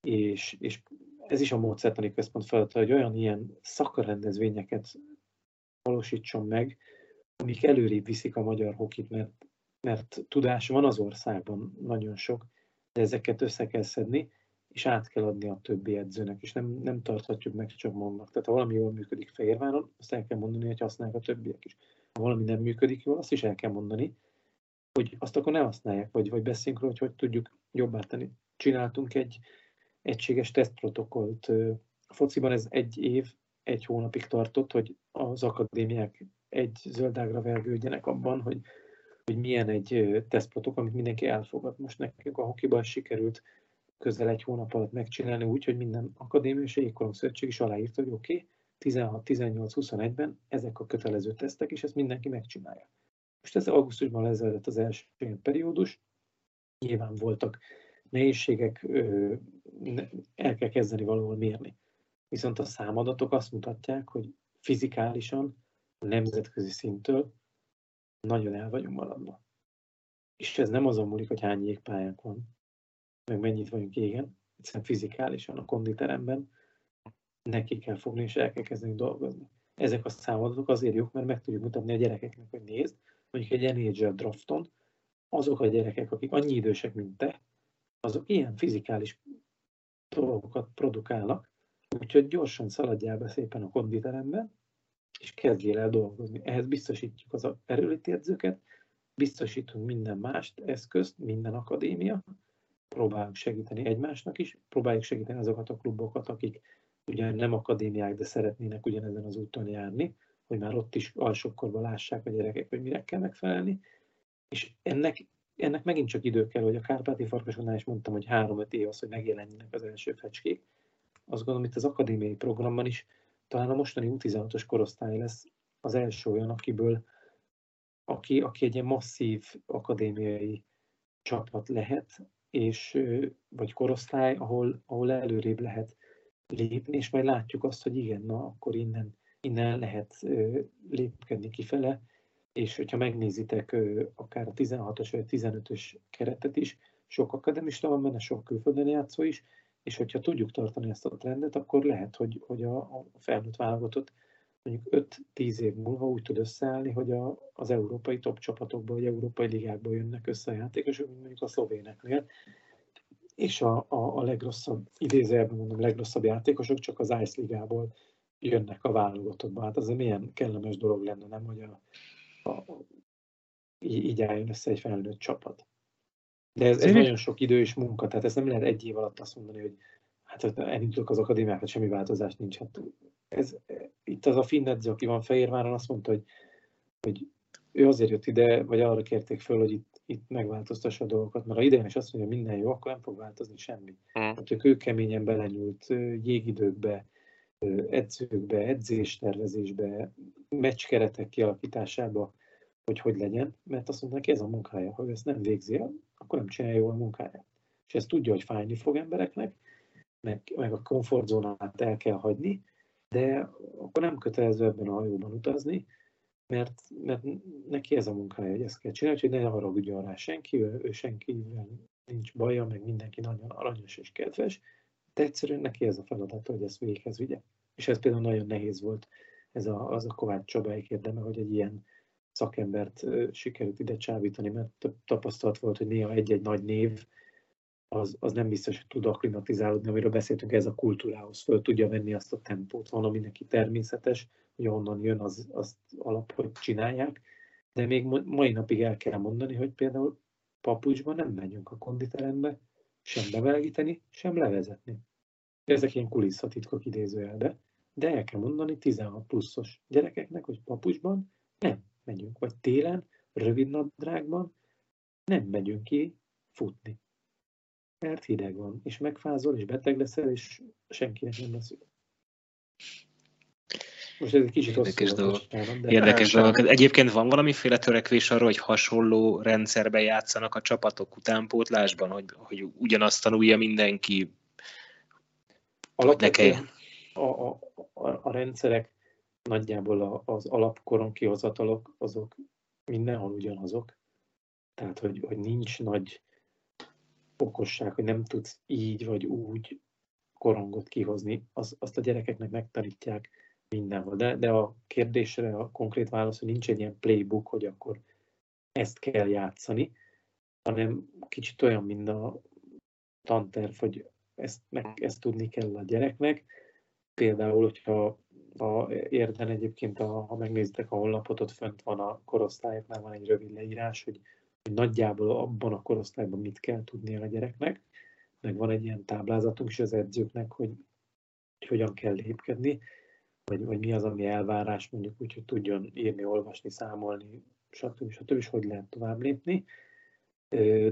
és, és ez is a módszertani központ feladata, hogy olyan ilyen szakarendezvényeket valósítson meg, amik előrébb viszik a magyar hokit, mert, mert tudás van az országban nagyon sok, de ezeket össze kell szedni, és át kell adni a többi edzőnek, és nem, nem tarthatjuk meg csak magunknak. Tehát ha valami jól működik Fehérváron, azt el kell mondani, hogy használják a többiek is. Ha valami nem működik jól, azt is el kell mondani, hogy azt akkor ne használják, vagy, vagy beszéljünk róla, hogy hogy tudjuk jobbá tenni. Csináltunk egy egységes tesztprotokollt. A fociban ez egy év, egy hónapig tartott, hogy az akadémiák egy zöldágra vergődjenek abban, hogy, hogy milyen egy tesztprotokoll, amit mindenki elfogad. Most nekünk a hokiban sikerült közel egy hónap alatt megcsinálni úgy, hogy minden akadémia és szövetség is aláírta, hogy oké, okay, 16, 18, 21-ben ezek a kötelező tesztek, és ezt mindenki megcsinálja. Most ez augusztusban lezajlott az első periódus, nyilván voltak nehézségek, el kell kezdeni valahol mérni. Viszont a számadatok azt mutatják, hogy fizikálisan, a nemzetközi szintől nagyon el vagyunk maradva. És ez nem azon múlik, hogy hány jégpályánk van, meg mennyit vagyunk égen, egyszerűen fizikálisan a konditeremben neki kell fogni, és el kell kezdeni dolgozni. Ezek a számadatok azért jók, mert meg tudjuk mutatni a gyerekeknek, hogy nézd, mondjuk egy NHL drafton, azok a gyerekek, akik annyi idősek, mint te, azok ilyen fizikális dolgokat produkálnak, úgyhogy gyorsan szaladjál be szépen a konditerembe, és kezdjél el dolgozni. Ehhez biztosítjuk az erőléti edzőket, biztosítunk minden mást, eszközt, minden akadémia, próbálunk segíteni egymásnak is, próbáljuk segíteni azokat a klubokat, akik ugyan nem akadémiák, de szeretnének ugyanezen az úton járni, hogy már ott is alsókorban lássák a gyerekek, hogy mire kell megfelelni. És ennek, ennek megint csak idő kell, hogy a Kárpáti Farkasonnál is mondtam, hogy három-öt év az, hogy megjelenjenek az első fecskék. Azt gondolom, itt az akadémiai programban is talán a mostani U16-os korosztály lesz az első olyan, akiből aki, aki egy ilyen masszív akadémiai csapat lehet, és, vagy korosztály, ahol, ahol előrébb lehet lépni, és majd látjuk azt, hogy igen, na akkor innen, innen lehet lépkedni kifele, és hogyha megnézitek akár a 16-os vagy 15-ös keretet is, sok akademista van benne, sok külföldön játszó is, és hogyha tudjuk tartani ezt a trendet, akkor lehet, hogy, hogy a, a felnőtt válogatott mondjuk 5-10 év múlva úgy tud összeállni, hogy a, az európai top csapatokból, vagy európai ligákból jönnek össze a játékosok, mint mondjuk a szlovéneknél, és a, a, a legrosszabb, idézőjelben mondom, legrosszabb játékosok csak az Ice ligából jönnek a válogatottba. Hát az milyen kellemes dolog lenne, nem, hogy a, a, így álljon össze egy felnőtt csapat. De ez, ez nagyon sok idő és munka, tehát ez nem lehet egy év alatt azt mondani, hogy hát elindulok az akadémiákat, semmi változás nincs. Hát ez, itt az a finn edző, aki van Fehérváron, azt mondta, hogy, hogy ő azért jött ide, vagy arra kérték föl, hogy itt, itt megváltoztassa a dolgokat, mert ha idején is azt mondja, hogy minden jó, akkor nem fog változni semmi. Mm. Hát ők, ők keményen belenyúlt jégidőkbe, edzőkbe, edzéstervezésbe, meccskeretek kialakításába, hogy hogy legyen, mert azt mondták, ez a munkája. Ha ő ezt nem végzi el, akkor nem csinálja jól a munkáját. És ezt tudja, hogy fájni fog embereknek, meg, meg a komfortzónát el kell hagyni, de akkor nem kötelező ebben a hajóban utazni, mert, mert neki ez a munkája, hogy ezt kell csinálni, hogy ne haragudjon rá senki, ő, ő senkivel nincs baja, meg mindenki nagyon aranyos és kedves, de egyszerűen neki ez a feladat, hogy ezt véghez vigye. És ez például nagyon nehéz volt, ez a, az a Kovács Csabáik érdeme, hogy egy ilyen szakembert sikerült ide csábítani, mert tapasztalat volt, hogy néha egy-egy nagy név az, az nem biztos, hogy tud aklimatizálódni, amiről beszéltünk, ez a kultúrához föl tudja venni azt a tempót. Van, ami neki természetes, hogy onnan jön, az, azt alap, hogy csinálják, de még mai napig el kell mondani, hogy például papucsban nem megyünk a konditerembe, sem bemelegíteni, sem levezetni. Ezek ilyen kulisszatitkok idézőjelbe, de el kell mondani 16 pluszos gyerekeknek, hogy papucsban nem megyünk, vagy télen, rövid nadrágban nem megyünk ki futni mert hideg van, és megfázol, és beteg leszel, és senkinek nem lesz most ez egy kicsit Érdekes dolog. De Érdekes dolog. Egyébként van valamiféle törekvés arra, hogy hasonló rendszerben játszanak a csapatok utánpótlásban, hogy, hogy ugyanazt tanulja mindenki? Alapvetően a, a, a, a rendszerek nagyjából az alapkoron kihozatalok, azok mindenhol ugyanazok. Tehát, hogy, hogy nincs nagy okosság, hogy nem tudsz így vagy úgy korongot kihozni, az, azt a gyerekeknek megtanítják mindenhol. De, de a kérdésre a konkrét válasz, hogy nincs egy ilyen playbook, hogy akkor ezt kell játszani, hanem kicsit olyan, mint a tanterv, hogy ezt, meg, ezt tudni kell a gyereknek. Például, hogyha a érden egyébként, a, ha megnézitek a honlapot, ott fönt van a korosztályoknál van egy rövid leírás, hogy hogy nagyjából abban a korosztályban mit kell tudnia a gyereknek, meg van egy ilyen táblázatunk is az edzőknek, hogy, hogy hogyan kell lépkedni, vagy, vagy mi az, ami elvárás, mondjuk úgy, hogy tudjon írni, olvasni, számolni, stb. stb. és hogy lehet tovább lépni.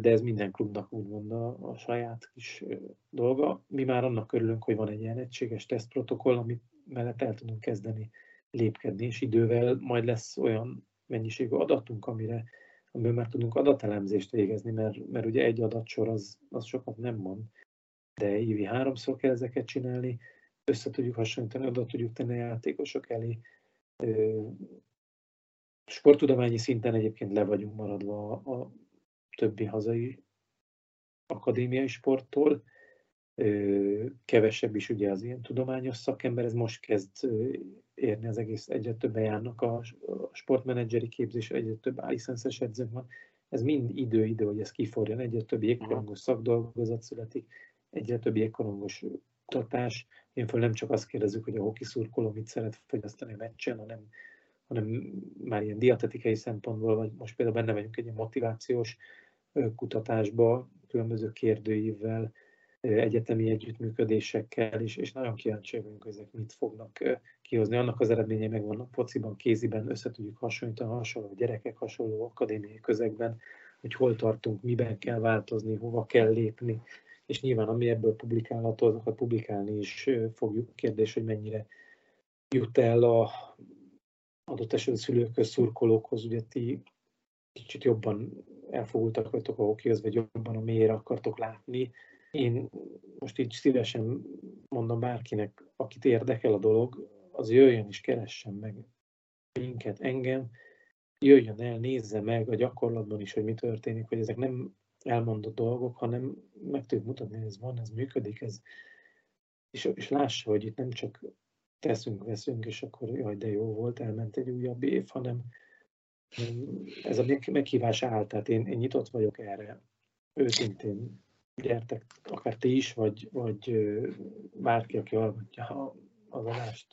De ez minden klubnak úgymond a, a saját kis dolga. Mi már annak örülünk, hogy van egy ilyen egységes tesztprotokoll, amit mellett el tudunk kezdeni lépkedni, és idővel majd lesz olyan mennyiségű adatunk, amire amiből már tudunk adatelemzést végezni, mert, mert ugye egy adatsor az, az sokat nem mond, de évi háromszor kell ezeket csinálni, össze tudjuk hasonlítani, oda tudjuk tenni a játékosok elé. Sporttudományi szinten egyébként le vagyunk maradva a, a többi hazai akadémiai sporttól, kevesebb is ugye az ilyen tudományos szakember, ez most kezd érni az egész, egyre többen járnak a sportmenedzseri képzés, egyre több licenszes edzők van. Ez mind idő-idő, hogy ez kiforjon, egyre több jégkorongos szakdolgozat születik, egyre több jégkorongos kutatás. Én föl nem csak azt kérdezzük, hogy a hoki szurkoló mit szeret fogyasztani a meccsen, hanem, hanem már ilyen dietetikai szempontból, vagy most például benne vagyunk egy motivációs kutatásba, különböző kérdőívvel, egyetemi együttműködésekkel, és, és nagyon kíváncsi vagyunk, hogy ezek mit fognak kihozni. Annak az eredményei megvannak fociban, kéziben, össze tudjuk hasonlítani hasonló gyerekek, hasonló akadémiai közegben, hogy hol tartunk, miben kell változni, hova kell lépni, és nyilván ami ebből publikálható, azokat publikálni is fogjuk. Kérdés, hogy mennyire jut el a adott esetben szülőkhöz, szurkolókhoz, ugye ti kicsit jobban elfogultak vagytok a hokihoz, vagy jobban a mélyre akartok látni. Én most így szívesen mondom bárkinek, akit érdekel a dolog, az jöjjön és keressen meg minket, engem, jöjjön el, nézze meg a gyakorlatban is, hogy mi történik, hogy ezek nem elmondott dolgok, hanem meg tudjuk mutatni, hogy ez van, ez működik, ez, és, és lássa, hogy itt nem csak teszünk, veszünk, és akkor jaj, de jó volt, elment egy újabb év, hanem ez a meghívás áll, tehát én, én nyitott vagyok erre. Őszintén gyertek, akár ti is, vagy, vagy bárki, aki hallgatja az adást,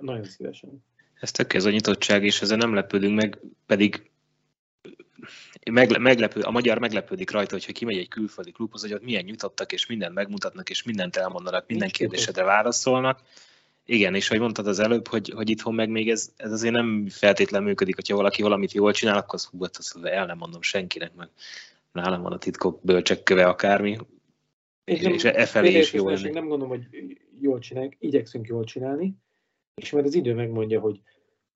nagyon szívesen. Ez tök ez a nyitottság, és ezzel nem lepődünk meg, pedig megle, meglepő, a magyar meglepődik rajta, hogyha kimegy egy külföldi klubhoz, hogy ott milyen nyitottak, és mindent megmutatnak, és mindent elmondanak, minden kérdésedre válaszolnak. Igen, és ahogy mondtad az előbb, hogy, hogy itthon meg még ez, ez azért nem feltétlenül működik, hogyha valaki valamit jól csinál, akkor az hú, hát azt el nem mondom senkinek, meg nálam van a titkok bölcsek köve akármi, és, és e felé is jó lenni. Nem gondolom, hogy jól csináljuk, igyekszünk jól csinálni, és majd az idő megmondja, hogy,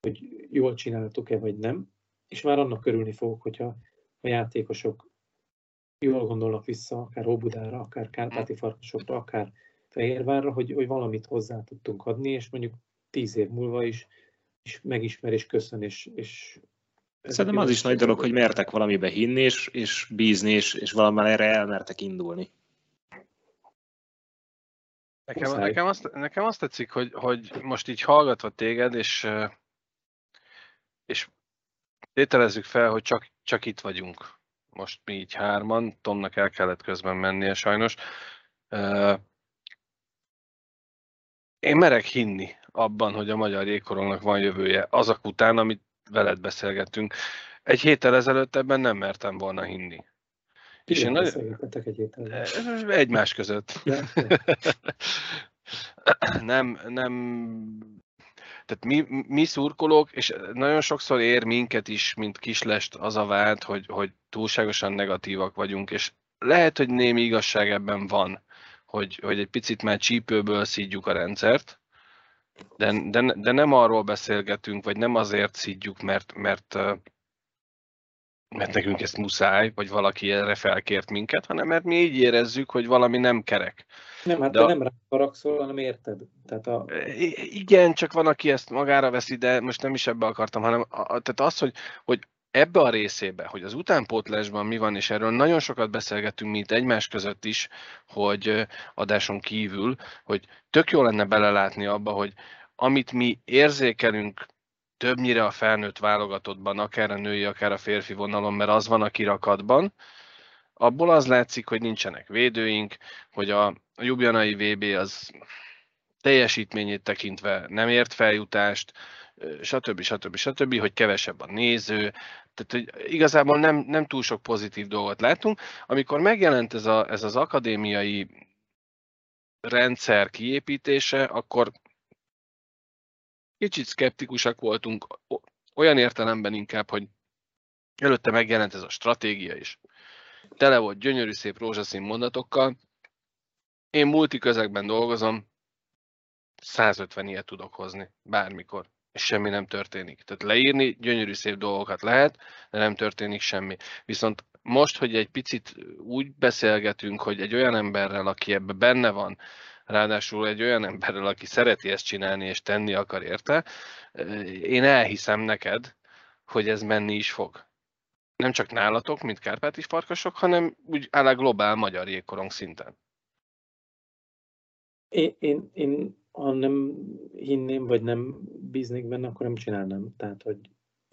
hogy jól csináltuk-e vagy nem, és már annak körülni fogok, hogyha a játékosok jól gondolnak vissza, akár Óbudára, akár Kárpáti Farkasokra, akár Fehérvárra, hogy, hogy valamit hozzá tudtunk adni, és mondjuk tíz év múlva is, is megismer és köszön, és, és Szerintem az is nagy dolog, hogy mertek valamibe hinni, és, és bízni, és, és valamivel erre elmertek indulni. Nekem, nekem, azt, nekem azt tetszik, hogy, hogy most így hallgatva téged, és, és tételezzük fel, hogy csak, csak itt vagyunk. Most mi így hárman, Tomnak el kellett közben mennie sajnos. Én merek hinni abban, hogy a magyar jégkorongnak van jövője, azok után, amit veled beszélgettünk. Egy héttel ezelőtt ebben nem mertem volna hinni. És én nagyon... egy héttel Egymás között. nem, nem tehát mi, mi szurkolók, és nagyon sokszor ér minket is, mint kislest az a vált, hogy, hogy túlságosan negatívak vagyunk, és lehet, hogy némi igazság ebben van, hogy, hogy egy picit már csípőből szídjuk a rendszert, de, de, de nem arról beszélgetünk, vagy nem azért szídjuk, mert, mert, mert nekünk ezt muszáj, vagy valaki erre felkért minket, hanem mert mi így érezzük, hogy valami nem kerek. Nem, hát de te a... nem rá haragszol, hanem érted. Tehát a... Igen, csak van, aki ezt magára veszi, de most nem is ebbe akartam, hanem a, tehát az, hogy, hogy ebbe a részébe, hogy az utánpótlásban mi van, és erről nagyon sokat beszélgetünk mi itt egymás között is, hogy adáson kívül, hogy tök jó lenne belelátni abba, hogy amit mi érzékelünk többnyire a felnőtt válogatottban, akár a női, akár a férfi vonalon, mert az van a kirakatban, abból az látszik, hogy nincsenek védőink, hogy a, Jubjanai VB az teljesítményét tekintve nem ért feljutást, stb. stb. stb., hogy kevesebb a néző, tehát hogy igazából nem, nem túl sok pozitív dolgot látunk. Amikor megjelent ez, a, ez az akadémiai rendszer kiépítése, akkor kicsit szkeptikusak voltunk, olyan értelemben inkább, hogy előtte megjelent ez a stratégia is. Tele volt gyönyörű szép rózsaszín mondatokkal. Én multi közegben dolgozom, 150 ilyet tudok hozni, bármikor, és semmi nem történik. Tehát leírni gyönyörű szép dolgokat lehet, de nem történik semmi. Viszont most, hogy egy picit úgy beszélgetünk, hogy egy olyan emberrel, aki ebbe benne van, ráadásul egy olyan emberrel, aki szereti ezt csinálni és tenni akar érte, én elhiszem neked, hogy ez menni is fog. Nem csak nálatok, mint kárpáti farkasok, hanem úgy áll globál magyar jégkorong szinten. Én, én, én ha nem hinném, vagy nem bíznék benne, akkor nem csinálnám. Tehát, hogy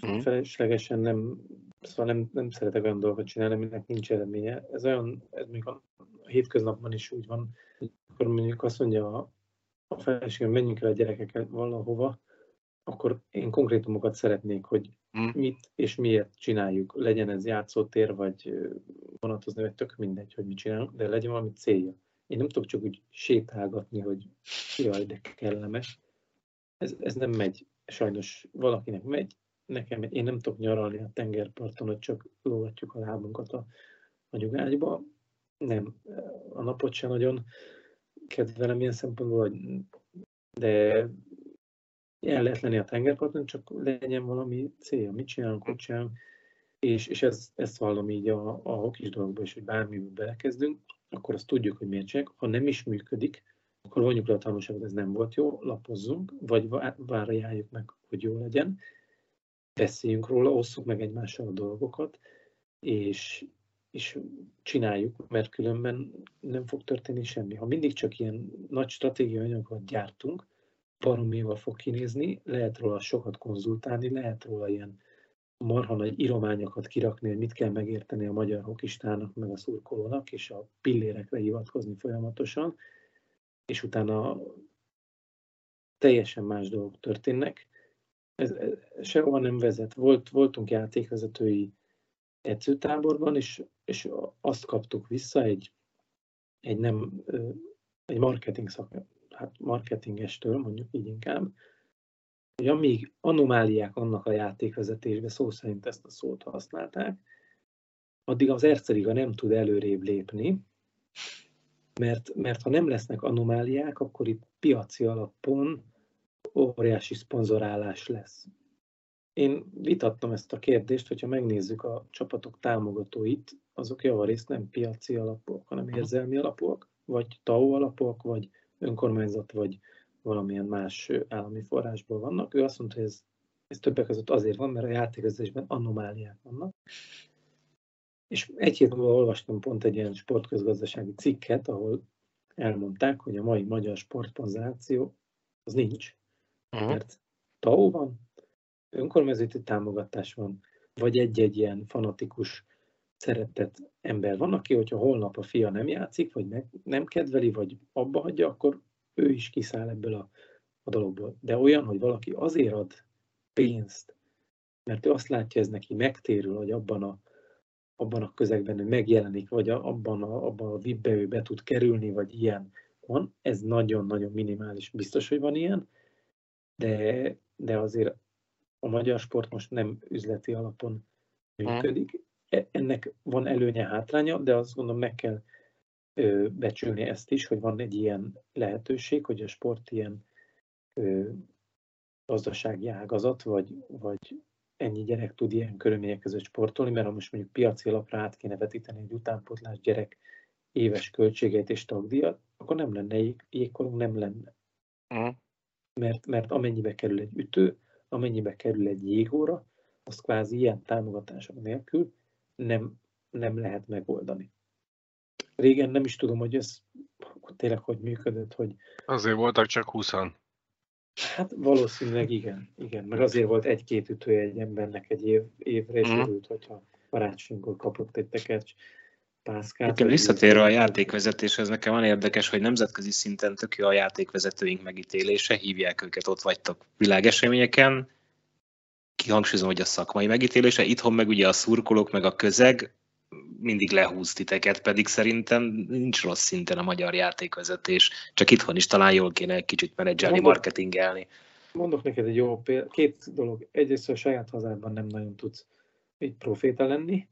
mm. feleslegesen nem, szóval nem, nem szeretek olyan dolgokat csinálni, aminek nincs eredménye. Ez olyan, ez még a hétköznapban is úgy van, hogy akkor mondjuk azt mondja a, a feleségem, menjünk el a gyerekeket valahova, akkor én konkrétumokat szeretnék, hogy Hm. mit és miért csináljuk. Legyen ez játszótér, vagy vonatozni, vagy tök mindegy, hogy mit csinálunk, de legyen valami célja. Én nem tudok csak úgy sétálgatni, hogy jaj, de kellemes. Ez, ez nem megy. Sajnos valakinek megy, nekem én nem tudok nyaralni a tengerparton, hogy csak lógatjuk a lábunkat a, a nyugágyba. Nem, a napot sem nagyon kedvelem ilyen szempontból, de el lehet lenni a tengerparton, csak legyen valami célja, mit csinálunk, hogy csinálunk, és, és ez, ezt vallom így a, a hokis dolgokban is, hogy bármibe belekezdünk, akkor azt tudjuk, hogy miért csináljuk. Ha nem is működik, akkor vonjuk le a tanulságot, ez nem volt jó, lapozzunk, vagy vá- várjáljuk meg, hogy jó legyen, beszéljünk róla, osszuk meg egymással a dolgokat, és, és csináljuk, mert különben nem fog történni semmi. Ha mindig csak ilyen nagy stratégiai anyagokat gyártunk, baromival fog kinézni, lehet róla sokat konzultálni, lehet róla ilyen marha nagy írományokat kirakni, hogy mit kell megérteni a magyar hokistának, meg a szurkolónak, és a pillérekre hivatkozni folyamatosan, és utána teljesen más dolgok történnek. Ez, ez sehova nem vezet. Volt, voltunk játékvezetői edzőtáborban, és, és azt kaptuk vissza egy, egy nem egy marketing szak, hát marketingestől, mondjuk így inkább, hogy amíg anomáliák vannak a játékvezetésben, szó szerint ezt a szót használták, addig az Erceliga nem tud előrébb lépni, mert, mert ha nem lesznek anomáliák, akkor itt piaci alapon óriási szponzorálás lesz. Én vitattam ezt a kérdést, hogyha megnézzük a csapatok támogatóit, azok javarészt nem piaci alapúak, hanem érzelmi alapúak, vagy TAO alapúak, vagy önkormányzat, vagy valamilyen más állami forrásból vannak. Ő azt mondta, hogy ez, ez többek között azért van, mert a játékezésben anomáliák vannak. És egy hét múlva olvastam pont egy ilyen sportközgazdasági cikket, ahol elmondták, hogy a mai magyar sportponzáció az nincs, Mhm. mert TAO van, önkormányzati támogatás van, vagy egy-egy ilyen fanatikus, szeretett ember van, aki, hogyha holnap a fia nem játszik, vagy nem kedveli, vagy abba hagyja, akkor ő is kiszáll ebből a, a dologból. De olyan, hogy valaki azért ad pénzt, mert ő azt látja, ez neki megtérül, hogy abban a, abban a közegben ő megjelenik, vagy a, abban a, abban a vip ő be tud kerülni, vagy ilyen van. Ez nagyon-nagyon minimális. Biztos, hogy van ilyen, de, de azért a magyar sport most nem üzleti alapon működik. E- Ennek van előnye, hátránya, de azt gondolom meg kell becsülni ezt is, hogy van egy ilyen lehetőség, hogy a sport ilyen gazdasági ágazat, vagy, vagy ennyi gyerek tud ilyen körülmények között sportolni, mert ha most mondjuk piaci alapra át kéne vetíteni egy utánpótlás gyerek éves költségeit és tagdíjat, akkor nem lenne jég, jégkorong, nem lenne. Mhm. Mert, mert amennyibe kerül egy ütő, amennyibe kerül egy jégóra, azt kvázi ilyen támogatások nélkül nem, nem lehet megoldani. Régen nem is tudom, hogy ez tényleg hogy működött, hogy Azért voltak csak 20 hát valószínűleg igen, igen, meg azért volt egy-két ütője egy embernek egy év, évre, és Mhm. örült, hogyha karácsonykor kapott egy tekercs pászkát. Vagy visszatérve a játékvezetéshez, nekem van érdekes, hogy nemzetközi szinten tök jó a játékvezetőink megítélése, hívják őket, ott vagytok világeseményeken. Kihangsúlyozom, hogy a szakmai megítélése, itthon meg ugye a szurkolók, meg a közeg mindig lehúz titeket, pedig szerintem nincs rossz szinten a magyar játékvezetés, csak itthon is talán jól kéne egy kicsit menedzselni, Mondok- marketingelni. Mondok neked egy jó példát. Két dolog. Egyrészt a saját hazádban nem nagyon tudsz egy proféta lenni.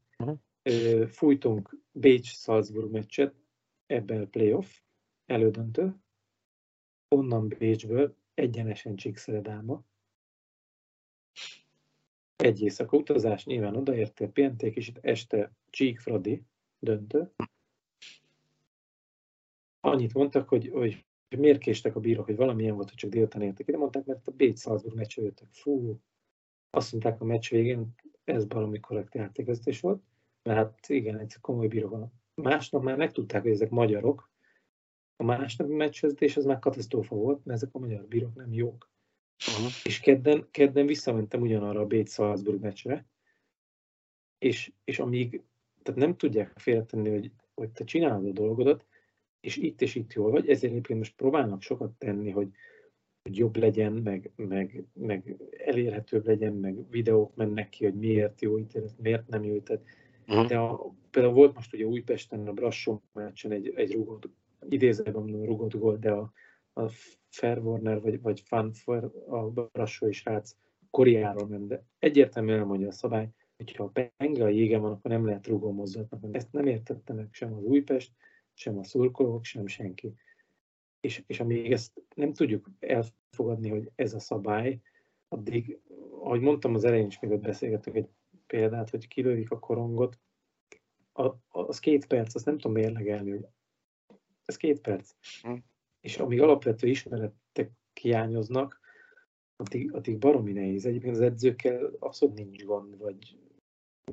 Ö, Fújtunk Bécs-Salzburg meccset, ebben playoff, elődöntő. Onnan Bécsből egyenesen Csíkszeredába. Egy éjszaka utazás, nyilván odaértél, pihenték, és itt este Csík-Fradi döntő. Annyit mondtak, hogy, hogy miért késtek a bírók, hogy valamilyen volt, hogy csak délután értek ide, mondták, mert a Bécs Salzburg meccsre jöttek. Fú, azt mondták a meccs végén, ez valami korrekt játékvezetés volt, mert hát igen, egy komoly bíró van. Másnap már megtudták, hogy ezek magyarok, a másnapi meccsvezetés az már katasztrófa volt, mert ezek a magyar bírók nem jók. Mhm. És kedden, kedden visszamentem ugyanarra a Bécs Salzburg meccsre, és, és amíg, tehát nem tudják félretenni, hogy, hogy te csinálod a dolgodat, és itt és itt jól vagy, ezért egyébként most próbálnak sokat tenni, hogy hogy jobb legyen, meg, meg, meg elérhetőbb legyen, meg videók mennek ki, hogy miért jó ítélet, miért nem jó ítélet. Uh-huh. De a, például volt most ugye Újpesten a Brassó meccsen egy, egy rugott, idézőben rugott gól, de a, a Fair Warner vagy, vagy Fan a Brassói srác Koreáról ment, de egyértelműen elmondja a szabály, hogyha a penge a jégen van, akkor nem lehet rugó mozdulatnak. Ezt nem értette meg sem az Újpest, sem a szurkolók, sem senki. És, és amíg ezt nem tudjuk elfogadni, hogy ez a szabály, addig, ahogy mondtam az elején is, még ott beszélgettünk egy példát, hogy kilődik a korongot, a, az két perc, azt nem tudom mérlegelni, hogy ez két perc. És amíg alapvető ismeretek hiányoznak, addig, addig baromi nehéz. Egyébként az edzőkkel abszolút nincs gond, vagy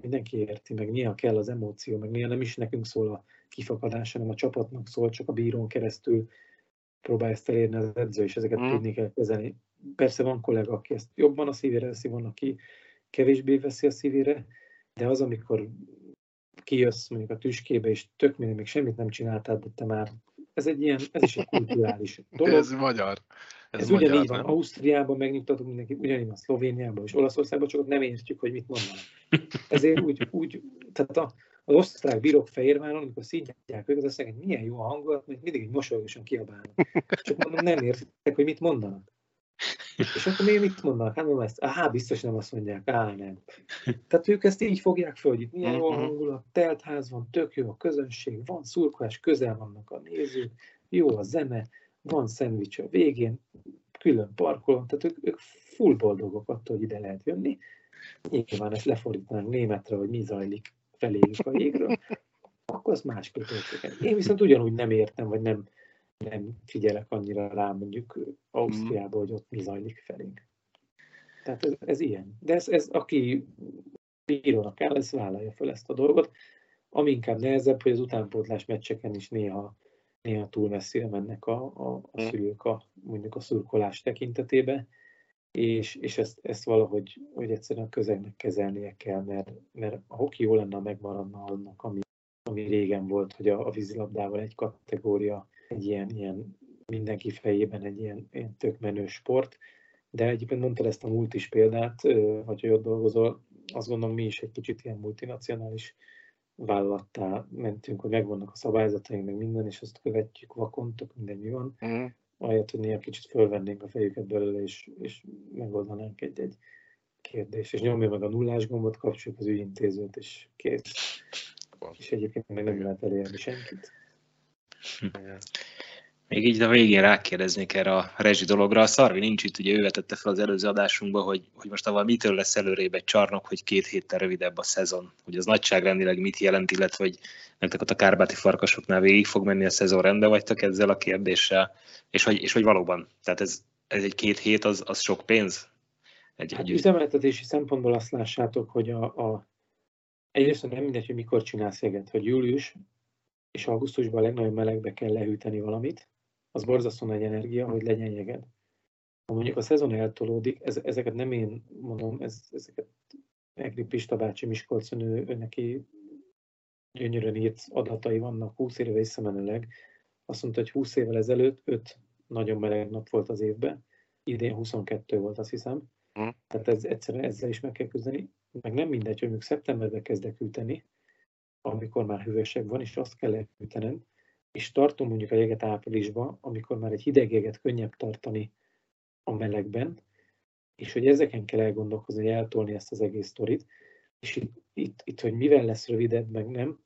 mindenki érti, meg néha kell az emóció, meg néha nem is nekünk szól a kifakadás, hanem a csapatnak szól, csak a bírón keresztül próbál ezt elérni az edző, és ezeket mm. tudni kell kezelni. Persze van kollega, aki ezt jobban a szívére veszi, van, aki kevésbé veszi a szívére, de az, amikor kijössz mondjuk a tüskébe, és tök minden, még semmit nem csináltál, de te már ez egy ilyen, ez is egy kulturális dolog. ez magyar. Ez, ez magyar, ugyanígy van. Nem? Ausztriában megnyugtatunk mindenki, ugyanígy van Szlovéniában és Olaszországban, csak ott nem értjük, hogy mit mondanak. Ezért úgy, úgy tehát a, az osztrák bírók Fehérváron, amikor szígyják őket, azt mondják, hogy milyen jó a hangulat, még mindig egy mosolyosan kiabálnak. Csak mondom, nem értek, hogy mit mondanak. És akkor még mit mondanak? Hát mondom ezt, áhá, biztos nem azt mondják, á, nem. Tehát ők ezt így fogják fel, hogy itt milyen jó a mhm. hangulat, teltház van, tök jó a közönség, van szurkolás, közel vannak a nézők, jó a zene, van szendvics a végén, külön parkolom, tehát ők, ők full boldogok attól, hogy ide lehet jönni. Nyilván ezt lefordítanánk németre, hogy mi zajlik feléjük a jégről, akkor az másképp értékel. Én viszont ugyanúgy nem értem, vagy nem, nem figyelek annyira rá mondjuk Ausztriából, hogy ott mi zajlik felénk. Tehát ez, ez ilyen. De ez, ez aki bírónak áll, ez vállalja fel ezt a dolgot. Ami inkább nehezebb, hogy az utánpótlás meccseken is néha néha túl messzire mennek a, a, a hm. szülők a, mondjuk a szurkolás tekintetébe, és, és ezt, ezt valahogy hogy egyszerűen a közegnek kezelnie kell, mert, mert a hoki jó lenne, megmaradna annak, ami, ami régen volt, hogy a, a vízilabdával egy kategória, egy ilyen, ilyen mindenki fejében egy ilyen, ilyen tök menő sport, de egyébként mondtad ezt a multis példát, vagy hogy ott dolgozol, azt gondolom mi is egy kicsit ilyen multinacionális vállalattá mentünk, hogy megvannak a szabályzataink, meg minden, és azt követjük vakon, tök minden mi van. Mm. Ahelyett, hogy néha kicsit fölvennénk a fejüket belőle, és, és megoldanánk egy-egy kérdést. És nyomja meg a nullás gombot, kapcsoljuk az ügyintézőt, és kész. És egyébként meg nem lehet elérni senkit. Még így a végén rákérdeznék erre a rezsi dologra. A Szarvi nincs itt, ugye ő vetette fel az előző adásunkba, hogy, hogy most avval mitől lesz előrébb egy csarnok, hogy két héttel rövidebb a szezon. Hogy az nagyságrendileg mit jelent, illetve hogy nektek ott a kárbáti farkasoknál végig fog menni a szezon, rendben vagytok ezzel a kérdéssel, és hogy, és hogy valóban, tehát ez, ez egy két hét, az, az sok pénz? Egy, hát egy... üzemeltetési szempontból azt lássátok, hogy a, a egyrészt nem mindegy, hogy mikor csinálsz jeget, hogy július és augusztusban a legnagyobb melegbe kell lehűteni valamit, az borzasztó nagy energia, hogy legyen jeged. Ha mondjuk a szezon eltolódik, ez, ezeket nem én mondom, ez, ezeket Egri Pista bácsi Miskolcon, ő, ő neki gyönyörűen írt adatai vannak 20 éve visszamenőleg. Azt mondta, hogy 20 évvel ezelőtt 5 nagyon meleg nap volt az évben, idén 22 volt, azt hiszem. Mm. Tehát ez, egyszerűen ezzel is meg kell küzdeni. Meg nem mindegy, hogy mondjuk szeptemberben kezdek üteni, amikor már hűvösebb van, és azt kell elhűtenem, és tartom mondjuk a jeget áprilisban, amikor már egy hideg jeget könnyebb tartani a melegben, és hogy ezeken kell elgondolkozni, hogy eltolni ezt az egész sztorit, és itt, itt, itt, hogy mivel lesz rövidebb, meg nem.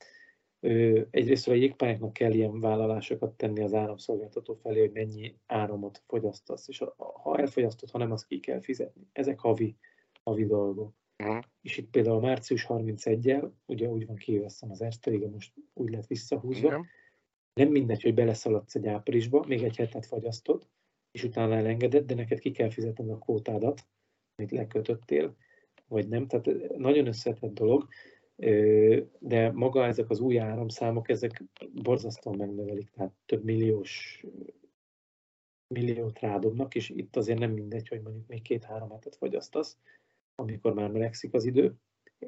Egyrészt a jégpályáknak kell ilyen vállalásokat tenni az áramszolgáltató felé, hogy mennyi áramot fogyasztasz, és ha elfogyasztod, ha nem, azt ki kell fizetni. Ezek havi, havi dolgok. Uh-huh. És itt például a március 31-el, ugye úgy van kiveszem az Erste most úgy lett visszahúzva, uh-huh nem mindegy, hogy beleszaladsz egy áprilisba, még egy hetet fagyasztod, és utána elengeded, de neked ki kell fizetned a kvótádat, amit lekötöttél, vagy nem. Tehát nagyon összetett dolog, de maga ezek az új áramszámok, ezek borzasztóan megnövelik, tehát több milliós milliót rádobnak, és itt azért nem mindegy, hogy mondjuk még két-három hetet fogyasztasz, amikor már melegszik az idő,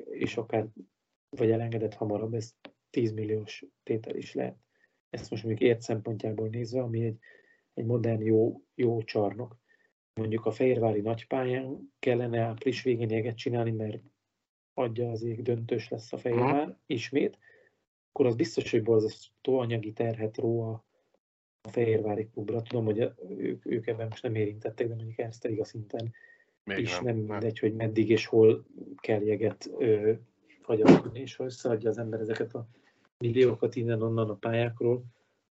és akár vagy elengedett hamarabb, ez 10 milliós tétel is lehet ezt most még ért szempontjából nézve, ami egy, egy modern jó, jó csarnok. mondjuk a Fehérvári nagypályán kellene április végén jeget csinálni, mert adja az ég döntős lesz a Fehérvár ismét, akkor az biztos, hogy borzasztó anyagi terhet ró a, a Fehérvári klubra. Tudom, hogy ők, ők ebben most nem érintettek, de mondjuk ezt a szinten Még is nem, nem mindegy, hogy meddig és hol kell jeget fagyasztani, és ha összeadja az ember ezeket a milliókat innen-onnan a pályákról,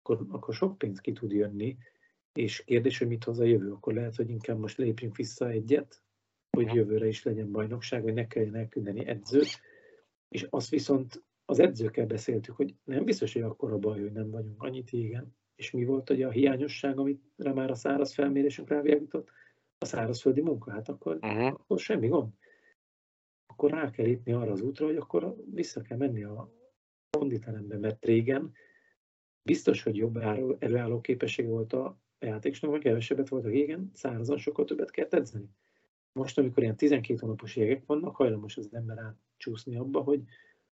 akkor, akkor sok pénz ki tud jönni, és kérdés, hogy mit hoz a jövő, akkor lehet, hogy inkább most lépjünk vissza egyet, hogy jövőre is legyen bajnokság, hogy ne kelljen elküldeni edzőt, és azt viszont az edzőkkel beszéltük, hogy nem biztos, hogy akkor a baj, hogy nem vagyunk annyit égen. És mi volt ugye a hiányosság, amire már a száraz felmérésünk rávilágított? A szárazföldi munka, hát akkor, uh-huh. akkor semmi gond. Akkor rá kell lépni arra az útra, hogy akkor vissza kell menni a konditerembe, mert régen biztos, hogy jobb előálló képesség volt a játékosnak, vagy kevesebbet volt a régen, szárazan sokkal többet kell edzeni. Most, amikor ilyen 12 hónapos jégek vannak, hajlamos az ember átcsúszni abba, hogy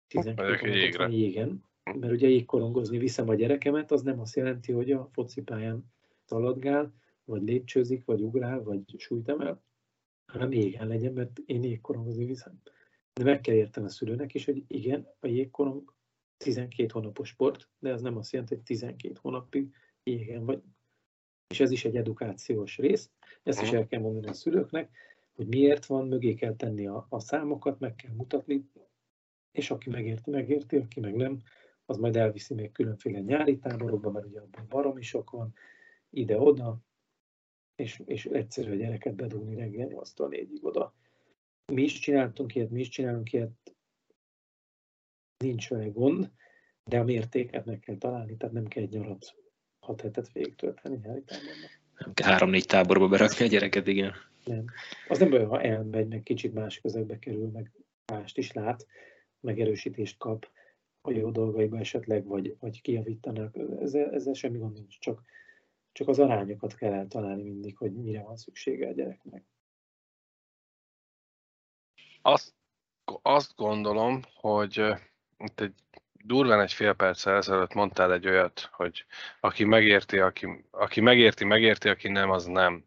12 hónapos van jégen, mert ugye jégkorongozni viszem a gyerekemet, az nem azt jelenti, hogy a focipályán szaladgál, vagy lépcsőzik, vagy ugrál, vagy súlyt emel, hanem jégen legyen, mert én jégkorongozni viszem. De meg kell értem a szülőnek is, hogy igen, a jégkorong 12 hónapos sport, de ez nem azt jelenti, hogy 12 hónapig jégen vagy. És ez is egy edukációs rész, ezt is el kell mondani a szülőknek, hogy miért van, mögé kell tenni a, a számokat, meg kell mutatni, és aki megérti, megérti, aki meg nem, az majd elviszi még különféle nyári táborokba, mert ugye abban baromi sok van, ide-oda, és, és egyszerű a gyereket bedugni reggel 8-tól 4-ig oda. Mi is csináltunk ilyet, mi is csinálunk ilyet, nincs vele gond, de a mértéket meg kell találni, tehát nem kell egy nyarat hat hetet végig tölteni táborban. Nem kell három-négy táborba berakni a gyereket, igen. Nem. Az nem baj, ha elmegy, meg kicsit más közegbe kerül, meg mást is lát, megerősítést kap a jó dolgaiba esetleg, vagy, vagy kiavítanak. Ezzel, ezzel semmi gond nincs, csak, csak az arányokat kell eltalálni mindig, hogy mire van szüksége a gyereknek. Azt, azt gondolom, hogy itt egy durván egy fél perc ezelőtt mondtál egy olyat, hogy aki megérti, aki, aki megérti, megérti, aki nem, az nem.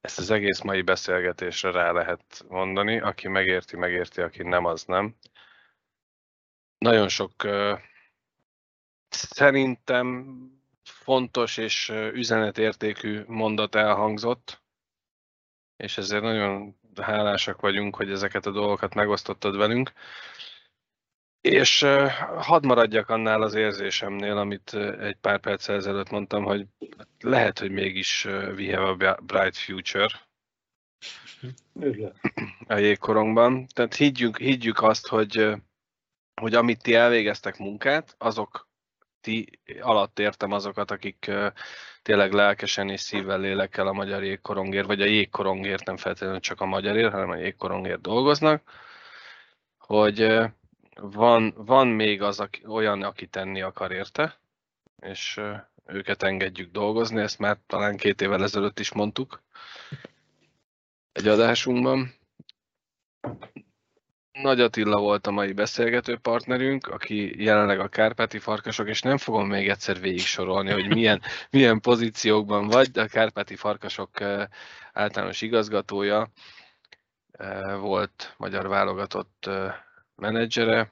Ezt az egész mai beszélgetésre rá lehet mondani, aki megérti, megérti, aki nem, az nem. Nagyon sok szerintem fontos és üzenetértékű mondat elhangzott, és ezért nagyon hálásak vagyunk, hogy ezeket a dolgokat megosztottad velünk. És hadd maradjak annál az érzésemnél, amit egy pár perc ezelőtt mondtam, hogy lehet, hogy mégis we have a bright future. A jégkorongban. Tehát higgyük, higgyük azt, hogy, hogy amit ti elvégeztek munkát, azok ti alatt értem azokat, akik tényleg lelkesen és szívvel, lélekkel a magyar jégkorongért, vagy a jégkorongért, nem feltétlenül csak a magyarért, hanem a jégkorongért dolgoznak, hogy van, van még az aki, olyan, aki tenni akar érte, és őket engedjük dolgozni, ezt már talán két évvel ezelőtt is mondtuk egy adásunkban. Nagy Attila volt a mai beszélgető partnerünk, aki jelenleg a Kárpáti Farkasok, és nem fogom még egyszer végig sorolni, hogy milyen, milyen pozíciókban vagy, de a Kárpáti Farkasok általános igazgatója volt magyar válogatott menedzsere,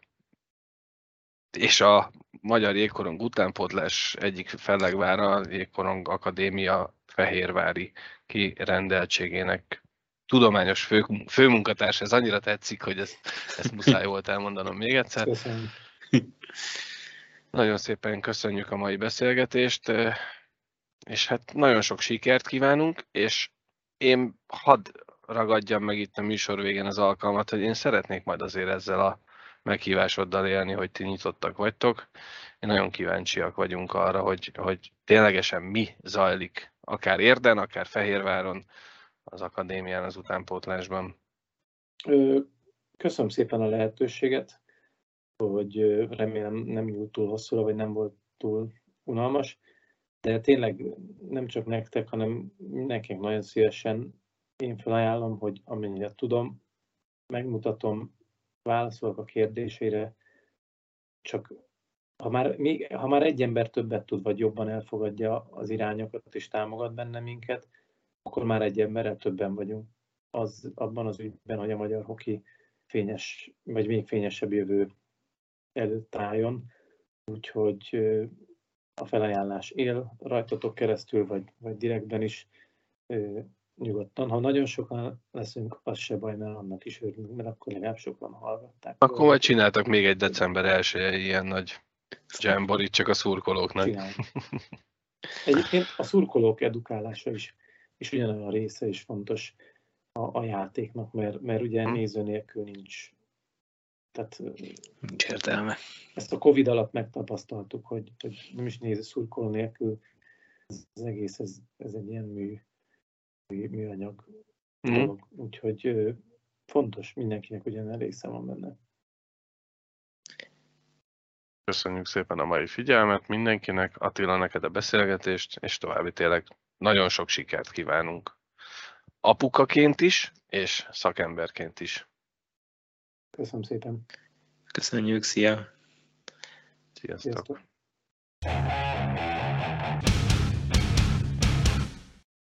és a Magyar Jégkorong utánpótlás egyik fellegvára a Jégkorong Akadémia Fehérvári kirendeltségének tudományos fő, főmunkatárs, ez annyira tetszik, hogy ezt, ezt muszáj volt elmondanom még egyszer. Köszönöm. Nagyon szépen köszönjük a mai beszélgetést, és hát nagyon sok sikert kívánunk, és én hadd ragadjam meg itt a műsor végén az alkalmat, hogy én szeretnék majd azért ezzel a meghívásoddal élni, hogy ti nyitottak vagytok. Én nagyon kíváncsiak vagyunk arra, hogy, hogy ténylegesen mi zajlik, akár Érden, akár Fehérváron, az akadémián, az utánpótlásban. Köszönöm szépen a lehetőséget, hogy remélem nem nyúlt túl hosszúra, vagy nem volt túl unalmas, de tényleg nem csak nektek, hanem nekünk nagyon szívesen én felajánlom, hogy amennyire tudom, megmutatom, válaszolok a kérdésére, csak ha már, még, ha már egy ember többet tud, vagy jobban elfogadja az irányokat és támogat benne minket, akkor már egy emberrel többen vagyunk. Az, abban az ügyben, hogy a magyar hoki fényes, vagy még fényesebb jövő előtt álljon. Úgyhogy a felajánlás él rajtatok keresztül, vagy, vagy direktben is nyugodtan. Ha nagyon sokan leszünk, az se baj, mert annak is örülünk, mert akkor legalább sokan hallgatták. Akkor majd csináltak még egy december 1 ilyen nagy jamborit csak a szurkolóknak. Csinálj. Egyébként a szurkolók edukálása is, is ugyanolyan része is fontos a, a játéknak, mert, mert ugye hm. néző nélkül nincs. Tehát, nincs értelme. Ezt a Covid alatt megtapasztaltuk, hogy, hogy nem is néző szurkoló nélkül az egész, ez, ez egy ilyen mű, mű műanyag mm. dolog. Úgyhogy fontos, mindenkinek ugyan része van benne. Köszönjük szépen a mai figyelmet mindenkinek, Attila neked a beszélgetést, és további tényleg nagyon sok sikert kívánunk. Apukaként is, és szakemberként is. Köszönöm szépen. Köszönjük, szia! Sziasztok! Sziasztok.